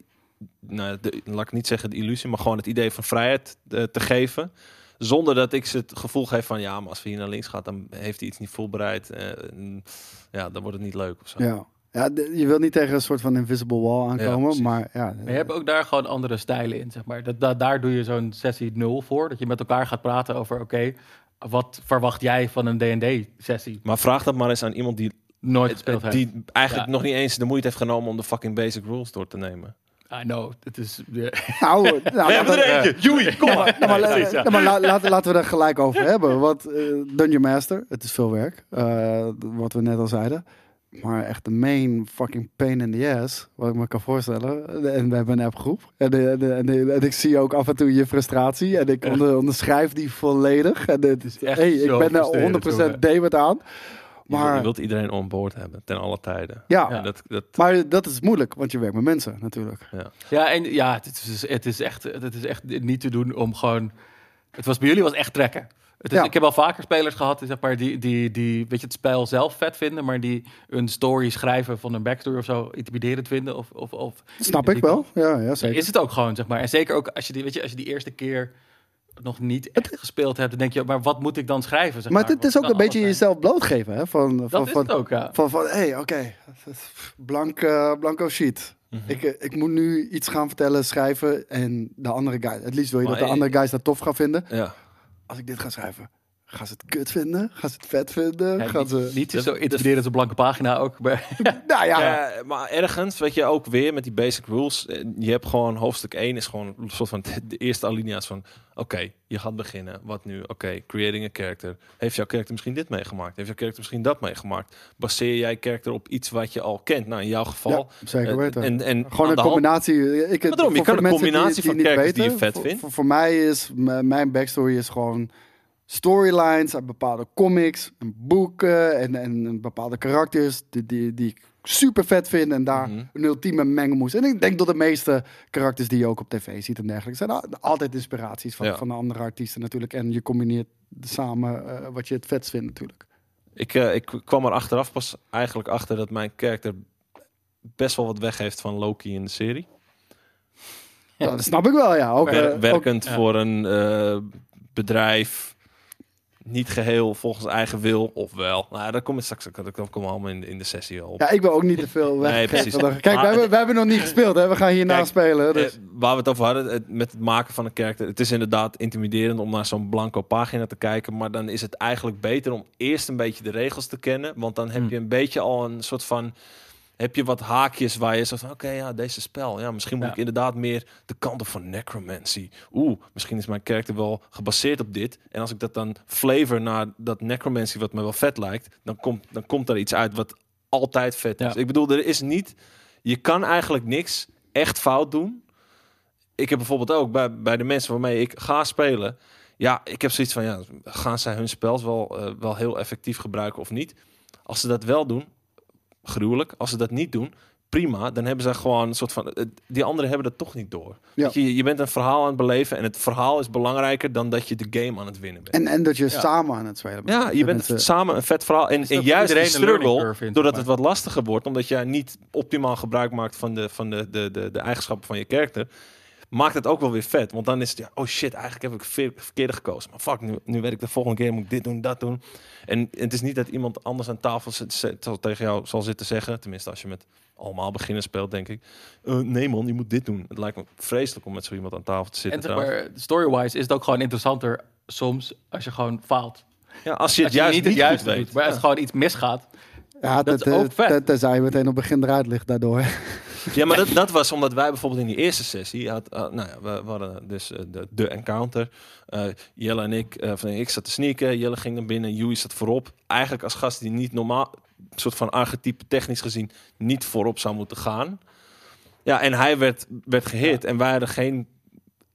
[SPEAKER 3] nou, de, laat ik niet zeggen de illusie, maar gewoon het idee van vrijheid eh, te geven. Zonder dat ik ze het gevoel geef van ja, maar als we hier naar links gaan, dan heeft hij iets niet voorbereid. eh, en ja, dan wordt het niet leuk of zo.
[SPEAKER 2] Ja. Ja, je wilt niet tegen een soort van invisible wall aankomen, maar ja.
[SPEAKER 4] Maar je hebt ook daar gewoon andere stijlen in, zeg maar. Dat, dat- daar doe je zo'n sessie nul voor. Dat je met elkaar gaat praten over, oké, wat verwacht jij van een D&D-sessie?
[SPEAKER 3] Maar vraag dat maar eens aan iemand die
[SPEAKER 4] Nooit
[SPEAKER 3] Het-
[SPEAKER 4] gespeeld
[SPEAKER 3] het-
[SPEAKER 4] heeft.
[SPEAKER 3] die eigenlijk
[SPEAKER 4] Ja.
[SPEAKER 3] nog niet eens de moeite heeft genomen om de fucking basic rules door te nemen.
[SPEAKER 4] I know, het is... ja.
[SPEAKER 2] Nou, nou, laten we-
[SPEAKER 3] eentje! Joey, kom maar!
[SPEAKER 2] Nou, maar,
[SPEAKER 4] ja.
[SPEAKER 2] nou, maar la- laten, laten we er gelijk over hebben. Want eh, Dungeon Master, het is veel werk. eh, wat we net al zeiden. Maar echt de main fucking pain in the ass, wat ik me kan voorstellen. En we hebben een appgroep. En, de, de- en, en ik zie ook af en toe je frustratie. En ik onder, onderschrijf die volledig. En het
[SPEAKER 4] is echt
[SPEAKER 2] hey, ik ben er
[SPEAKER 4] frustrerend,
[SPEAKER 2] 100%
[SPEAKER 4] jongen.
[SPEAKER 2] David aan.
[SPEAKER 3] Je,
[SPEAKER 2] Maar
[SPEAKER 3] je wilt iedereen on board hebben, ten alle tijden.
[SPEAKER 2] ja,
[SPEAKER 4] Ja.
[SPEAKER 3] Dat, dat,
[SPEAKER 2] maar dat is moeilijk, want je werkt met mensen natuurlijk.
[SPEAKER 4] Ja, en ja, het is, het is, echt, het is echt niet te doen om gewoon... Het was bij jullie was echt trekken. Het is,
[SPEAKER 2] Ja.
[SPEAKER 4] Ik heb al vaker spelers gehad zeg maar, die, die, die weet je, het spel zelf vet vinden, maar die een story schrijven van een backstory of zo intimiderend vinden. Of, of, of
[SPEAKER 2] Snap ik wel. Ja, ja zeker.
[SPEAKER 4] Is het ook gewoon, zeg maar. En zeker ook als je die, weet je, als je die eerste keer nog niet echt gespeeld hebt, dan denk je, maar wat moet ik dan schrijven? Zeg
[SPEAKER 2] Maar
[SPEAKER 4] maar,
[SPEAKER 2] het is ook een beetje
[SPEAKER 4] zijn?
[SPEAKER 2] jezelf blootgeven. Hè? Van, van,
[SPEAKER 4] Dat is
[SPEAKER 2] van,
[SPEAKER 4] het ook, ja.
[SPEAKER 2] Van, van hé, hey, oké, blank, eh, blanco sheet.
[SPEAKER 3] Mhm.
[SPEAKER 2] ik, eh, ik moet nu iets gaan vertellen, schrijven en de andere guy. Het liefst wil je
[SPEAKER 3] Maar,
[SPEAKER 2] dat de
[SPEAKER 3] eh,
[SPEAKER 2] andere guys dat tof gaan vinden.
[SPEAKER 3] ja.
[SPEAKER 2] Als ik dit ga schrijven, gaan ze het kut vinden? Gaan ze het vet vinden?
[SPEAKER 4] Ja,
[SPEAKER 2] gaan
[SPEAKER 4] niet,
[SPEAKER 2] ze...
[SPEAKER 4] niet zo intimiderend als een blanke pagina ook. Maar,
[SPEAKER 2] Nou ja,
[SPEAKER 3] Ja, maar ergens, weet je, ook weer met die basic rules. eh, Je hebt gewoon hoofdstuk 1 is gewoon een soort van de eerste alinea's van... Oké, je gaat beginnen. Wat nu? Oké, creating a character. Heeft jouw character misschien dit meegemaakt? Heeft jouw character misschien dat meegemaakt? Baseer jij character op iets wat je al kent? Nou, in jouw geval...
[SPEAKER 2] Ja, zeker
[SPEAKER 3] eh,
[SPEAKER 2] weten.
[SPEAKER 3] En, en
[SPEAKER 2] Gewoon een combinatie. Ik,
[SPEAKER 3] Maar daarom, je
[SPEAKER 2] voor-
[SPEAKER 3] kan een
[SPEAKER 2] mensen die-
[SPEAKER 3] combinatie
[SPEAKER 2] die
[SPEAKER 3] van characters die je vet vindt.
[SPEAKER 2] Voor, voor mij is mijn backstory is gewoon storylines uit bepaalde comics, en boeken en, en bepaalde karakters die, die, die ik super vet vind en daar
[SPEAKER 3] Mhm.
[SPEAKER 2] een ultieme mengelmoes. En ik denk dat de meeste karakters die je ook op tv ziet en dergelijke zijn al- altijd inspiraties van,
[SPEAKER 3] Ja.
[SPEAKER 2] van de andere artiesten natuurlijk. En je combineert samen eh, wat je het vetst vindt natuurlijk.
[SPEAKER 3] Ik, eh, ik kwam er achteraf pas eigenlijk achter dat mijn character best wel wat weggeeft van Loki in de serie.
[SPEAKER 2] Ja, dat snap ik wel, ja. Ook,
[SPEAKER 3] Wer-
[SPEAKER 2] eh, ook-
[SPEAKER 3] werkend
[SPEAKER 4] ja.
[SPEAKER 3] voor een eh, bedrijf. Niet geheel volgens eigen wil, of wel. Nou, daar kom ik straks dat komen we allemaal in, in de sessie al op.
[SPEAKER 2] ja, ik wil ook niet te veel weg.
[SPEAKER 3] precies.
[SPEAKER 2] Kijk, we hebben, we hebben nog niet gespeeld, hè? We gaan hierna
[SPEAKER 3] Kijk,
[SPEAKER 2] spelen. Dus.
[SPEAKER 3] Eh, waar we het over hadden, het, met het maken van een karakter. Het is inderdaad intimiderend om naar zo'n blanco pagina te kijken. Maar dan is het eigenlijk beter om eerst een beetje de regels te kennen. Want dan heb
[SPEAKER 4] Hmm.
[SPEAKER 3] je een beetje al een soort van... Heb je wat haakjes waar je zegt van... Oké, ja, deze spel. Ja, misschien moet
[SPEAKER 4] Ja.
[SPEAKER 3] ik inderdaad meer de kant op van necromancy. Oeh, misschien is mijn karakter wel gebaseerd op dit. En als ik dat dan flavor naar dat necromancy wat me wel vet lijkt... Dan komt, dan komt er iets uit wat altijd vet is.
[SPEAKER 4] Ja.
[SPEAKER 3] Ik bedoel, er is niet... Je kan eigenlijk niks echt fout doen ik heb bijvoorbeeld ook bij, bij de mensen waarmee ik ga spelen. Ja, ik heb zoiets van, ja, gaan zij hun spels wel, eh, wel heel effectief gebruiken of niet? Als ze dat wel doen, gruwelijk. Als ze dat niet doen, prima. Dan hebben ze gewoon een soort van... eh, Die anderen hebben dat toch niet door.
[SPEAKER 2] Ja.
[SPEAKER 3] Je, je bent een verhaal aan het beleven en het verhaal is belangrijker dan dat je de game aan het winnen bent.
[SPEAKER 2] En, en dat je samen aan het spelen bent.
[SPEAKER 3] Ja, je bent
[SPEAKER 2] mensen-
[SPEAKER 3] samen een vet verhaal. En, juist die struggle, doordat het wat lastiger wordt, omdat jij niet optimaal gebruik maakt van de, van de, de, de, de eigenschappen van je karakter, maakt het ook wel weer vet. Want dan is het, ja, oh shit, eigenlijk heb ik ver, verkeerde gekozen. Maar fuck, nu, nu weet ik de volgende keer moet ik dit doen, dat doen. En het is niet dat iemand anders aan tafel zit, zit- zal tegen jou zal zitten zeggen, tenminste als je met allemaal beginners speelt, denk ik. "Eh, nee man, je moet dit doen. Het lijkt me vreselijk om met zo iemand aan tafel te zitten.
[SPEAKER 4] En zeg
[SPEAKER 3] trouwens.
[SPEAKER 4] maar, story-wise is het ook gewoon interessanter soms als je gewoon faalt.
[SPEAKER 3] ja, als je het
[SPEAKER 4] Als je
[SPEAKER 3] juist
[SPEAKER 4] niet
[SPEAKER 3] niet,
[SPEAKER 4] het juiste
[SPEAKER 3] goed weet.
[SPEAKER 4] doet. Maar als het gewoon iets misgaat.
[SPEAKER 2] Ja,
[SPEAKER 4] Dat
[SPEAKER 2] dat,
[SPEAKER 4] is ook
[SPEAKER 2] eh,
[SPEAKER 4] vet.
[SPEAKER 2] ten- Tenzij je meteen op het begin eruit ligt daardoor.
[SPEAKER 3] Ja, maar dat, dat was omdat wij bijvoorbeeld in die eerste sessie had, uh, nou ja, we, we hadden dus eh, de, de encounter. Uh, Jelle en ik, eh, van ik zat te sneaken, Jelle ging naar binnen, Joey zat voorop. Eigenlijk als gast die niet normaal, soort van archetype technisch gezien, niet voorop zou moeten gaan. Ja, en hij werd, werd gehit en wij hadden geen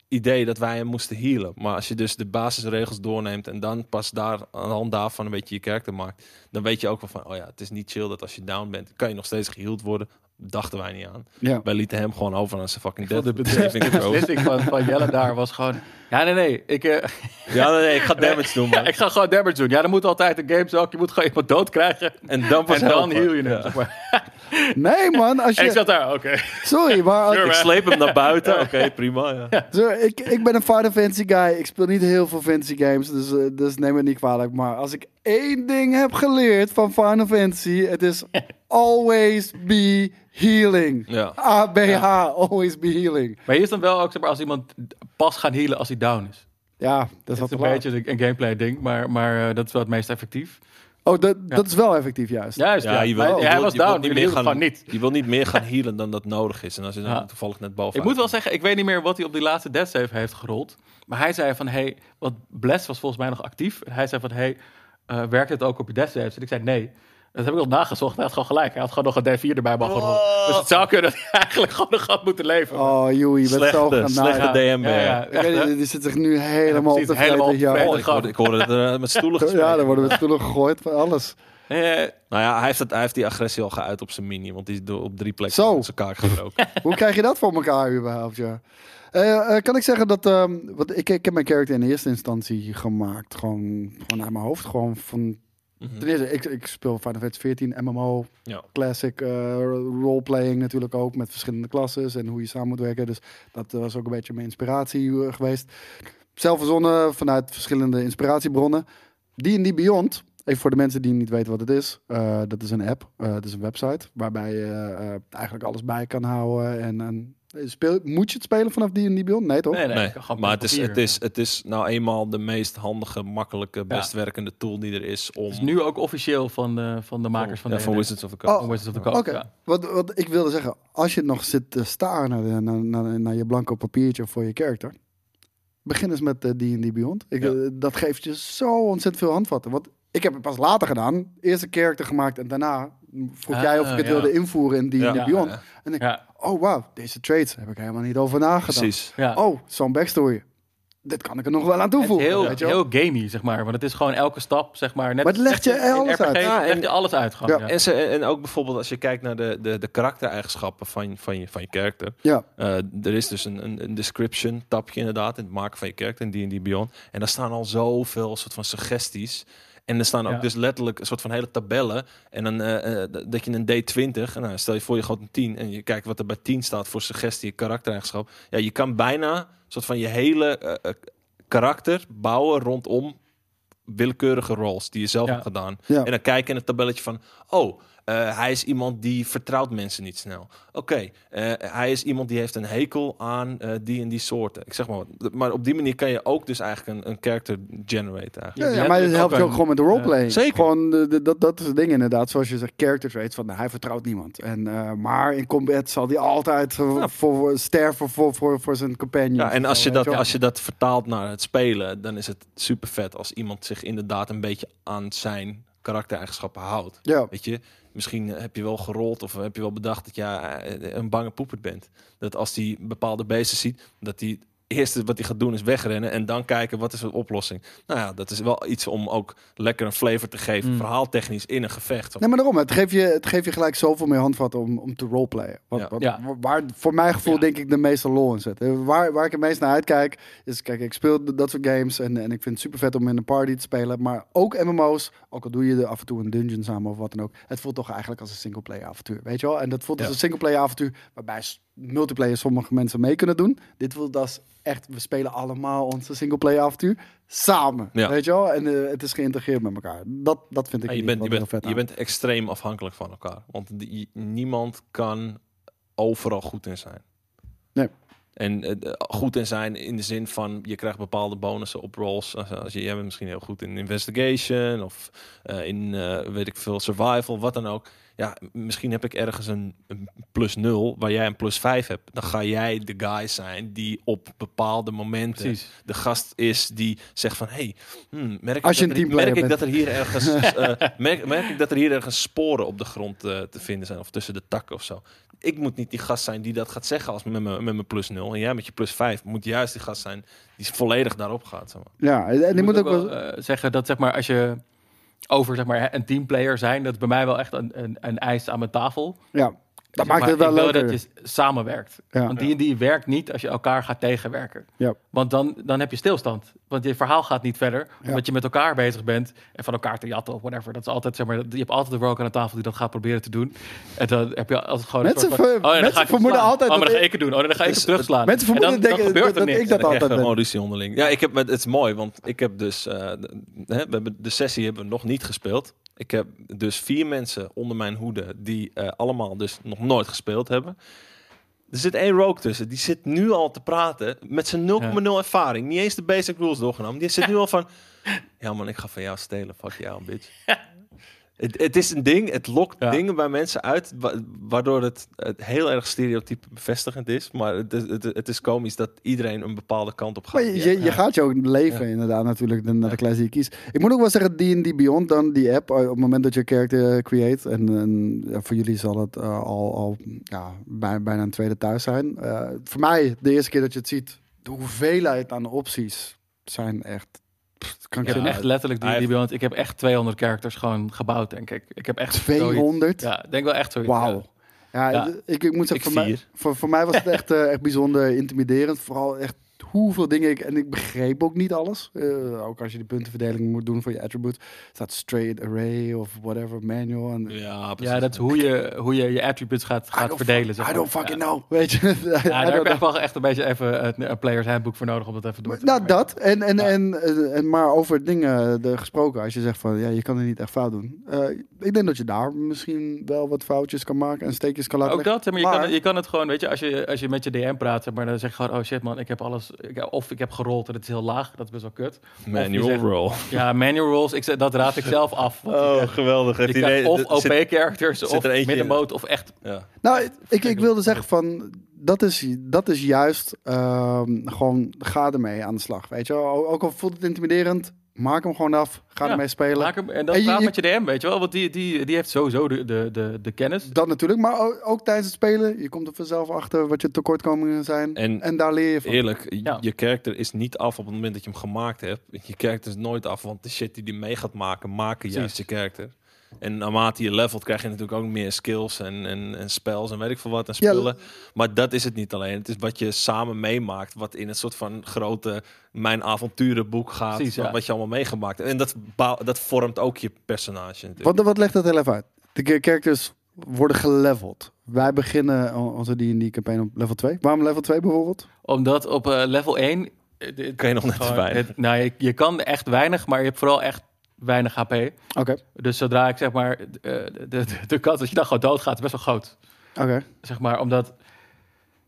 [SPEAKER 3] idee dat wij hem moesten healen. Maar als je dus de basisregels doorneemt en dan pas daar aan de hand daarvan een beetje je karakter maakt, dan weet je ook wel van, oh ja, het is niet chill dat als je down bent, kan je nog steeds geheeld worden. Dachten wij niet aan.
[SPEAKER 2] Ja.
[SPEAKER 3] Wij lieten hem gewoon over aan zijn fucking death.
[SPEAKER 4] de beslissing van, van Jelle daar was gewoon... Ja, nee, nee. Ik, eh,
[SPEAKER 3] Ja, nee, nee, ik ga damage doen,
[SPEAKER 4] ja,
[SPEAKER 3] man.
[SPEAKER 4] ik ga gewoon damage doen. Ja, dan moet altijd een games ook. Je moet gewoon iemand dood krijgen.
[SPEAKER 3] En dan pas
[SPEAKER 4] En dan heal je hem.
[SPEAKER 3] Ja.
[SPEAKER 4] zeg maar.
[SPEAKER 2] Nee, man. Als
[SPEAKER 4] En ik
[SPEAKER 2] je,
[SPEAKER 4] zat daar, oké.
[SPEAKER 2] sorry, maar als-
[SPEAKER 4] Sure,
[SPEAKER 3] Ik sleep hem naar buiten. Oké, prima. Ja.
[SPEAKER 2] Zo, ik, ik ben een Final Fantasy guy. Ik speel niet heel veel fantasy games, dus, eh, dus neem me niet kwalijk. Maar als ik één ding heb geleerd van Final Fantasy, het is always be healing.
[SPEAKER 3] Ja.
[SPEAKER 2] ABH, always be healing.
[SPEAKER 4] Maar hier is dan wel ook, zeg maar, als iemand pas gaan healen als hij down is.
[SPEAKER 2] Ja, dat is
[SPEAKER 4] Dat is een beetje een, een gameplay ding, maar, maar eh, dat is wel het meest effectief.
[SPEAKER 2] Oh, dat, dat is wel effectief juist.
[SPEAKER 4] Juist, ja.
[SPEAKER 3] Ja, je wil- je
[SPEAKER 4] hij was
[SPEAKER 3] je wil
[SPEAKER 4] down,
[SPEAKER 3] niet meer gaan-
[SPEAKER 4] niet.
[SPEAKER 3] Je wil niet meer gaan healen dan dat nodig is. En als je dan
[SPEAKER 4] Ja.
[SPEAKER 3] toevallig net boven
[SPEAKER 4] Ik moet wel zeggen, ik weet niet meer wat hij op die laatste death save heeft gerold. Maar hij zei van, hey, wat Bless was volgens mij nog actief. En hij zei van, hey, eh, werkt het ook op je death saves? En ik zei, nee. Dat heb ik nog nagezocht. Hij had gewoon gelijk. Hij had gewoon nog een D4 erbij mogen rollen. Dus het zou kunnen dat hij eigenlijk gewoon nog had moeten leven.
[SPEAKER 2] Oh, Joey, je bent zo
[SPEAKER 3] Slechte, slechte
[SPEAKER 2] genaaid.
[SPEAKER 3] DM.
[SPEAKER 4] Ja,
[SPEAKER 2] Die zit zich nu helemaal op te
[SPEAKER 4] helemaal
[SPEAKER 2] vreten.
[SPEAKER 4] op te
[SPEAKER 2] Ja.
[SPEAKER 3] Oh, ik, hoorde, ik hoorde het eh, met stoelen
[SPEAKER 2] ja, dan worden we stoelen gegooid van alles.
[SPEAKER 4] Eh,
[SPEAKER 3] Nou ja, hij heeft, het, hij heeft die agressie al geuit op zijn mini. Want die is door, op drie plekken
[SPEAKER 2] Zo.
[SPEAKER 3] op zijn kaak gebroken.
[SPEAKER 2] Hoe krijg je dat voor elkaar überhaupt, ja? Eh, eh, kan ik zeggen dat... ehm, wat, ik, ik heb mijn character in eerste instantie gemaakt. Gewoon, gewoon uit mijn hoofd. Gewoon van...
[SPEAKER 3] Mhm.
[SPEAKER 2] Ten eerste, ik, ik speel Final Fantasy 14, MMO,
[SPEAKER 3] Ja.
[SPEAKER 2] classic eh, roleplaying natuurlijk ook. Met verschillende klasses en hoe je samen moet werken. Dus dat was ook een beetje mijn inspiratie eh, geweest. Zelf verzonnen vanuit verschillende inspiratiebronnen. D&D Beyond, even voor de mensen die niet weten wat het is. eh, dat is een app, eh dat is een website waarbij je eh, eh, eigenlijk alles bij kan houden. En, en speel, moet je het spelen vanaf D&D Beyond? Nee, toch?
[SPEAKER 4] nee, nee,
[SPEAKER 3] Nee, maar het is, het, is, het is nou eenmaal de meest handige, makkelijke, best werkende tool die er is om...
[SPEAKER 4] Het is nu ook officieel van de, van de makers van
[SPEAKER 3] ja,
[SPEAKER 4] de
[SPEAKER 3] van Wizards of the Coast.
[SPEAKER 2] Oh,
[SPEAKER 4] Wizards of the Coast. Ja.
[SPEAKER 2] wat, wat ik wilde zeggen, als je nog zit te staren naar, de- naar, naar, naar je blanco papiertje voor je character, begin eens met eh, D&D Beyond. Ik,
[SPEAKER 3] Ja.
[SPEAKER 2] eh, dat geeft je zo ontzettend veel handvatten. Want ik heb het pas later gedaan, eerst een character gemaakt en daarna vroeg
[SPEAKER 4] Ah,
[SPEAKER 2] jij of ik het
[SPEAKER 4] ja.
[SPEAKER 2] wilde invoeren in D&D
[SPEAKER 3] Ja.
[SPEAKER 2] Beyond.
[SPEAKER 3] Ja,
[SPEAKER 2] En ik,
[SPEAKER 4] Ja,
[SPEAKER 2] oh wow, deze traits heb ik helemaal niet over nagedacht.
[SPEAKER 3] Precies.
[SPEAKER 4] ja.
[SPEAKER 2] Oh, zo'n backstory. Dit kan ik er nog wel aan
[SPEAKER 4] Het is
[SPEAKER 2] toevoegen.
[SPEAKER 4] heel,
[SPEAKER 2] weet je
[SPEAKER 4] heel gamey, zeg maar. Want het is gewoon elke stap, zeg maar. Net
[SPEAKER 2] Maar het legt je
[SPEAKER 4] net in
[SPEAKER 2] alles
[SPEAKER 4] RPG
[SPEAKER 2] uit.
[SPEAKER 3] Ja,
[SPEAKER 4] legt
[SPEAKER 3] en-
[SPEAKER 4] je alles uit gewoon.
[SPEAKER 2] Ja.
[SPEAKER 4] Ja.
[SPEAKER 3] En, ze, en ook bijvoorbeeld als je kijkt naar de, de, de karaktereigenschappen van, van, je, van je karakter.
[SPEAKER 2] Ja,
[SPEAKER 3] Eh, er is dus een, een, een description tabje inderdaad in het maken van je karakter in D&D Beyond. En daar staan al zoveel soort van suggesties. En er staan ook
[SPEAKER 4] Ja.
[SPEAKER 3] dus letterlijk een soort van hele tabellen. En dan eh, eh, dat je een D20, en nou, stel je voor je gewoon een 10 en je kijkt wat er bij 10 staat voor suggestie, karaktereigenschap. Ja, je kan bijna een soort van je hele eh, karakter bouwen rondom willekeurige roles die je zelf
[SPEAKER 4] Ja.
[SPEAKER 3] hebt gedaan.
[SPEAKER 2] Ja.
[SPEAKER 3] En dan kijk je in het tabelletje van, oh, eh, hij is iemand die vertrouwt mensen niet snel. Oké, eh, hij is iemand die heeft een hekel aan eh, die en die soorten. Ik zeg maar wat. Maar op die manier kan je ook dus eigenlijk een, een character generate eigenlijk.
[SPEAKER 2] Ja, maar het
[SPEAKER 4] letterlijk
[SPEAKER 2] helpt je
[SPEAKER 4] ook
[SPEAKER 2] gewoon met de roleplaying.
[SPEAKER 3] Eh, zeker.
[SPEAKER 2] Gewoon de, de- dat, dat is het ding inderdaad. Zoals je zegt, character traits. Van, hij vertrouwt niemand. En, eh, maar in combat zal hij altijd
[SPEAKER 3] Ja.
[SPEAKER 2] voor, sterven voor, voor, voor zijn companion.
[SPEAKER 3] Ja, en als je, dat, als je dat vertaalt naar het spelen, dan is het super vet als iemand zich inderdaad een beetje aan zijn karaktereigenschappen houdt.
[SPEAKER 2] Ja.
[SPEAKER 3] Weet je, misschien heb je wel gerold of heb je wel bedacht dat je eh, een bange poepert bent. Dat als hij bepaalde beesten ziet, dat hij eerste wat hij gaat doen is wegrennen en dan kijken wat is de oplossing. Nou ja, dat is wel iets om ook lekker een flavor te geven,
[SPEAKER 4] Mm.
[SPEAKER 3] verhaaltechnisch in een gevecht.
[SPEAKER 2] Nee, maar daarom. Het geeft je, het geeft je gelijk zoveel meer handvatten om, om te roleplayen. Wat,
[SPEAKER 3] Ja.
[SPEAKER 2] wat-
[SPEAKER 4] Ja.
[SPEAKER 2] Waar voor mijn gevoel
[SPEAKER 4] Ja.
[SPEAKER 2] denk ik de meeste lol in zit. Eh, Waar, waar ik het meest naar uitkijk is, kijk, ik speel dat soort games en, en ik vind het super vet om in een party te spelen. Maar ook MMO's, ook al doe je er af en toe een dungeon samen of wat dan ook. Het voelt toch eigenlijk als een singleplayer avontuur, weet je wel? En dat voelt als een singleplayer avontuur waarbij multiplayer sommige mensen mee kunnen doen. Dit voelt als echt, we spelen allemaal onze singleplayer avontuur samen,
[SPEAKER 3] Ja.
[SPEAKER 2] weet je wel? En eh, het is geïntegreerd met elkaar. Dat, dat vind ik
[SPEAKER 3] Ja, je, bent, je, bent, je bent extreem afhankelijk van elkaar. Want die- niemand kan overal goed in zijn.
[SPEAKER 2] Nee.
[SPEAKER 3] En eh, goed in zijn in de zin van je krijgt bepaalde bonussen op rolls. Als, als je, jij bent misschien heel goed in investigation of eh, in weet ik veel survival, wat dan ook. Ja, misschien heb ik ergens een, een plus 0 waar jij een plus 5 hebt. Dan ga jij de guy zijn die op bepaalde momenten
[SPEAKER 4] Precies.
[SPEAKER 3] de gast is die zegt van hey, hmm, merk,
[SPEAKER 2] Als je
[SPEAKER 3] ik,
[SPEAKER 2] een
[SPEAKER 3] dat er,
[SPEAKER 2] teamplayer
[SPEAKER 3] merk ik
[SPEAKER 2] bent.
[SPEAKER 3] dat er hier ergens eh, merk, merk ik dat er hier ergens sporen op de grond eh, te vinden zijn of tussen de takken of zo. Ik moet niet die gast zijn die dat gaat zeggen als met mijn met mijn plus 0 en jij met je plus 5 moet juist die gast zijn die volledig daarop gaat. Zeg maar.
[SPEAKER 2] Ja, en die moet ook wel...
[SPEAKER 4] eh, zeggen dat zeg maar als je over zeg maar een teamplayer zijn, dat is bij mij wel echt een, een, een eis aan mijn tafel.
[SPEAKER 2] Ja, dat
[SPEAKER 4] Zeg
[SPEAKER 2] maakt
[SPEAKER 4] maar,
[SPEAKER 2] het wel
[SPEAKER 4] ik wil
[SPEAKER 2] leuker.
[SPEAKER 4] dat je samenwerkt.
[SPEAKER 2] Ja.
[SPEAKER 4] Want die en die werkt niet als je elkaar gaat tegenwerken.
[SPEAKER 2] Ja.
[SPEAKER 4] Want dan, dan heb je stilstand. Want je verhaal gaat niet verder.
[SPEAKER 2] Ja.
[SPEAKER 4] Omdat je met elkaar bezig bent. En van elkaar te jatten of whatever. Dat is altijd, zeg maar, je hebt altijd een rogue aan de tafel die dat gaat proberen te doen. En dan heb je altijd gewoon
[SPEAKER 2] Mensen
[SPEAKER 4] van, oh, ja, dan
[SPEAKER 2] mensen vermoeden altijd
[SPEAKER 4] Oh, maar
[SPEAKER 2] dat
[SPEAKER 4] dan ga
[SPEAKER 2] ik-
[SPEAKER 4] het doen. Oh, dan ga ik
[SPEAKER 3] Dus
[SPEAKER 4] hem terugslaan.
[SPEAKER 2] Mensen
[SPEAKER 4] En
[SPEAKER 2] vermoeden
[SPEAKER 4] dan, dan
[SPEAKER 2] denken
[SPEAKER 4] gebeurt
[SPEAKER 2] dat-
[SPEAKER 4] er
[SPEAKER 2] ik dat
[SPEAKER 4] dan-
[SPEAKER 2] altijd
[SPEAKER 3] een
[SPEAKER 2] ben.
[SPEAKER 3] auditie onderling. Ja, ik heb, het is mooi, want ik heb dus, eh, de, hè, we hebben de sessie hebben we nog niet gespeeld. Ik heb dus vier mensen onder mijn hoede die eh, allemaal dus nog nooit gespeeld hebben. Er zit één rogue tussen, die zit nu al te praten met zijn 0,0 ervaring. Niet eens de basic rules doorgenomen. Die zit nu al van, ja man, ik ga van jou stelen, fuck jou, bitch. Het, het is een ding, het lokt
[SPEAKER 4] Ja.
[SPEAKER 3] dingen bij mensen uit, wa- waardoor het, het heel erg stereotype bevestigend is. Maar het, is- het, het is komisch dat iedereen een bepaalde kant op gaat.
[SPEAKER 2] Maar je, je, je gaat je ook leven inderdaad natuurlijk de- naar de class die je kiest. Ik moet ook wel zeggen, D&D Beyond dan, die app, eh, op het moment dat je een character create, en, en ja, voor jullie zal het eh, al, al ja, bij, bijna een tweede thuis zijn. Eh, voor mij, de eerste keer dat je het ziet, de hoeveelheid aan opties zijn echt... pff, kan ik
[SPEAKER 4] ben echt letterlijk die, die
[SPEAKER 3] heeft-
[SPEAKER 4] Beyond- Ik heb echt 200 characters gewoon gebouwd, denk ik. Ik heb echt zoiets-
[SPEAKER 2] 200?
[SPEAKER 4] Ja, ik denk wel echt zoiets.
[SPEAKER 2] Wauw.
[SPEAKER 4] ja.
[SPEAKER 2] Ja,
[SPEAKER 4] Ja.
[SPEAKER 2] Ik, ik moet zeggen,
[SPEAKER 3] Ik
[SPEAKER 2] voor mij, voor, voor mij was het echt, eh, echt bijzonder intimiderend. Vooral echt hoeveel dingen ik... En ik begreep ook niet alles. Eh, ook als je die puntenverdeling moet doen voor je attribute. staat straight array of whatever, manual. En,
[SPEAKER 3] Ja, precies.
[SPEAKER 4] Ja, dat is hoe je, hoe je je attributes gaat, gaat verdelen. zeg
[SPEAKER 2] I
[SPEAKER 4] maar.
[SPEAKER 2] don't fucking
[SPEAKER 4] ja.
[SPEAKER 2] know, weet je.
[SPEAKER 4] Ja, daar heb je echt wel echt een beetje even een, players handbook voor nodig om dat even door te
[SPEAKER 2] Nou, dat. En, en,
[SPEAKER 4] Ja.
[SPEAKER 2] en, en, en maar over dingen de, gesproken. Als je zegt van, ja, je kan er niet echt fout doen. Eh, ik denk dat je daar misschien wel wat foutjes kan maken en steekjes kan laten
[SPEAKER 4] Ook dat, maar je,
[SPEAKER 2] Maar-
[SPEAKER 4] Kan, je kan het gewoon, weet je, als je, als je met je DM praat, maar, dan zeg je gewoon, oh shit man, ik heb alles, ik, of ik heb gerold en het is heel laag, dat is best wel kut.
[SPEAKER 3] Manual
[SPEAKER 4] zegt-
[SPEAKER 3] roll.
[SPEAKER 4] Ja, manual rolls, ik, zeg- dat raad ik zelf af.
[SPEAKER 3] Oh, geweldig.
[SPEAKER 4] je
[SPEAKER 3] iedereen-
[SPEAKER 4] of
[SPEAKER 3] er
[SPEAKER 4] OP
[SPEAKER 3] zit-
[SPEAKER 4] characters,
[SPEAKER 3] zit
[SPEAKER 4] of
[SPEAKER 3] er eentje in.
[SPEAKER 4] middenmoot, of echt
[SPEAKER 3] Ja.
[SPEAKER 2] Nou, ik, ik wilde zeggen van, dat is, dat is juist ehm, gewoon, ga ermee aan de slag, weet je ook al voelt het intimiderend, maak hem gewoon af, ga
[SPEAKER 4] Ja,
[SPEAKER 2] ermee spelen.
[SPEAKER 4] Maak hem, en dan
[SPEAKER 2] En je-
[SPEAKER 4] praat
[SPEAKER 2] je-
[SPEAKER 4] met je DM, weet je wel, want die, die, die heeft sowieso de, de, de, de kennis.
[SPEAKER 2] Dat natuurlijk, maar ook, ook tijdens het spelen, je komt er vanzelf achter wat je tekortkomingen zijn. En,
[SPEAKER 3] En
[SPEAKER 2] daar leer je van.
[SPEAKER 3] Eerlijk,
[SPEAKER 4] Ja.
[SPEAKER 3] je character is niet af op het moment dat je hem gemaakt hebt. Je character is nooit af, want de shit die die mee gaat maken, maken juist je character. En naarmate je levelt, krijg je natuurlijk ook meer skills en, en, en spells en weet ik veel wat en
[SPEAKER 2] Ja,
[SPEAKER 3] spullen. maar dat is het niet alleen. Het is wat je samen meemaakt, wat in een soort van grote mijn avonturenboek gaat.
[SPEAKER 4] Precies, ja.
[SPEAKER 3] wat, wat je allemaal meegemaakt hebt. En dat, dat vormt ook je personage natuurlijk.
[SPEAKER 2] Wat, wat legt dat heel even uit? De cha- characters worden geleveld. Wij beginnen onze D&D campaign op level 2. Waarom level 2 bijvoorbeeld?
[SPEAKER 4] Omdat op eh, level 1... eh, dit-
[SPEAKER 3] Kan je nog net weinig.
[SPEAKER 4] het- nou, je, je kan echt weinig, maar je hebt vooral echt weinig HP.
[SPEAKER 2] Oké,
[SPEAKER 4] Dus zodra ik zeg maar, eh, de, de, de kans dat je dan gewoon doodgaat is best wel groot.
[SPEAKER 2] oké.
[SPEAKER 4] Zeg maar, omdat,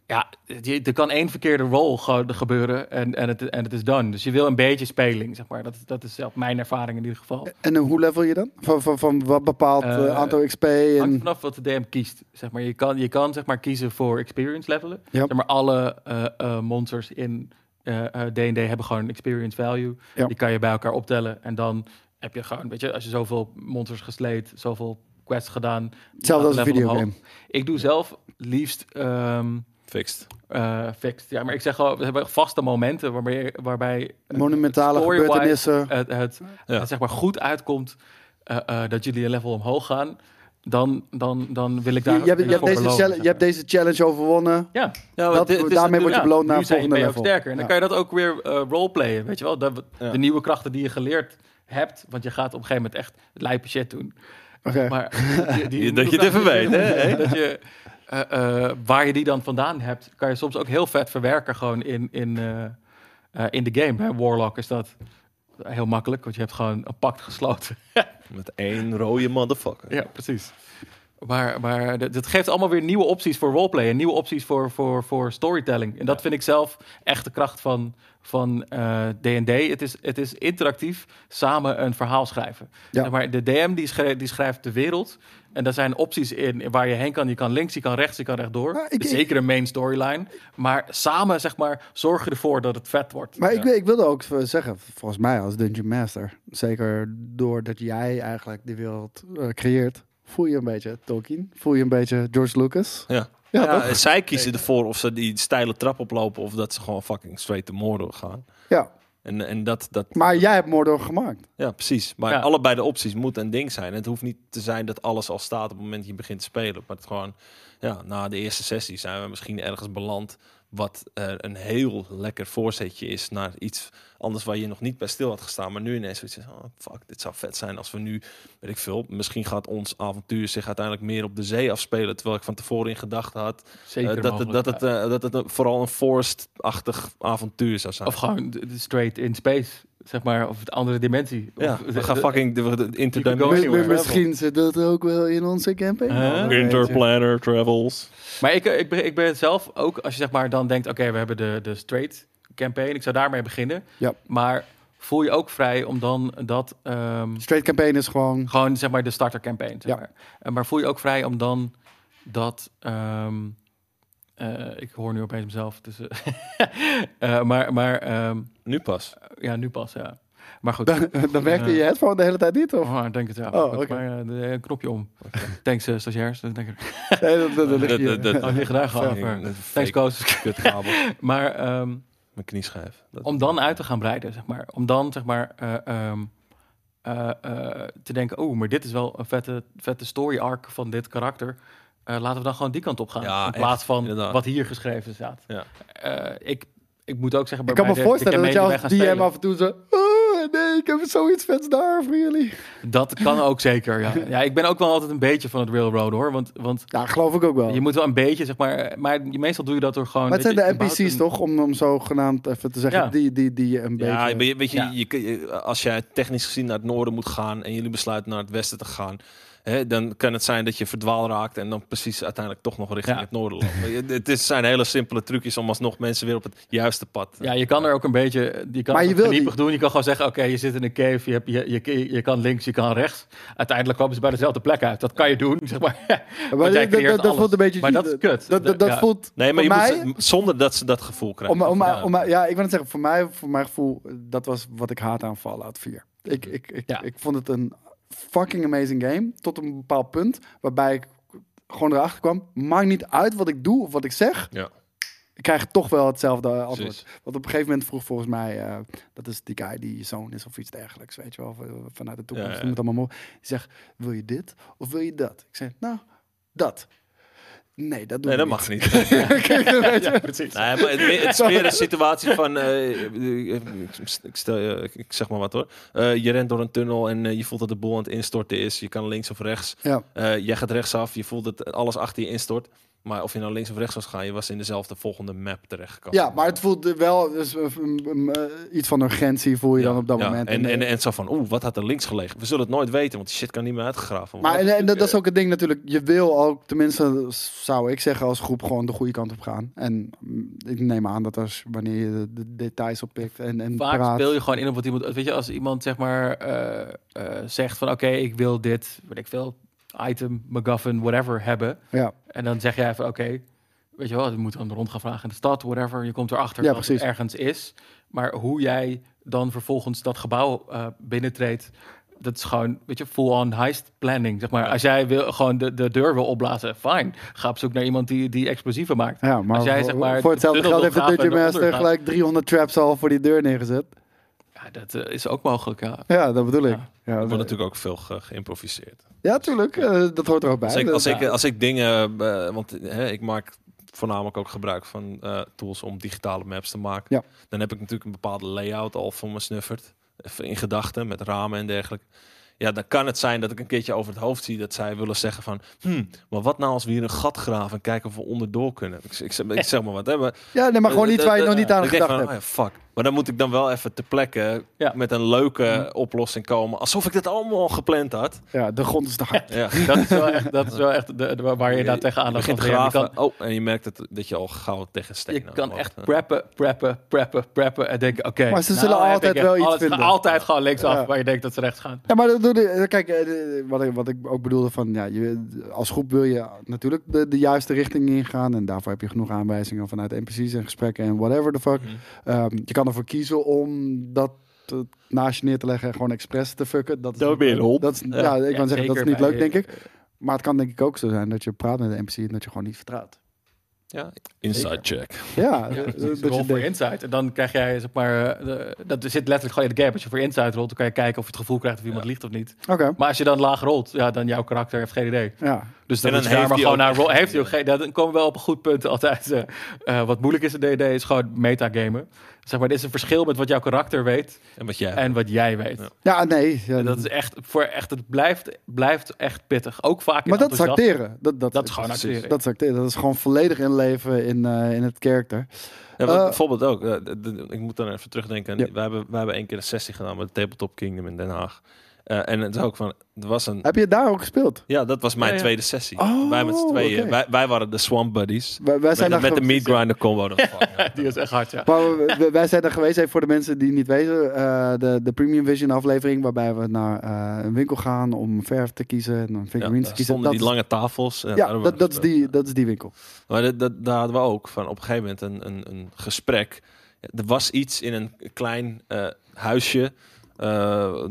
[SPEAKER 4] ja, je, er kan één verkeerde gewoon gebeuren en, en, het, en het is done. Dus je wil een beetje speling, zeg maar. Dat, dat is zelf mijn ervaring in ieder geval.
[SPEAKER 2] En eh, hoe level je dan? Van, van, van wat bepaalt eh,
[SPEAKER 4] Eh,
[SPEAKER 2] aantal XP? En...
[SPEAKER 4] vanaf wat de DM kiest. Zeg maar, je kan, je kan zeg maar, kiezen voor experience levelen. Zeg maar, alle eh, eh, monsters in eh, eh, D&D hebben gewoon een experience value.
[SPEAKER 2] Ja.
[SPEAKER 4] Die kan je bij elkaar optellen. En dan heb je gewoon, weet je, als je zoveel monsters gesleed, zoveel quests gedaan.
[SPEAKER 2] Hetzelfde als een videogame.
[SPEAKER 4] omhoog. Ik doe zelf liefst ehm,
[SPEAKER 3] Fixed.
[SPEAKER 4] eh fixed. Ja, maar ik zeg gewoon, we hebben vaste momenten waarbij, waarbij
[SPEAKER 2] Monumentale gebeurtenissen.
[SPEAKER 4] het, het,
[SPEAKER 3] Ja.
[SPEAKER 4] het zeg maar goed uitkomt eh, eh, dat jullie een level omhoog gaan, dan, dan, dan wil ik daar
[SPEAKER 2] Je, je, hebt, je, hebt deze
[SPEAKER 4] belonen,
[SPEAKER 2] challenge,
[SPEAKER 4] zeg
[SPEAKER 2] je hebt deze challenge overwonnen.
[SPEAKER 4] Ja,
[SPEAKER 3] Ja,
[SPEAKER 2] Dat-
[SPEAKER 3] dit- dit is-
[SPEAKER 2] daarmee word je
[SPEAKER 4] ja,
[SPEAKER 2] beloond naar
[SPEAKER 4] zijn je
[SPEAKER 2] volgende level.
[SPEAKER 4] sterker. En dan
[SPEAKER 2] Ja.
[SPEAKER 4] kan je dat ook weer eh, roleplayen, weet je wel. De,
[SPEAKER 3] Ja.
[SPEAKER 4] de nieuwe krachten die je geleerd hebt, want je gaat op een gegeven moment echt lijpe shit doen.
[SPEAKER 2] Oké.
[SPEAKER 4] Maar die, die
[SPEAKER 3] Dat je het even weet, hè?
[SPEAKER 4] dat je, eh, eh, waar je die dan vandaan hebt, kan je soms ook heel vet verwerken gewoon in, in, eh, eh, in de game. Bij Warlock is dat heel makkelijk, want je hebt gewoon een pact gesloten.
[SPEAKER 3] Met één rode motherfucker.
[SPEAKER 4] Ja, precies. Maar, maar dat dat geeft allemaal weer nieuwe opties voor roleplay en nieuwe opties voor, voor, voor storytelling. En dat vind ik zelf echt de kracht van van eh, D&D. Het is, het is interactief samen een verhaal schrijven.
[SPEAKER 2] Ja.
[SPEAKER 4] Zeg maar de DM die, schrijft, die schrijft de wereld. En daar zijn opties in waar je heen kan. Je kan links, je kan rechts, je kan rechtdoor.
[SPEAKER 2] Ik-
[SPEAKER 4] Zeker een main storyline. Maar samen, zeg maar, zorg je ervoor dat het vet wordt.
[SPEAKER 2] Maar
[SPEAKER 4] Ja.
[SPEAKER 2] ik, wil- ik wilde ook zeggen, volgens mij als Dungeon Master, zeker doordat jij eigenlijk die wereld eh, creëert, voel je een beetje Tolkien, voel je een beetje George Lucas.
[SPEAKER 3] Ja.
[SPEAKER 2] Ja,
[SPEAKER 3] zij kiezen ervoor of ze die steile trap oplopen of dat ze gewoon fucking straight to Mordor gaan.
[SPEAKER 2] Ja,
[SPEAKER 3] En, en dat, dat,
[SPEAKER 2] maar jij hebt Mordor gemaakt.
[SPEAKER 3] ja, precies. Maar
[SPEAKER 4] Ja.
[SPEAKER 3] allebei de opties moeten een ding zijn. En het hoeft niet te zijn dat alles al staat op het moment dat je begint te spelen. Maar het gewoon, ja, na de eerste sessie zijn we misschien ergens beland wat eh, een heel lekker voorzetje is naar iets anders waar je nog niet bij stil had gestaan. Maar nu ineens zoiets is, oh, fuck, dit zou vet zijn als we nu, weet ik veel, misschien gaat ons avontuur zich uiteindelijk meer op de zee afspelen. Terwijl ik van tevoren in gedachten had
[SPEAKER 4] Zeker
[SPEAKER 3] eh, dat, het, dat, het, eh, dat het vooral een forced-achtig avontuur zou zijn.
[SPEAKER 4] Of gewoon straight in space, zeg maar, of een andere dimensie.
[SPEAKER 3] ja,
[SPEAKER 4] Of
[SPEAKER 3] we
[SPEAKER 4] de-
[SPEAKER 3] gaan
[SPEAKER 4] de-
[SPEAKER 3] fucking de, de interdimensional
[SPEAKER 4] anywhere.
[SPEAKER 2] misschien zit dat ook wel in onze campaign.
[SPEAKER 4] Huh?
[SPEAKER 3] Interplanar travels.
[SPEAKER 4] Maar ik, ik, ben, ik ben zelf ook, als je zeg maar dan denkt, oké, we hebben de, de straight campaign, ik zou daarmee beginnen.
[SPEAKER 2] Ja.
[SPEAKER 4] Maar voel je ook vrij om dan dat ehm,
[SPEAKER 2] Straight campaign is gewoon,
[SPEAKER 4] gewoon zeg maar de starter campaign. Zeg
[SPEAKER 2] Ja.
[SPEAKER 4] maar. Eh, maar voel je ook vrij om dan dat. ehm, eh, ik hoor nu opeens mezelf. Dus, eh, eh, maar maar ehm,
[SPEAKER 3] Nu pas.
[SPEAKER 4] ja, nu pas, ja. Maar goed.
[SPEAKER 2] dan, dan werkte je headphone de hele tijd niet, of?
[SPEAKER 4] Oh, ik denk het ja.
[SPEAKER 2] Oh, oké.
[SPEAKER 4] Maar eh, de, knopje om. Thanks, uh, stagiairs. Dan denk ik,
[SPEAKER 2] Nee, dat, dat, dat ligt
[SPEAKER 3] Dat-
[SPEAKER 2] hier.
[SPEAKER 3] dat- dat-
[SPEAKER 4] oh, gehad.
[SPEAKER 3] Fucking,
[SPEAKER 4] maar-
[SPEAKER 3] een
[SPEAKER 4] Thanks, coach. Maar ehm,
[SPEAKER 3] Mijn knieschijf. Dat-
[SPEAKER 4] om dan uit te gaan breiden, zeg maar. Om dan, zeg maar, eh, ehm, eh, eh, te denken, oh, maar dit is wel een vette, vette story arc van dit karakter. Eh, laten we dan gewoon die kant op gaan.
[SPEAKER 3] Ja,
[SPEAKER 4] in plaats
[SPEAKER 3] echt,
[SPEAKER 4] van
[SPEAKER 3] inderdaad.
[SPEAKER 4] wat hier geschreven staat.
[SPEAKER 3] Ja.
[SPEAKER 4] Eh, ik, ik moet ook zeggen,
[SPEAKER 2] Ik
[SPEAKER 4] bij
[SPEAKER 2] kan me voorstellen dat je als DM af en toe zo... Oh, nee, ik heb zoiets vets daar voor jullie.
[SPEAKER 4] Dat kan ook zeker, ja. ja. Ik ben ook wel altijd een beetje van het railroad, hoor. Want, want
[SPEAKER 2] Ja, geloof ik ook wel.
[SPEAKER 4] je moet wel een beetje, zeg maar... Maar meestal doe je dat door gewoon...
[SPEAKER 2] Maar het zijn de NPC's
[SPEAKER 4] een-
[SPEAKER 2] toch? Om, om zo genaamd even te zeggen,
[SPEAKER 4] Ja.
[SPEAKER 2] die, die, die een beetje...
[SPEAKER 3] Ja, weet je, je,
[SPEAKER 4] Ja.
[SPEAKER 3] je kun- je- als jij technisch gezien naar het noorden moet gaan en jullie besluiten naar het westen te gaan, hè, dan kan het zijn dat je verdwaal raakt en dan precies uiteindelijk toch nog richting
[SPEAKER 4] Ja.
[SPEAKER 3] het noorden loopt. Het is- zijn hele simpele trucjes om alsnog mensen weer op het juiste pad.
[SPEAKER 4] Ja, je kan er ook een beetje. Je kan
[SPEAKER 2] Maar
[SPEAKER 4] het
[SPEAKER 2] je wil
[SPEAKER 4] doen. Je kan gewoon zeggen: Oké, je zit in een cave. Je, hebt, je, je, je kan links, je kan rechts. Uiteindelijk komen ze bij dezelfde plek uit. Dat kan je doen. Zeg maar.
[SPEAKER 2] Maar dat, dat,
[SPEAKER 4] creëert
[SPEAKER 2] dat
[SPEAKER 4] alles.
[SPEAKER 2] voelt een beetje...
[SPEAKER 4] Maar dat is kut.
[SPEAKER 2] Dat, dat, dat
[SPEAKER 4] Ja.
[SPEAKER 2] voelt
[SPEAKER 3] Nee, maar je
[SPEAKER 2] mij...
[SPEAKER 3] moet ze- zonder dat ze dat gevoel krijgen.
[SPEAKER 2] Om, om,
[SPEAKER 3] Ja.
[SPEAKER 2] om, ja, ik wil het zeggen, voor mij, voor mijn gevoel, dat was wat ik haat aan Fallout 4. Ik, ik, ik,
[SPEAKER 4] Ja.
[SPEAKER 2] ik vond het een fucking amazing game, tot een bepaald punt, waarbij ik gewoon erachter kwam, maakt niet uit wat ik doe of wat ik zeg,
[SPEAKER 3] Ja.
[SPEAKER 2] ik krijg toch wel hetzelfde antwoord.
[SPEAKER 3] Precies.
[SPEAKER 2] Want op een gegeven moment vroeg volgens mij, eh, dat is die guy die je zoon is of iets dergelijks, weet je wel, vanuit de toekomst,
[SPEAKER 3] Ja,
[SPEAKER 2] allemaal. Die zegt, wil je dit of wil je dat? Ik zeg, nou, dat. Nee, dat
[SPEAKER 3] Nee, dat
[SPEAKER 2] niet.
[SPEAKER 3] mag niet.
[SPEAKER 4] Precies.
[SPEAKER 3] Nee, maar het, het is meer een situatie van, eh, ik, ik stel je, ik, zeg maar wat hoor. Eh, je rent door een tunnel en eh, je voelt dat de boel aan het instorten is. Je kan links of rechts.
[SPEAKER 2] Ja.
[SPEAKER 3] Eh, jij gaat rechtsaf, je voelt dat alles achter je instort. Maar of je nou links of rechts was gaan, je was in dezelfde volgende map terechtgekomen.
[SPEAKER 2] Ja, maar het voelt wel dus, eh, iets van urgentie voel je dan op dat
[SPEAKER 3] Ja,
[SPEAKER 2] moment.
[SPEAKER 3] En, en,
[SPEAKER 2] eh,
[SPEAKER 3] en zo van, oeh, wat had er links gelegen? We zullen het nooit weten, want die shit kan niet meer uitgegraven
[SPEAKER 2] maar
[SPEAKER 3] worden.
[SPEAKER 2] en, en dat, dat is ook het ding natuurlijk. Je wil ook, tenminste zou ik zeggen als groep, gewoon de goede kant op gaan. En mm, ik neem aan dat als wanneer je de, de details oppikt en, en
[SPEAKER 4] Vaak
[SPEAKER 2] praat.
[SPEAKER 4] speel je gewoon in op wat iemand. Weet je, als iemand zeg maar eh, zegt van: Oké, ik wil dit, weet ik veel, item, MacGuffin, whatever hebben.
[SPEAKER 2] Ja,
[SPEAKER 4] En dan zeg jij van: Oké, weet je wel, je moet dan rond gaan vragen in de stad, whatever. Je komt erachter
[SPEAKER 2] Ja,
[SPEAKER 4] dat het ergens is. Maar hoe jij dan vervolgens dat gebouw eh, binnentreedt, dat is gewoon, weet je, full-on heist planning. Zeg maar, als jij wil, gewoon de, de deur wil opblazen, fijn. Ga op zoek naar iemand die, die explosieven maakt.
[SPEAKER 2] Ja, maar,
[SPEAKER 4] als jij,
[SPEAKER 2] voor-
[SPEAKER 4] zeg maar,
[SPEAKER 2] voor hetzelfde geld heeft de Dungeon Master gelijk 300 traps al voor die deur neergezet.
[SPEAKER 4] Ja, dat eh, is ook mogelijk, ja.
[SPEAKER 2] Ja, dat bedoel ik.
[SPEAKER 4] Ja.
[SPEAKER 3] Er wordt natuurlijk ook veel ge- geïmproviseerd.
[SPEAKER 2] ja tuurlijk. eh, dat hoort er ook bij.
[SPEAKER 3] Als ik, als, ik, als ik dingen, eh, want hè, ik maak voornamelijk ook gebruik van eh, tools om digitale maps te maken.
[SPEAKER 2] Ja.
[SPEAKER 3] Dan heb ik natuurlijk een bepaalde layout al voor me snufferd. Even in gedachten met ramen en dergelijke. Ja, dan kan het zijn dat ik een keertje over het hoofd zie dat zij willen zeggen van... Hmm, maar wat nou als we hier een gat graven en kijken of we onderdoor kunnen? Ik, ik, zeg- ik zeg maar wat. Hè, maar,
[SPEAKER 2] ja, nee, maar gewoon iets waar je nog niet aan gedacht hebt.
[SPEAKER 3] oh ja, fuck. Maar dan moet ik dan wel even ter plekke
[SPEAKER 4] Ja.
[SPEAKER 3] met een leuke oplossing komen. Alsof ik dit allemaal gepland had.
[SPEAKER 2] Ja, de grond is te hard.
[SPEAKER 3] Ja.
[SPEAKER 4] Dat is wel echt, dat is wel echt de, de- waar je daar tegenaan
[SPEAKER 3] Je begint te
[SPEAKER 4] je
[SPEAKER 3] graven.
[SPEAKER 4] kan,
[SPEAKER 3] Oh, en je merkt het, dat je al gauw tegen
[SPEAKER 4] je
[SPEAKER 3] stenen
[SPEAKER 4] kan
[SPEAKER 3] loopt.
[SPEAKER 4] echt preppen, preppen, preppen, preppen en denken, oké.
[SPEAKER 2] Maar ze
[SPEAKER 4] nou
[SPEAKER 2] zullen altijd wel iets
[SPEAKER 4] alles-
[SPEAKER 2] vinden.
[SPEAKER 4] Altijd gewoon linksaf,
[SPEAKER 2] Ja.
[SPEAKER 4] waar je denkt dat ze rechts gaan.
[SPEAKER 2] Ja, maar dat kijk, eh, wat ik, wat ik ook bedoelde van, ja, je, als groep wil je natuurlijk de, de juiste richting ingaan. En daarvoor heb je genoeg aanwijzingen vanuit NPC's en gesprekken en whatever the fuck.
[SPEAKER 3] Mhm.
[SPEAKER 2] Ehm, je kan ervoor kiezen om dat naast je neer te leggen en gewoon expres te fucken. Dat is,
[SPEAKER 3] Dat ben je een.
[SPEAKER 2] Dat is, ja,
[SPEAKER 3] Ja.
[SPEAKER 2] ik
[SPEAKER 4] Ja,
[SPEAKER 2] kan zeggen, dat is niet leuk, denk ik. Maar het kan denk ik ook zo zijn dat je praat met de NPC en dat je gewoon niet vertrouwt.
[SPEAKER 3] Ja, inside check.
[SPEAKER 2] Ja,
[SPEAKER 4] Ja,
[SPEAKER 2] dat
[SPEAKER 4] Rol voor insight. En dan krijg jij, zeg maar, eh, de- dat zit letterlijk gewoon in de game. Als je voor insight rolt, dan kan je kijken of je het gevoel krijgt of iemand liegt of niet.
[SPEAKER 2] Oké,
[SPEAKER 4] Maar als je dan laag rolt, ja, dan jouw karakter heeft geen idee.
[SPEAKER 2] ja.
[SPEAKER 4] Dus dan,
[SPEAKER 3] dan heeft
[SPEAKER 4] maar gewoon naar rol. Heeft hij ook geen, dan komen we wel op een goed punt altijd. eh, eh, wat moeilijk is in D&D is gewoon metagamen. Zeg maar, er is een verschil met wat jouw karakter weet
[SPEAKER 3] En wat jij...
[SPEAKER 4] en wat jij weet.
[SPEAKER 3] Ja.
[SPEAKER 2] Ja, nee. Ja,
[SPEAKER 4] En dat is echt, voor echt, het blijft, blijft echt pittig. Ook vaak in
[SPEAKER 2] maar dat is acteren. Dat, dat,
[SPEAKER 4] Dat is gewoon acteren.
[SPEAKER 2] Dat is acteren. Dat is gewoon volledig inleven in, eh, in het karakter.
[SPEAKER 3] Ja,
[SPEAKER 2] Eh,
[SPEAKER 3] bijvoorbeeld ook. eh, de- de- ik moet dan even terugdenken.
[SPEAKER 2] Ja.
[SPEAKER 3] Wij, hebben, wij hebben één keer een sessie gedaan met de Tabletop Kingdom in Den Haag. Eh, en het is ook van... Er was een...
[SPEAKER 2] Heb je daar ook gespeeld?
[SPEAKER 3] Ja, dat was mijn
[SPEAKER 4] Ja, ja.
[SPEAKER 3] tweede sessie.
[SPEAKER 2] Oh,
[SPEAKER 3] wij met z'n tweeën.
[SPEAKER 2] oké.
[SPEAKER 3] Wij, wij waren de Swamp Buddies.
[SPEAKER 2] Wij, wij zijn
[SPEAKER 3] Met,
[SPEAKER 2] daar
[SPEAKER 3] met de Meat Grinder combo. Fuck, ja.
[SPEAKER 4] Die is echt hard, ja.
[SPEAKER 2] Maar we- wij zijn er geweest, even voor de mensen die niet weten, eh, de, de Premium Vision aflevering, waarbij we naar eh, een winkel gaan om verf te kiezen en dan
[SPEAKER 3] Ja,
[SPEAKER 2] figurines te kiezen.
[SPEAKER 3] stonden die
[SPEAKER 2] Dat is-
[SPEAKER 3] lange tafels. en
[SPEAKER 2] ja, dat, dat, is die, dat is die winkel.
[SPEAKER 3] Maar dat, dat, daar hadden we ook van op een gegeven moment een, een, een gesprek. Er was iets in een klein eh, huisje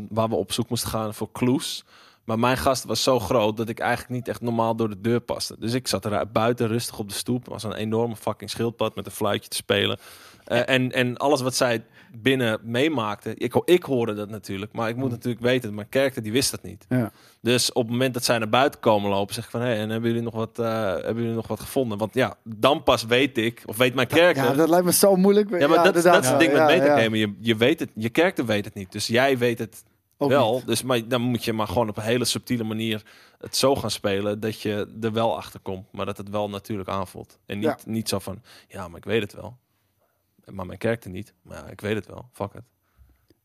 [SPEAKER 3] waar we op zoek moesten gaan voor clues. Maar mijn gast was zo groot dat ik eigenlijk niet echt normaal door de deur paste. Dus ik zat er buiten rustig op de stoep. Was een enorme fucking schildpad met een fluitje te spelen. Eh, en, en alles wat zij binnen meemaakte, ik, ik hoorde dat natuurlijk. Maar ik moet natuurlijk weten, mijn kerker die wist dat niet.
[SPEAKER 2] Ja.
[SPEAKER 3] Dus op het moment dat zij naar buiten komen lopen, zeg ik van... hé, en hebben jullie, nog wat, eh, hebben jullie nog wat gevonden? Want ja, dan pas weet ik, of weet mijn kerker...
[SPEAKER 2] Ja, dat lijkt me zo moeilijk.
[SPEAKER 3] Ja, maar dat, is- dat is het ding met metagamen. Je, je weet het, je kerker weet het niet. Dus jij weet het
[SPEAKER 2] Ook
[SPEAKER 3] wel.
[SPEAKER 2] niet.
[SPEAKER 3] Dus maar, dan moet je maar gewoon op een hele subtiele manier het zo gaan spelen dat je er wel achter komt. Maar dat het wel natuurlijk aanvoelt. En niet,
[SPEAKER 2] Ja.
[SPEAKER 3] niet zo van, ja, maar ik weet het wel. Maar mijn kerker niet. Maar ja, ik weet het wel. Fuck it.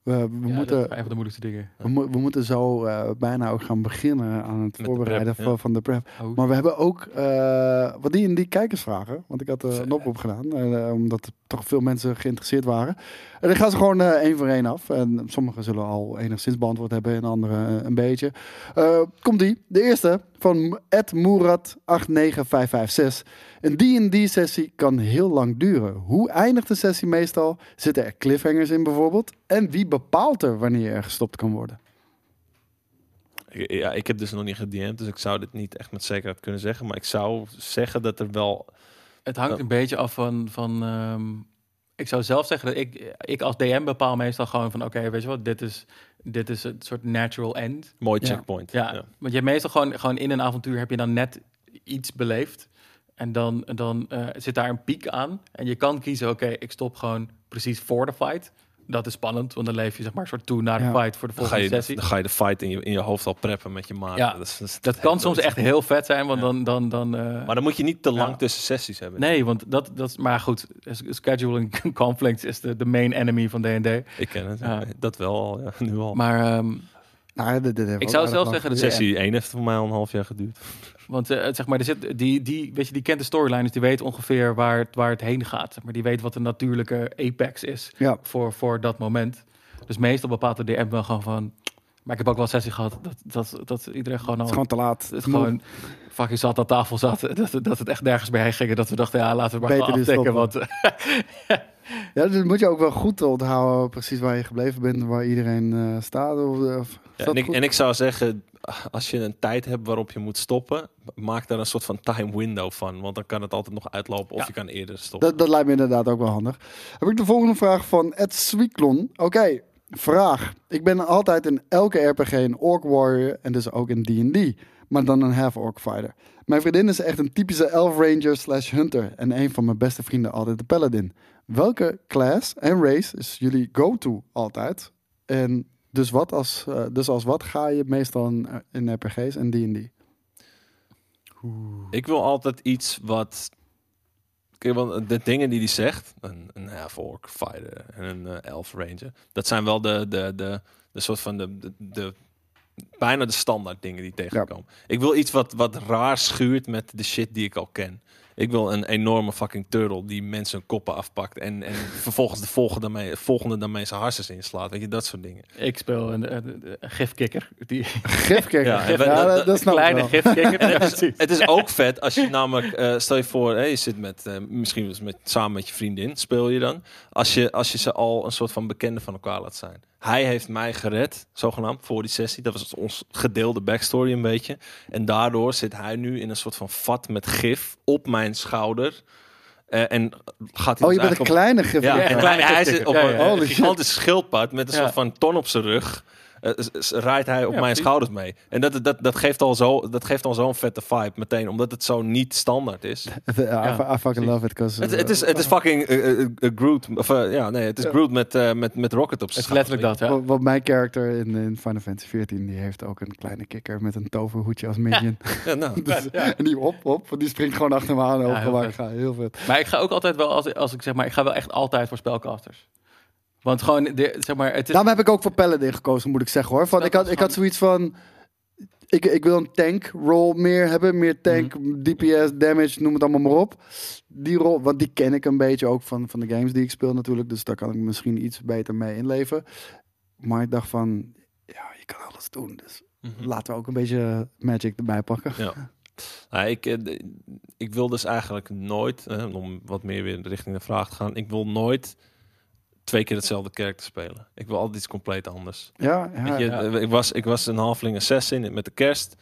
[SPEAKER 2] We, we,
[SPEAKER 4] Ja,
[SPEAKER 2] moeten,
[SPEAKER 4] een van de moeilijkste dingen.
[SPEAKER 2] we, mo- we moeten zo eh, bijna ook gaan beginnen aan het
[SPEAKER 3] de
[SPEAKER 2] voorbereiden
[SPEAKER 3] prep,
[SPEAKER 2] van,
[SPEAKER 3] ja.
[SPEAKER 2] van de prep.
[SPEAKER 4] Oh.
[SPEAKER 2] Maar we hebben ook eh, wat die en die kijkersvragen. Want ik had eh, een oproep gedaan. eh, omdat toch veel mensen geïnteresseerd waren. En dan gaan ze gewoon eh, één voor één af. En sommigen zullen al enigszins beantwoord hebben. En anderen eh, een beetje. Eh, komt die. De eerste van Ed Moerat 89556. Een D&D sessie kan heel lang duren. Hoe eindigt de sessie meestal? Zitten er cliffhangers in bijvoorbeeld? En wie bepaalt er wanneer er gestopt kan worden?
[SPEAKER 3] Ik- Ja, ik heb dus nog niet gedM'd, dus ik zou dit niet echt met zekerheid kunnen zeggen. Maar ik zou zeggen dat er wel...
[SPEAKER 4] Het hangt
[SPEAKER 3] Ja.
[SPEAKER 4] een beetje af van. van ehm, ik zou zelf zeggen dat ik, ik als DM bepaal meestal gewoon van: oké, weet je wat, dit is, dit is een soort natural end.
[SPEAKER 3] Mooi
[SPEAKER 2] Ja.
[SPEAKER 3] checkpoint.
[SPEAKER 4] Ja, want je hebt meestal gewoon, gewoon in een avontuur heb je dan net iets beleefd. En dan, dan eh, zit daar een piek aan. En je kan kiezen: oké, ik stop gewoon precies voor de fight. Dat is spannend, want dan leef je zeg maar een soort toe naar de
[SPEAKER 2] Ja.
[SPEAKER 4] fight voor de
[SPEAKER 3] Dan ga,
[SPEAKER 4] volgende
[SPEAKER 3] je,
[SPEAKER 4] sessie.
[SPEAKER 3] dan ga je de fight in je, in je hoofd al preppen met je maat.
[SPEAKER 4] Ja,
[SPEAKER 3] dat, is, dat,
[SPEAKER 4] kan soms echt heel vet zijn, want
[SPEAKER 3] Ja.
[SPEAKER 4] dan... dan, dan eh,
[SPEAKER 3] Maar dan moet je niet te lang
[SPEAKER 4] Ja.
[SPEAKER 3] tussen sessies hebben.
[SPEAKER 4] Nee, want dat, dat is... Maar goed, scheduling conflicts is de, de main enemy van D&D.
[SPEAKER 3] Ik ken het. Dat wel al, ja, nu al.
[SPEAKER 4] Maar, ehm,
[SPEAKER 2] Nou, dit, dit heeft
[SPEAKER 4] Ik zou zelf zeggen dat
[SPEAKER 2] geduurd.
[SPEAKER 3] Sessie 1 heeft voor mij al een half jaar geduurd.
[SPEAKER 4] Want eh, zeg maar, er zit, die, die, weet je, die kent de storyline, dus die weet ongeveer waar het, waar het heen gaat. Maar die weet wat de natuurlijke apex is
[SPEAKER 2] Ja.
[SPEAKER 4] voor, voor dat moment. Dus meestal bepaalt de DM wel gewoon van... Maar ik heb ook wel een sessie gehad dat, dat, dat iedereen gewoon al...
[SPEAKER 2] Het is gewoon te laat.
[SPEAKER 4] het gewoon fucking zat aan tafel zat. Dat, dat het echt nergens meer heen ging. en Dat we dachten, ja, laten we maar
[SPEAKER 2] Beter
[SPEAKER 4] afdekken. Want,
[SPEAKER 2] Ja, dus moet je ook wel goed onthouden precies waar je gebleven bent, waar iedereen eh, staat. Of, of,
[SPEAKER 3] Ja, en, ik, en ik zou zeggen, als je een tijd hebt waarop je moet stoppen, maak daar een soort van time window van. Want dan kan het altijd nog uitlopen of
[SPEAKER 4] Ja.
[SPEAKER 3] je kan eerder stoppen.
[SPEAKER 2] Dat, dat lijkt me inderdaad ook wel handig. Heb ik de volgende vraag van Ed Swieklon. Oké, vraag. Ik ben altijd in elke RPG een Orc Warrior en dus ook in D&D. Maar dan een half-orc fighter. Mijn vriendin is echt een typische elf ranger slash hunter. En een van mijn beste vrienden altijd de paladin. Welke class en race is jullie go-to altijd? En dus, wat als, eh, dus als wat ga je meestal in, in RPG's en D&D?
[SPEAKER 3] Ik wil altijd iets wat... Kijk, want de dingen die hij zegt, een, een half-orc fighter en een eh, elf ranger, dat zijn wel de, de, de, de soort van de, de, de- bijna de standaard dingen die tegenkomen. Ik wil iets wat, wat raar schuurt met de shit die ik al ken. Ik wil een enorme fucking turtle die mensen hun koppen afpakt en, en vervolgens de volgende daarmee, volgende daarmee zijn harses inslaat. Weet je, dat soort dingen.
[SPEAKER 4] ik speel een, een, een gifkikker. Die
[SPEAKER 2] Gifkikker.
[SPEAKER 3] Ja,
[SPEAKER 2] dat,
[SPEAKER 3] dat-
[SPEAKER 2] ik
[SPEAKER 4] kleine gifkikker.
[SPEAKER 3] Het, is, het is ook vet als je namelijk, eh, stel je voor, hè, je zit met, eh, misschien wel eens met, samen met je vriendin, speel je dan. Als je, als je ze al een soort van bekende van elkaar laat zijn. Hij heeft mij gered, zogenaamd, voor die sessie. Dat was ons gedeelde backstory een beetje. En daardoor zit hij nu in een soort van vat met gif op mijn schouder. Eh, en gaat hij
[SPEAKER 2] Oh,
[SPEAKER 3] dus
[SPEAKER 2] je bent een kleine gifkikker.
[SPEAKER 3] ja,
[SPEAKER 4] Ja,
[SPEAKER 3] en
[SPEAKER 4] een
[SPEAKER 3] kleine, hij zit op
[SPEAKER 4] Ja,
[SPEAKER 3] een
[SPEAKER 4] ja,
[SPEAKER 2] ja.
[SPEAKER 3] een gigantisch schildpad met een
[SPEAKER 4] Ja.
[SPEAKER 3] soort van ton op zijn rug. Eh, rijdt hij op
[SPEAKER 4] Ja,
[SPEAKER 3] mijn
[SPEAKER 4] precies.
[SPEAKER 3] schouders mee. En dat, dat, dat geeft al zo, dat geeft al zo'n vette vibe meteen, omdat het zo niet standaard is.
[SPEAKER 2] Ja, I, I fucking love it. 'cause,
[SPEAKER 3] Het,
[SPEAKER 2] uh,
[SPEAKER 3] is, het is fucking eh, eh, eh, Groot. Of, eh, ja, nee, het is. Groot met, eh, met, met rocket op
[SPEAKER 4] Het
[SPEAKER 3] zijn
[SPEAKER 4] is letterlijk dat, ja.
[SPEAKER 2] Wat, wat mijn character in, in Final Fantasy 14, die heeft ook een kleine kikker met een toverhoedje als minion.
[SPEAKER 3] Ja, nou.
[SPEAKER 2] Dus- En die hop, hop, die springt gewoon achter me aan.
[SPEAKER 4] heel.
[SPEAKER 2] Ga, heel vet.
[SPEAKER 4] Maar ik ga ook altijd wel, als, als ik zeg maar, ik ga wel echt altijd voor spelcasters. Want gewoon, de, zeg maar, het is...
[SPEAKER 2] Daarom heb ik ook voor Paladin gekozen, moet ik zeggen hoor. Van,
[SPEAKER 4] Dat
[SPEAKER 2] ik, had, ik had zoiets van... Ik, ik wil een tank rol meer hebben. Meer tank, DPS, damage, noem het allemaal maar op. Die rol, want die ken ik een beetje ook van, van de games die ik speel natuurlijk. Dus daar kan ik misschien iets beter mee inleven. Maar ik dacht van, ja, je kan alles doen. Dus
[SPEAKER 3] Mhm.
[SPEAKER 2] laten we ook een beetje Magic erbij pakken.
[SPEAKER 3] Ja. Nou, ik, eh, ik wil dus eigenlijk nooit, eh, om wat meer weer richting de vraag te gaan, ik wil nooit twee keer hetzelfde karakter spelen. Ik wil altijd iets compleet anders.
[SPEAKER 2] Ja, ja,
[SPEAKER 3] Weet je,
[SPEAKER 4] ja.
[SPEAKER 3] eh, ik, was, ik was een halfling assassin met de kerst.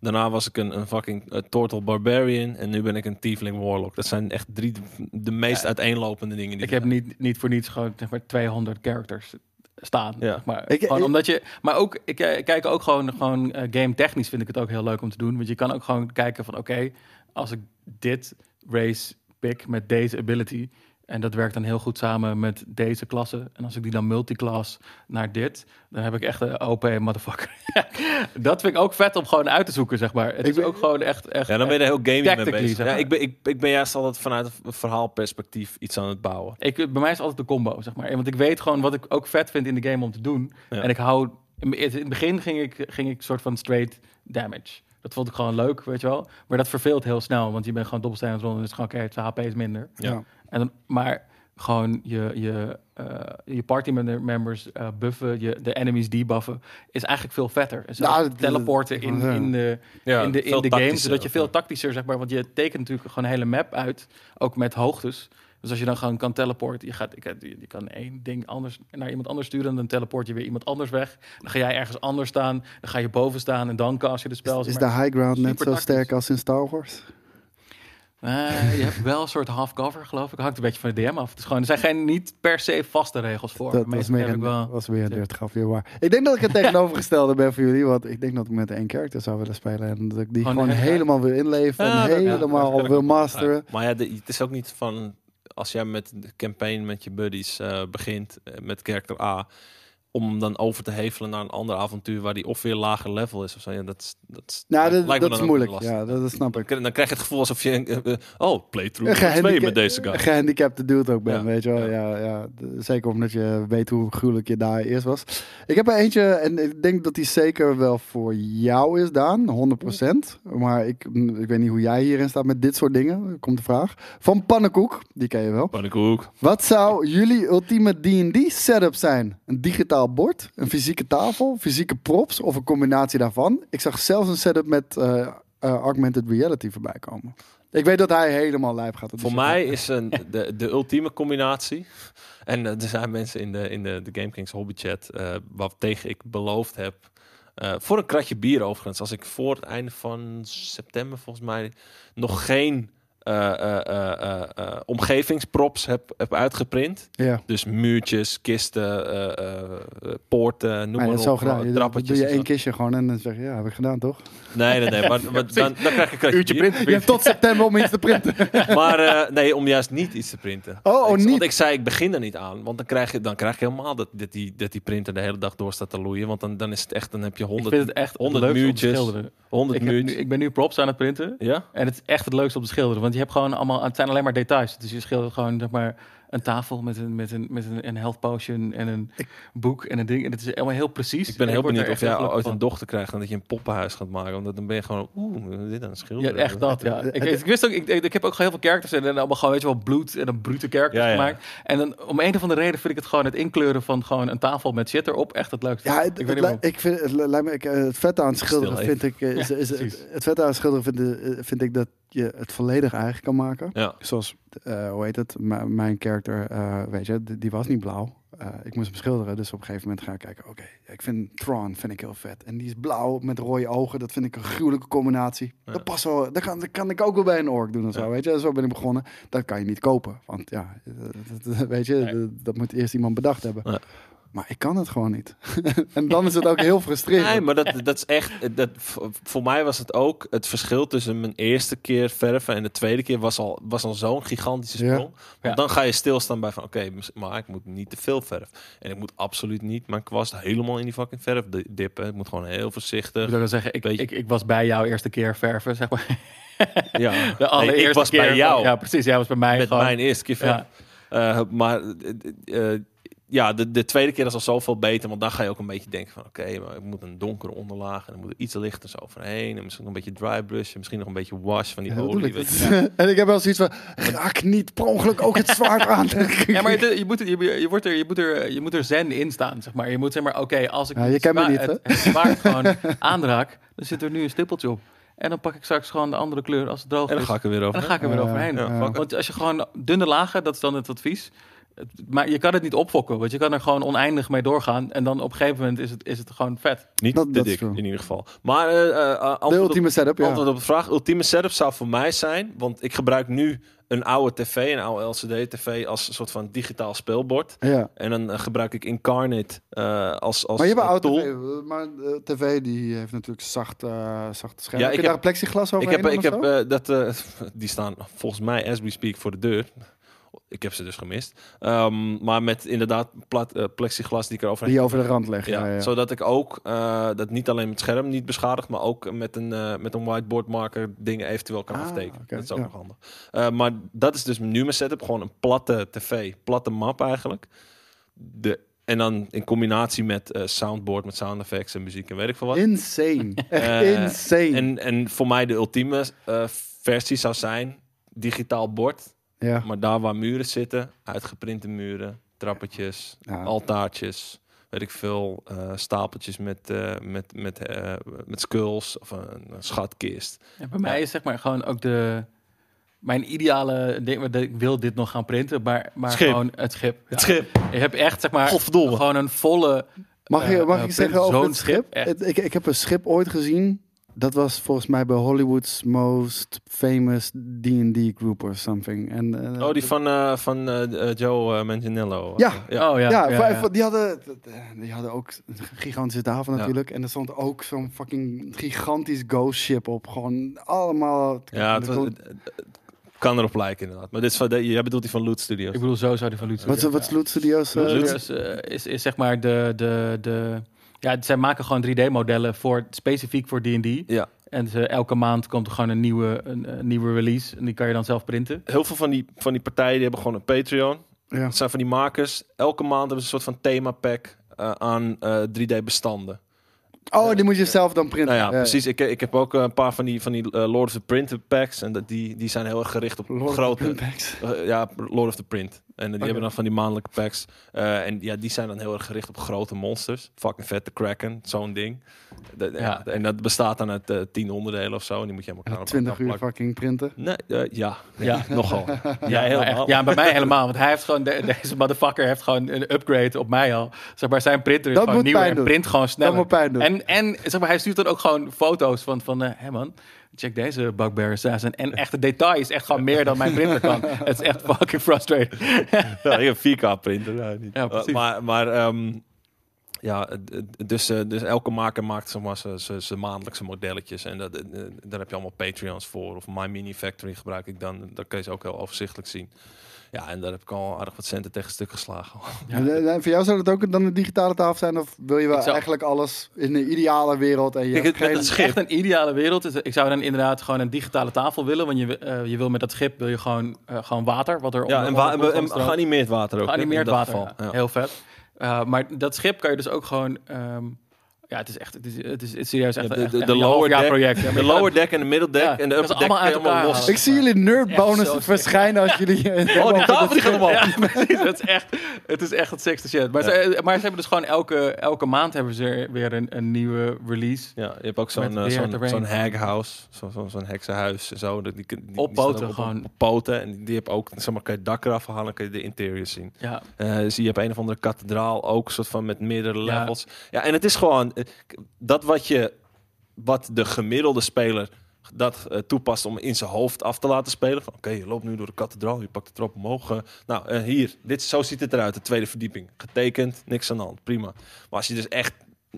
[SPEAKER 3] Daarna was ik een, een fucking eh, Turtle Barbarian. En nu ben ik een Tiefling Warlock. Dat zijn echt drie de meest
[SPEAKER 4] Ja.
[SPEAKER 3] uiteenlopende dingen. Die
[SPEAKER 4] ik heb niet, niet voor niets gewoon zeg maar 200 characters staan.
[SPEAKER 3] Ja.
[SPEAKER 4] Zeg maar.
[SPEAKER 2] Ik-
[SPEAKER 4] gewoon
[SPEAKER 2] ik-
[SPEAKER 4] omdat je, maar ook, ik, eh, kijk ook gewoon, gewoon game technisch vind ik het ook heel leuk om te doen. Want je kan ook gewoon kijken van oké, als ik dit race pick met deze ability. En dat werkt dan heel goed samen met deze klasse. En als ik die dan multiclass naar dit, dan heb ik echt een OP motherfucker. dat vind ik ook vet om gewoon uit te zoeken, zeg maar. Het
[SPEAKER 2] Ik
[SPEAKER 4] is
[SPEAKER 2] ben-
[SPEAKER 4] ook gewoon echt, echt
[SPEAKER 3] Ja, dan ben je er heel gaming mee bezig.
[SPEAKER 4] zeg
[SPEAKER 3] Ja, ik, ben, ik, ik ben juist altijd vanuit een verhaalperspectief iets aan het bouwen.
[SPEAKER 4] Ik, bij mij is het altijd de combo, zeg maar. Want ik weet gewoon wat ik ook vet vind in de game om te doen.
[SPEAKER 3] Ja.
[SPEAKER 4] En ik hou... In het begin ging ik, ging ik soort van straight damage. Dat vond ik gewoon leuk, weet je wel. Maar dat verveelt heel snel, want je bent gewoon dobbelsteen aan het rollen. En het is gewoon, oké, zijn HP is minder.
[SPEAKER 3] Ja.
[SPEAKER 4] En dan, maar gewoon je, je, eh, je party member- members eh, buffen, je, de enemies debuffen, is eigenlijk veel vetter. En zo
[SPEAKER 2] Nou, dat-
[SPEAKER 4] teleporten in, in de,
[SPEAKER 3] Ja,
[SPEAKER 4] in de, in de game, zodat je veel tactischer, zeg maar, want je tekent natuurlijk gewoon een hele map uit, ook met hoogtes. Dus als je dan gewoon kan teleporten, je, gaat, je, je kan één ding anders naar iemand anders sturen, en dan teleport je weer iemand anders weg. Dan ga jij ergens anders staan, dan ga je boven staan en dan cast je de spel.
[SPEAKER 2] Is, is de high ground net zo sterk als in Star Wars?
[SPEAKER 4] Eh, je hebt wel een soort half cover, geloof ik. Hangt een beetje van de DM af. Het is gewoon, er zijn geen niet per se vaste regels voor.
[SPEAKER 2] Dat was, meer
[SPEAKER 4] heb
[SPEAKER 2] een,
[SPEAKER 4] ik wel.
[SPEAKER 2] was weer een 30 graf weer waar. Ik denk dat ik het tegenovergestelde ben voor jullie. Want ik denk dat ik met één character zou willen spelen. En dat ik die
[SPEAKER 4] Gewoon
[SPEAKER 2] helemaal wil inleven.
[SPEAKER 3] Ja,
[SPEAKER 2] en
[SPEAKER 3] ja,
[SPEAKER 2] helemaal wil masteren.
[SPEAKER 3] Maar ja, de- het is ook niet van... Als jij met de campaign met je buddies eh, begint eh, met character A... om hem dan over te hevelen naar een ander avontuur... waar die of weer lager level is of zo. Ja, dat, is- dat, is-
[SPEAKER 2] Nou, dat,
[SPEAKER 3] lijkt me
[SPEAKER 2] dat is
[SPEAKER 3] dan ook
[SPEAKER 2] moeilijk.
[SPEAKER 3] lastig.
[SPEAKER 2] Ja, dat, dat snap
[SPEAKER 3] Dan,
[SPEAKER 2] ik.
[SPEAKER 3] krijg- dan krijg je het gevoel alsof je... eh, eh, oh, playthrough
[SPEAKER 2] Een
[SPEAKER 3] 2
[SPEAKER 2] gehandica-
[SPEAKER 3] met deze guy.
[SPEAKER 2] gehandicapte dude ook ben,
[SPEAKER 3] Ja.
[SPEAKER 2] weet je wel. Ja. Ja, zeker omdat je weet hoe gruwelijk je daar eerst was. Ik heb er eentje, en ik denk dat die zeker wel voor jou is, Daan. 100%. Maar ik, ik weet niet hoe jij hierin staat met dit soort dingen. Komt de vraag. Van Pannenkoek, die ken je wel.
[SPEAKER 3] Pannenkoek.
[SPEAKER 2] Wat zou jullie ultieme D&D setup zijn? Een digitaal digitaal bord, een fysieke tafel, fysieke props of een combinatie daarvan. Ik zag zelfs een setup met eh, eh, augmented reality voorbij komen. Ik weet dat hij helemaal lijp gaat.
[SPEAKER 3] Voor mij is een, de, de ultieme combinatie. En eh, er zijn mensen in de, in de, de Game Kings hobbychat eh wat tegen ik beloofd heb. voor een kratje bier overigens. Als ik voor het einde van september volgens mij nog geen eh, eh, eh, eh, eh, omgevingsprops heb, heb uitgeprint.
[SPEAKER 2] Ja,
[SPEAKER 3] Dus muurtjes, kisten, eh, eh, poorten, noem
[SPEAKER 2] maar
[SPEAKER 3] maar op.
[SPEAKER 2] gedaan. Je-
[SPEAKER 3] Trappetjes.
[SPEAKER 2] doe je één kistje gewoon en dan zeg je, ja, heb ik gedaan toch?
[SPEAKER 3] Nee, nee, nee. Maar, maar dan, dan krijg ik een
[SPEAKER 4] Uurtje printen.
[SPEAKER 2] Je hebt tot september om iets te printen.
[SPEAKER 3] Maar eh, nee, om juist niet iets te printen.
[SPEAKER 2] Oh, oh, niet?
[SPEAKER 3] Want ik zei, ik begin er niet aan. Want dan krijg je, dan krijg je helemaal dat, dat, die, dat die printer de hele dag door staat te loeien. Want dan, dan is het echt, dan heb je
[SPEAKER 4] Ik
[SPEAKER 3] honderd,
[SPEAKER 4] vind het echt het
[SPEAKER 3] 100
[SPEAKER 4] leukste om te
[SPEAKER 3] muurtjes.
[SPEAKER 4] schilderen.
[SPEAKER 3] 100
[SPEAKER 4] Ik,
[SPEAKER 3] muurtjes.
[SPEAKER 4] ik ben nu props aan het printen.
[SPEAKER 3] Ja?
[SPEAKER 4] En het is echt het leukste om te schilderen. Want je hebt gewoon allemaal, het zijn alleen maar details. Dus je schildert gewoon zeg maar, een tafel met een, met een, met een, een health potion en een boek en een ding. En het is allemaal heel precies.
[SPEAKER 3] Ik ben
[SPEAKER 4] En
[SPEAKER 3] heel benieuwd of jij ooit
[SPEAKER 4] van.
[SPEAKER 3] een dochter krijgt en dat je een poppenhuis gaat maken. Want dan ben je gewoon, oeh, dit aan het schilderen.
[SPEAKER 4] Ja, echt dat, ja. Ik, ik wist ook, ik, ik heb ook gewoon heel veel characters en allemaal gewoon, weet je wel, bloed en een brute characters
[SPEAKER 3] Ja, ja.
[SPEAKER 4] gemaakt. En dan, om een of andere reden vind ik het gewoon het inkleuren van gewoon een tafel met shit erop echt het leukste.
[SPEAKER 2] Ja,
[SPEAKER 4] ik
[SPEAKER 2] het,
[SPEAKER 4] weet
[SPEAKER 2] het, ik vind het, li- lijkt me, ik, eh, het vette aan het schilderen vind ik, eh, is, het, het vette aan het schilderen vind, eh, vind ik dat je het volledig eigen kan maken.
[SPEAKER 3] Ja.
[SPEAKER 2] Zoals, eh, hoe heet het, M- mijn character, eh, weet je, die, was niet blauw. Eh, ik moest hem schilderen, dus op een gegeven moment ga ik kijken, oké, ik vind Tron vind ik heel vet. En die is blauw met rode ogen, dat vind ik een gruwelijke combinatie.
[SPEAKER 3] Ja.
[SPEAKER 2] Dat past wel, dat kan, dat kan ik ook wel bij een ork doen of zo,
[SPEAKER 3] Ja.
[SPEAKER 2] weet je. Zo ben ik begonnen. Dat kan je niet kopen, want ja, dat, dat- weet je,
[SPEAKER 4] Nee.
[SPEAKER 2] dat, dat moet eerst iemand bedacht hebben. Maar ik kan het gewoon niet. en dan is het ook heel frustrerend.
[SPEAKER 3] Nee, maar dat, dat is echt. Dat, v- voor mij was het ook het verschil tussen mijn eerste keer verven en de tweede keer was al, was al zo'n gigantische
[SPEAKER 2] Ja.
[SPEAKER 3] sprong. Want
[SPEAKER 4] Ja.
[SPEAKER 3] dan ga je stilstaan bij van oké, maar ik moet niet te veel verf. En ik moet absoluut niet mijn kwast helemaal in die fucking verf di- dippen. Ik moet gewoon heel
[SPEAKER 4] Ik
[SPEAKER 3] voorzichtig.
[SPEAKER 4] wil wel zeggen, ik, ik, ik was bij jou eerste keer verven, zeg maar.
[SPEAKER 3] Ja,
[SPEAKER 4] De
[SPEAKER 3] Nee,
[SPEAKER 4] allereerste
[SPEAKER 3] ik was
[SPEAKER 4] keer.
[SPEAKER 3] bij jou.
[SPEAKER 4] Ja, precies. Jij was bij mij
[SPEAKER 3] met
[SPEAKER 4] gewoon.
[SPEAKER 3] mijn eerste keer verf.
[SPEAKER 4] Ja.
[SPEAKER 3] Eh, maar eh, eh, ja, de, de tweede keer is al zoveel beter. Want dan ga je ook een beetje denken van... Oké, maar ik moet een donkere onderlaag. En dan moet er iets lichters overheen. En misschien nog een beetje dry brush. Misschien nog een beetje wash van die
[SPEAKER 2] Ja,
[SPEAKER 3] olie.
[SPEAKER 2] ik. en ik heb wel zoiets van, raak niet per ongeluk ook het zwaard aan.
[SPEAKER 4] Ja, maar je moet, er- je, je, wordt er, je, moet er, je moet er zen in staan, zeg maar. Je moet zeg maar, oké, als ik
[SPEAKER 2] Ja, je niet,
[SPEAKER 4] het, het zwaard gewoon aanraak, dan zit er nu een stippeltje op. En dan pak ik straks gewoon de andere kleur als het droog
[SPEAKER 3] En dan
[SPEAKER 4] is.
[SPEAKER 3] ga ik er weer
[SPEAKER 4] En
[SPEAKER 3] over.
[SPEAKER 4] dan ga ik er weer overheen.
[SPEAKER 3] ja.
[SPEAKER 4] Want als je gewoon dunne lagen, dat is dan het advies. Maar je kan het niet opfokken, want je kan er gewoon oneindig mee doorgaan. En dan op een gegeven moment is het, is het gewoon vet.
[SPEAKER 3] Niet
[SPEAKER 2] Dat-
[SPEAKER 3] te dik, in ieder geval. Maar eh, eh,
[SPEAKER 2] De
[SPEAKER 3] antwoord, op,
[SPEAKER 2] ultieme setup, ja.
[SPEAKER 3] antwoord op de vraag. Ultieme setup zou voor mij zijn... Want ik gebruik nu een oude tv, een oude LCD-tv... als een soort van digitaal speelbord.
[SPEAKER 2] ja.
[SPEAKER 3] En dan gebruik ik Incarnate eh, als, als
[SPEAKER 2] Maar je hebt een oude
[SPEAKER 3] tool.
[SPEAKER 2] tv, maar de tv die heeft natuurlijk zacht, eh zacht scherm.
[SPEAKER 3] Ja,
[SPEAKER 2] Heb
[SPEAKER 3] ik
[SPEAKER 2] je daar
[SPEAKER 3] heb-
[SPEAKER 2] een plexiglas
[SPEAKER 3] Ik
[SPEAKER 2] overheen
[SPEAKER 3] heb, ik heb dat, die staan volgens mij as we speak voor de deur. Ik heb ze dus gemist. Ehm, maar met inderdaad plat, eh, plexiglas die ik erover
[SPEAKER 2] die over de rand legt.
[SPEAKER 3] ja,
[SPEAKER 2] Ja, ja.
[SPEAKER 3] Zodat ik ook eh, dat niet alleen het scherm niet beschadigt, maar ook met een, eh, met een whiteboard marker dingen eventueel kan
[SPEAKER 2] Ah,
[SPEAKER 3] aftekenen. dat is ook nog handig. Maar dat is dus nu mijn setup. Gewoon een platte tv, platte map eigenlijk. De, en dan in combinatie met soundboard, met sound effects en muziek en weet ik veel wat.
[SPEAKER 2] Insane. Echt insane.
[SPEAKER 3] En, en voor mij de ultieme versie zou zijn digitaal bord.
[SPEAKER 2] Ja.
[SPEAKER 3] Maar daar waar muren zitten, uitgeprinte muren, trappetjes,
[SPEAKER 2] Ja.
[SPEAKER 3] altaartjes, weet ik veel, eh, stapeltjes met, eh, met, met, eh, met skulls of een, een schatkist.
[SPEAKER 4] Ja, bij mij is zeg maar gewoon ook de... Mijn ideale ding, ik wil dit nog gaan printen, maar, maar
[SPEAKER 3] Schip.
[SPEAKER 4] gewoon het schip. Ja.
[SPEAKER 3] Het schip.
[SPEAKER 4] Je hebt echt zeg maar gewoon een volle...
[SPEAKER 2] Mag, je, mag
[SPEAKER 4] eh,
[SPEAKER 2] ik zeggen over
[SPEAKER 4] zo'n
[SPEAKER 2] het schip? Het- ik, ik heb een schip ooit gezien. Dat was volgens mij bij Hollywood's most famous D&D group or something. En, eh,
[SPEAKER 3] Oh, die van, eh, van eh, Joe Manganiello.
[SPEAKER 2] Ja.
[SPEAKER 3] ja.
[SPEAKER 4] Oh ja,
[SPEAKER 2] Ja, Die, hadden, die hadden ook een gigantische tafel
[SPEAKER 3] Ja.
[SPEAKER 2] natuurlijk. En er stond ook zo'n fucking gigantisch ghost ship op. Gewoon allemaal...
[SPEAKER 3] Ja, het, was- kan erop lijken inderdaad. Maar dit is van, de, jij bedoelt die van Loot Studios.
[SPEAKER 4] Ik bedoel, zo zou die van Lutzen.
[SPEAKER 2] Wat is, wat is Loot Studios?
[SPEAKER 3] Loot-
[SPEAKER 4] is, eh, is, is zeg maar de, de, de... Ja, zij maken gewoon 3D-modellen voor, specifiek voor D&D.
[SPEAKER 3] Ja.
[SPEAKER 4] En ze, elke maand komt er gewoon een nieuwe, een, een nieuwe release. En die kan je dan zelf printen.
[SPEAKER 3] Heel veel van die, van die partijen die hebben gewoon een Patreon.
[SPEAKER 2] ja.
[SPEAKER 3] Het zijn van die makers. Elke maand hebben ze een soort van themapack eh aan eh 3D-bestanden.
[SPEAKER 2] Oh, die moet je zelf dan printen.
[SPEAKER 3] Nou ja, precies. Ik, ik heb ook eh, een paar van die, van die eh, Lord of the Print packs. En dat, die, die zijn heel erg gericht op
[SPEAKER 2] Lord of the
[SPEAKER 3] grote...
[SPEAKER 2] Print packs.
[SPEAKER 3] eh, ja, Lord of the Print. En eh, die hebben dan van die maandelijke packs. Eh, en ja, die zijn dan heel erg gericht op grote monsters. Fucking vette Kraken, zo'n ding. De- ja.
[SPEAKER 4] Ja.
[SPEAKER 3] En dat bestaat dan uit eh, tien onderdelen of zo. En die moet je elkaar op
[SPEAKER 2] 20
[SPEAKER 3] elkaar
[SPEAKER 2] uur
[SPEAKER 3] plakken.
[SPEAKER 2] fucking printen.
[SPEAKER 3] Nee, eh, ja.
[SPEAKER 4] Ja.
[SPEAKER 3] nogal. Ja, helemaal.
[SPEAKER 4] ja, bij mij helemaal. Want hij heeft gewoon, de- deze motherfucker heeft gewoon een upgrade op mij al. Zeg maar, zijn printer is
[SPEAKER 2] Dat
[SPEAKER 4] gewoon
[SPEAKER 2] pijn
[SPEAKER 4] en
[SPEAKER 2] doen.
[SPEAKER 4] print gewoon sneller.
[SPEAKER 2] moet pijn doen.
[SPEAKER 4] En, en zeg maar, hij stuurt dan ook gewoon foto's van, van eh, hé man, check deze Bugbear Assassin. En echt de details, echt gewoon meer dan mijn printer kan. Het is echt fucking frustrating.
[SPEAKER 3] Ja, ik heb 4K printer. Ja, niet.
[SPEAKER 4] Ja, precies.
[SPEAKER 3] Maar maar ehm, ja, dus, eh, dus elke maker maakt zeg maar, zijn- maandelijkse modelletjes. En dat, eh, daar heb je allemaal Patreons voor. Of My Mini Factory gebruik ik dan. Daar kun je ze ook heel overzichtelijk zien. Ja, en daar heb ik al aardig wat centen tegen stuk geslagen.
[SPEAKER 2] En, eh, voor jou zou het ook dan een digitale tafel zijn? Of wil je wel
[SPEAKER 4] zou-
[SPEAKER 2] eigenlijk alles in de ideale wereld? En je
[SPEAKER 3] Kijk, het-
[SPEAKER 2] geen...
[SPEAKER 3] het schip.
[SPEAKER 4] Echt een ideale wereld. Ik zou dan inderdaad gewoon een digitale tafel willen. Want je, eh, je wil met dat schip wil je gewoon, eh, gewoon water. Wat er
[SPEAKER 3] Ja,
[SPEAKER 4] onder-
[SPEAKER 3] en, wa-
[SPEAKER 4] onder de
[SPEAKER 3] en, en geanimeerd water ook.
[SPEAKER 4] Geanimeerd
[SPEAKER 3] in dat
[SPEAKER 4] water. ja.
[SPEAKER 3] Ja.
[SPEAKER 4] Heel vet. Uh, maar dat schip kan je dus ook gewoon. ehm, ja, het is echt. Het is, het is, het is serieus echt.
[SPEAKER 3] Ja, de, de,
[SPEAKER 4] echt
[SPEAKER 3] de
[SPEAKER 4] een
[SPEAKER 3] lower deck,
[SPEAKER 4] project. Ja,
[SPEAKER 3] de lower deck en de middle deck
[SPEAKER 4] Ja,
[SPEAKER 3] en de
[SPEAKER 4] dat
[SPEAKER 3] upper deck
[SPEAKER 4] allemaal
[SPEAKER 3] los.
[SPEAKER 2] Ik zie jullie nerd
[SPEAKER 4] zo
[SPEAKER 2] bonus verschijnen als jullie...
[SPEAKER 3] Oh, die tafel die gaat omhoog.
[SPEAKER 4] Ja, precies. Het is echt, het is echt het sexte shit. Maar, ze, maar ze hebben dus gewoon elke, elke maand hebben ze weer een, een nieuwe release.
[SPEAKER 3] Ja, je hebt ook zo'n eh,
[SPEAKER 4] weer
[SPEAKER 3] zo'n zo'n hag house, zo- zo- zo'n heksenhuis en zo. Die, die, die, die
[SPEAKER 4] Op poten
[SPEAKER 3] ook
[SPEAKER 4] gewoon.
[SPEAKER 3] Op, poten en die heb ook, zeg maar, kan je dak eraf halen, kan je de interior zien.
[SPEAKER 4] Ja,
[SPEAKER 3] Eh dus je hebt een of andere kathedraal ook, soort van met meerdere levels. Ja, en het is gewoon eh, dat wat je, wat de gemiddelde speler dat eh, toepast om in zijn hoofd af te laten spelen. Van oké, je loopt nu door de kathedraal, je pakt de trap omhoog. eh, nou, eh, hier, dit, zo ziet het eruit, de tweede verdieping. Getekend, niks aan de hand, prima. Maar als je dus echt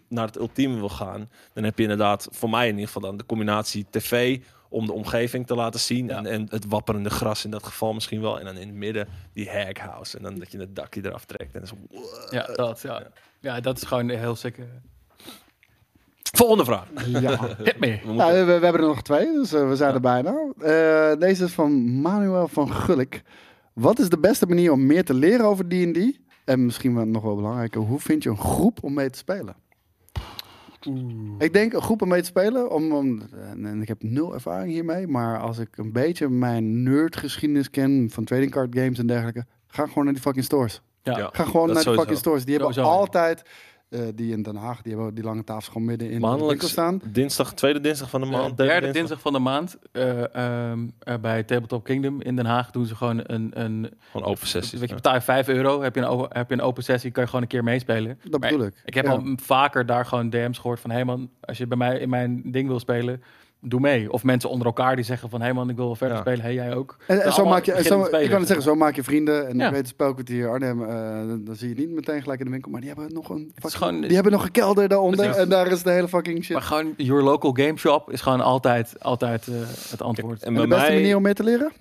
[SPEAKER 3] naar het ultieme wil gaan, dan heb je inderdaad, voor mij in ieder geval dan, de combinatie tv om de omgeving te laten zien.
[SPEAKER 4] Ja.
[SPEAKER 3] En, en het wapperende gras in dat geval misschien wel. En dan in het midden die hag house. En dan dat je het dakje eraf trekt. En zo,
[SPEAKER 4] ja, dat, ja. ja, dat is gewoon heel sick.
[SPEAKER 3] Volgende vraag.
[SPEAKER 2] Ja.
[SPEAKER 4] Hit me.
[SPEAKER 3] We
[SPEAKER 2] Nou, we, we hebben er nog twee, dus eh, we zijn er bijna. Eh, deze is van Manuel van Gulik. Wat is de beste manier om meer te leren over D&D? En misschien wel nog wel belangrijker, hoe vind je een groep om mee te spelen? Ik denk een groep om mee te spelen, om, om, en, ik heb nul ervaring hiermee, maar als ik een beetje mijn nerdgeschiedenis ken van trading card games en dergelijke, ga gewoon naar die fucking stores.
[SPEAKER 4] Ja.
[SPEAKER 3] Ja.
[SPEAKER 2] Ga gewoon
[SPEAKER 3] Dat
[SPEAKER 2] naar de
[SPEAKER 3] sowieso.
[SPEAKER 2] fucking stores. Die hebben
[SPEAKER 4] Sowieso,
[SPEAKER 2] altijd, eh, die in Den Haag, die hebben die lange tafels gewoon midden in de winkel staan.
[SPEAKER 3] dinsdag, tweede dinsdag van de
[SPEAKER 4] De
[SPEAKER 3] maand.
[SPEAKER 4] derde dinsdag van de maand eh, ehm, eh, bij Tabletop Kingdom in Den Haag doen ze gewoon een, een
[SPEAKER 3] Gewoon open sessies.
[SPEAKER 4] Weet je, betaal je 5 euro, heb je, een, heb je een open sessie, kan je gewoon een keer meespelen.
[SPEAKER 2] Dat
[SPEAKER 4] Maar
[SPEAKER 2] bedoel ik.
[SPEAKER 4] Ik heb
[SPEAKER 2] Ja.
[SPEAKER 4] al vaker daar gewoon DM's gehoord van... hé hey man, als je bij mij in mijn ding wil spelen, doe mee. Of mensen onder elkaar die zeggen van... hé hey man, ik wil wel verder
[SPEAKER 3] Ja.
[SPEAKER 4] spelen, hey jij ook.
[SPEAKER 2] En, en zo maak je, en zo, ik kan het zeggen, zo maak je vrienden. En
[SPEAKER 4] Ja.
[SPEAKER 2] ik weet het spelkwartier Arnhem, eh, dan, dan zie je niet meteen gelijk in de winkel. Maar die hebben nog een, fucking-
[SPEAKER 4] gewoon-
[SPEAKER 2] die hebben nog een kelder daaronder.
[SPEAKER 4] Precies.
[SPEAKER 2] En daar is de hele fucking shit.
[SPEAKER 4] Maar gewoon, your local game shop is gewoon altijd, altijd eh, het antwoord.
[SPEAKER 3] En
[SPEAKER 2] de beste
[SPEAKER 3] mij,
[SPEAKER 2] manier om mee te leren?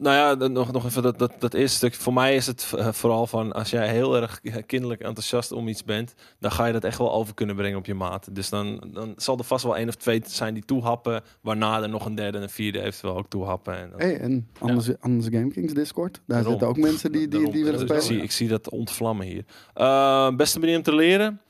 [SPEAKER 3] Nou ja, dan nog, nog even dat, dat, dat eerste stuk. Voor mij is het eh, vooral van als jij heel erg kinderlijk enthousiast om iets bent, dan ga je dat echt wel over kunnen brengen op je maat. Dus dan, dan zal er vast wel één of twee zijn die toehappen, waarna er nog een derde en een vierde eventueel ook toehappen. En dan-
[SPEAKER 2] Hey, en anders, anders Game Kings Discord. Daar
[SPEAKER 3] Daarom.
[SPEAKER 2] zitten ook mensen die, die,
[SPEAKER 3] Daarom.
[SPEAKER 2] die willen spelen.
[SPEAKER 3] Ik zie, ik zie dat ontvlammen hier. Eh, beste manier om te leren?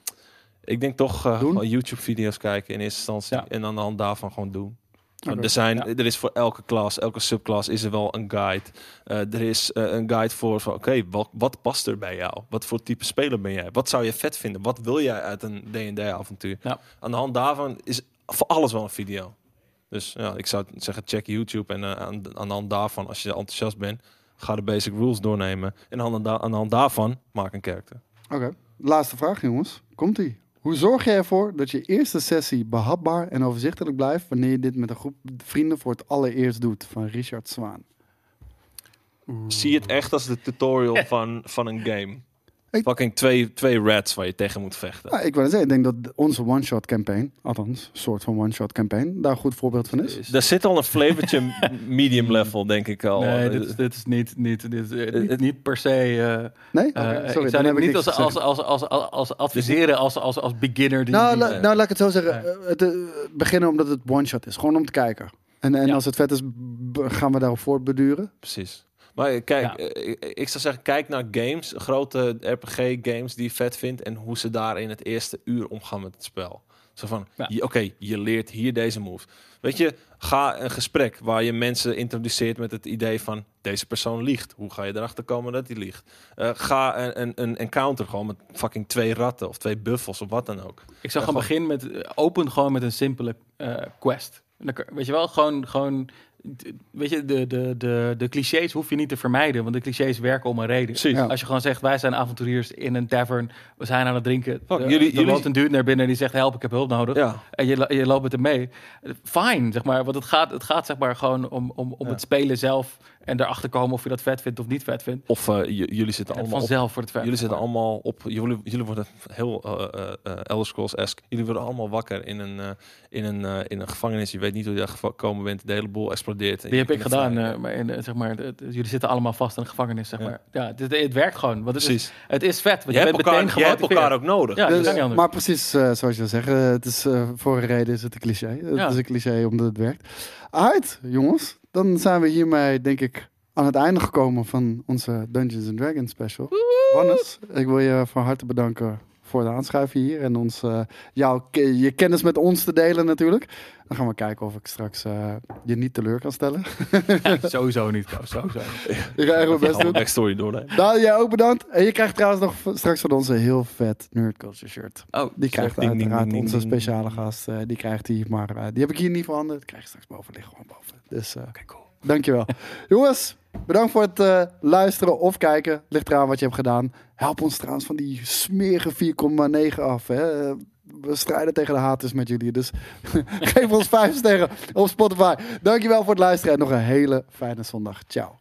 [SPEAKER 3] Ik denk toch eh, gewoon YouTube-video's kijken in eerste instantie.
[SPEAKER 4] Ja.
[SPEAKER 3] En aan de hand daarvan gewoon doen. Er, zijn,
[SPEAKER 4] Ja.
[SPEAKER 3] er is voor elke klas, elke subklas is er wel een guide. Eh, er is eh, een guide voor van, oké, wat, wat past er bij jou? Wat voor type speler ben jij? Wat zou je vet vinden? Wat wil jij uit een D&D-avontuur?
[SPEAKER 4] Ja.
[SPEAKER 3] Aan de hand daarvan is voor alles wel een video. Dus ja, ik zou zeggen, check YouTube. En eh, aan, aan de hand daarvan, als je enthousiast bent, ga de basic rules doornemen. En aan de, aan de hand daarvan, maak een karakter.
[SPEAKER 2] Oké, laatste vraag jongens. Komt-ie. Hoe zorg je ervoor dat je eerste sessie behapbaar en overzichtelijk blijft... wanneer je dit met een groep vrienden voor het allereerst doet? Van Richard Zwaan.
[SPEAKER 3] Zie het echt als de tutorial van, van een game.
[SPEAKER 2] Ik-
[SPEAKER 3] Fucking twee, twee rats waar je tegen moet vechten.
[SPEAKER 2] Nou, ik wil zeggen, ik denk dat onze one-shot campaign, althans, een soort van one-shot campaign, daar een goed voorbeeld van is.
[SPEAKER 3] Daar zit al een flavortje medium level, denk ik al.
[SPEAKER 4] Nee, dit, is- dit is niet, niet, dit is, eh, niet, niet per se... eh,
[SPEAKER 2] Nee?
[SPEAKER 4] eh,
[SPEAKER 2] Oké,
[SPEAKER 4] ik
[SPEAKER 2] sorry,
[SPEAKER 4] zou
[SPEAKER 2] dan heb
[SPEAKER 4] niet als, als, als, als, als, als adviseren als, als, als beginner. Die,
[SPEAKER 2] Nou,
[SPEAKER 4] die-
[SPEAKER 2] la- nou, laat ik het zo zeggen.
[SPEAKER 4] Ja.
[SPEAKER 2] eh, Het, eh, beginnen omdat het one-shot is. Gewoon om te kijken. En, en
[SPEAKER 4] Ja.
[SPEAKER 2] als het vet is, gaan we daarop voortbeduren.
[SPEAKER 3] Precies. Maar eh, kijk,
[SPEAKER 4] Ja.
[SPEAKER 3] eh, ik, zou zeggen, kijk naar games, grote RPG-games die je vet vindt en hoe ze daar in het eerste uur omgaan met het spel. Zo van,
[SPEAKER 4] Ja.
[SPEAKER 3] oké, je leert hier deze move. Weet je, ga een gesprek waar je mensen introduceert met het idee van deze persoon liegt. Hoe ga je erachter komen dat hij liegt? Eh, ga een, een, een encounter gewoon met fucking twee ratten of twee buffels of wat dan ook.
[SPEAKER 4] Ik zou gaan beginnen met open gewoon met een simpele quest. Weet je wel, gewoon, gewoon weet je, de, de, de, de clichés hoef je niet te vermijden, want de clichés werken om een reden.
[SPEAKER 2] Ja.
[SPEAKER 4] Als je gewoon zegt, wij zijn avonturiers in een tavern, we zijn aan het drinken.
[SPEAKER 3] Fuck,
[SPEAKER 4] de,
[SPEAKER 3] jullie-
[SPEAKER 4] er
[SPEAKER 3] jullie-
[SPEAKER 4] loopt een dude naar binnen en die zegt, help, ik heb hulp nodig.
[SPEAKER 3] Ja.
[SPEAKER 4] En je, je loopt met hem mee. Fine, zeg maar. Want het gaat, het gaat zeg maar gewoon om, om, om
[SPEAKER 3] Ja.
[SPEAKER 4] het spelen zelf en erachter komen of je dat vet vindt of niet vet vindt.
[SPEAKER 3] Of eh, jullie zitten
[SPEAKER 4] En
[SPEAKER 3] allemaal op
[SPEAKER 4] vanzelf wordt het vet.
[SPEAKER 3] Jullie zitten allemaal op. Jullie, jullie worden heel eh eh, eh, Elder Scrolls-esque. Jullie worden allemaal wakker in een, eh, in, een, eh, in een gevangenis. Je weet niet hoe je daar gekomen bent. De hele boel explodeert.
[SPEAKER 4] Die heb ik gedaan. maar in, zeg maar, jullie zitten allemaal vast in een gevangenis. Zeg
[SPEAKER 3] Ja.
[SPEAKER 4] maar. ja, het, werkt gewoon. Want het,
[SPEAKER 3] Precies.
[SPEAKER 4] Is, het is vet. Want
[SPEAKER 3] Je,
[SPEAKER 4] je,
[SPEAKER 3] hebt
[SPEAKER 4] bent
[SPEAKER 3] elkaar,
[SPEAKER 4] meteen
[SPEAKER 3] je hebt elkaar ook nodig.
[SPEAKER 4] Ja,
[SPEAKER 2] Dus,
[SPEAKER 4] kan niet anders.
[SPEAKER 2] maar precies eh, zoals je zegt, eh, het is, eh, voor een reden is het een cliché. Het
[SPEAKER 4] Ja.
[SPEAKER 2] is een cliché omdat het werkt. Uit, jongens. Dan zijn we hiermee, denk ik, aan het einde gekomen van onze Dungeons and Dragons special. Wannes, ik wil je van harte bedanken voor het aanschuiven hier. En ons, eh, jouw, je kennis met ons te delen natuurlijk. Dan gaan we kijken of ik straks eh, je niet teleur kan stellen.
[SPEAKER 4] sowieso niet. Kou, Sowieso.
[SPEAKER 2] ik ga echt mijn best doen.
[SPEAKER 3] door.
[SPEAKER 2] Daan, jij ook bedankt. En je krijgt trouwens nog straks van ons een heel vet Nerd Culture shirt.
[SPEAKER 4] Oh,
[SPEAKER 2] Die krijgt
[SPEAKER 3] ding, ding,
[SPEAKER 2] uiteraard
[SPEAKER 3] ding,
[SPEAKER 2] onze speciale gast. eh, die krijgt die, maar eh, die heb ik hier niet voorhanden. Die krijg je straks boven liggen, gewoon boven. Dus eh
[SPEAKER 3] cool.
[SPEAKER 2] Dankjewel. Jongens, bedankt voor het eh, luisteren of kijken. Ligt eraan wat je hebt gedaan. Help ons trouwens van die smerige 4,9 af. Hè. We strijden tegen de haters met jullie. Dus geef ons vijf sterren op Spotify. Dankjewel voor het luisteren en nog een hele fijne zondag. Ciao.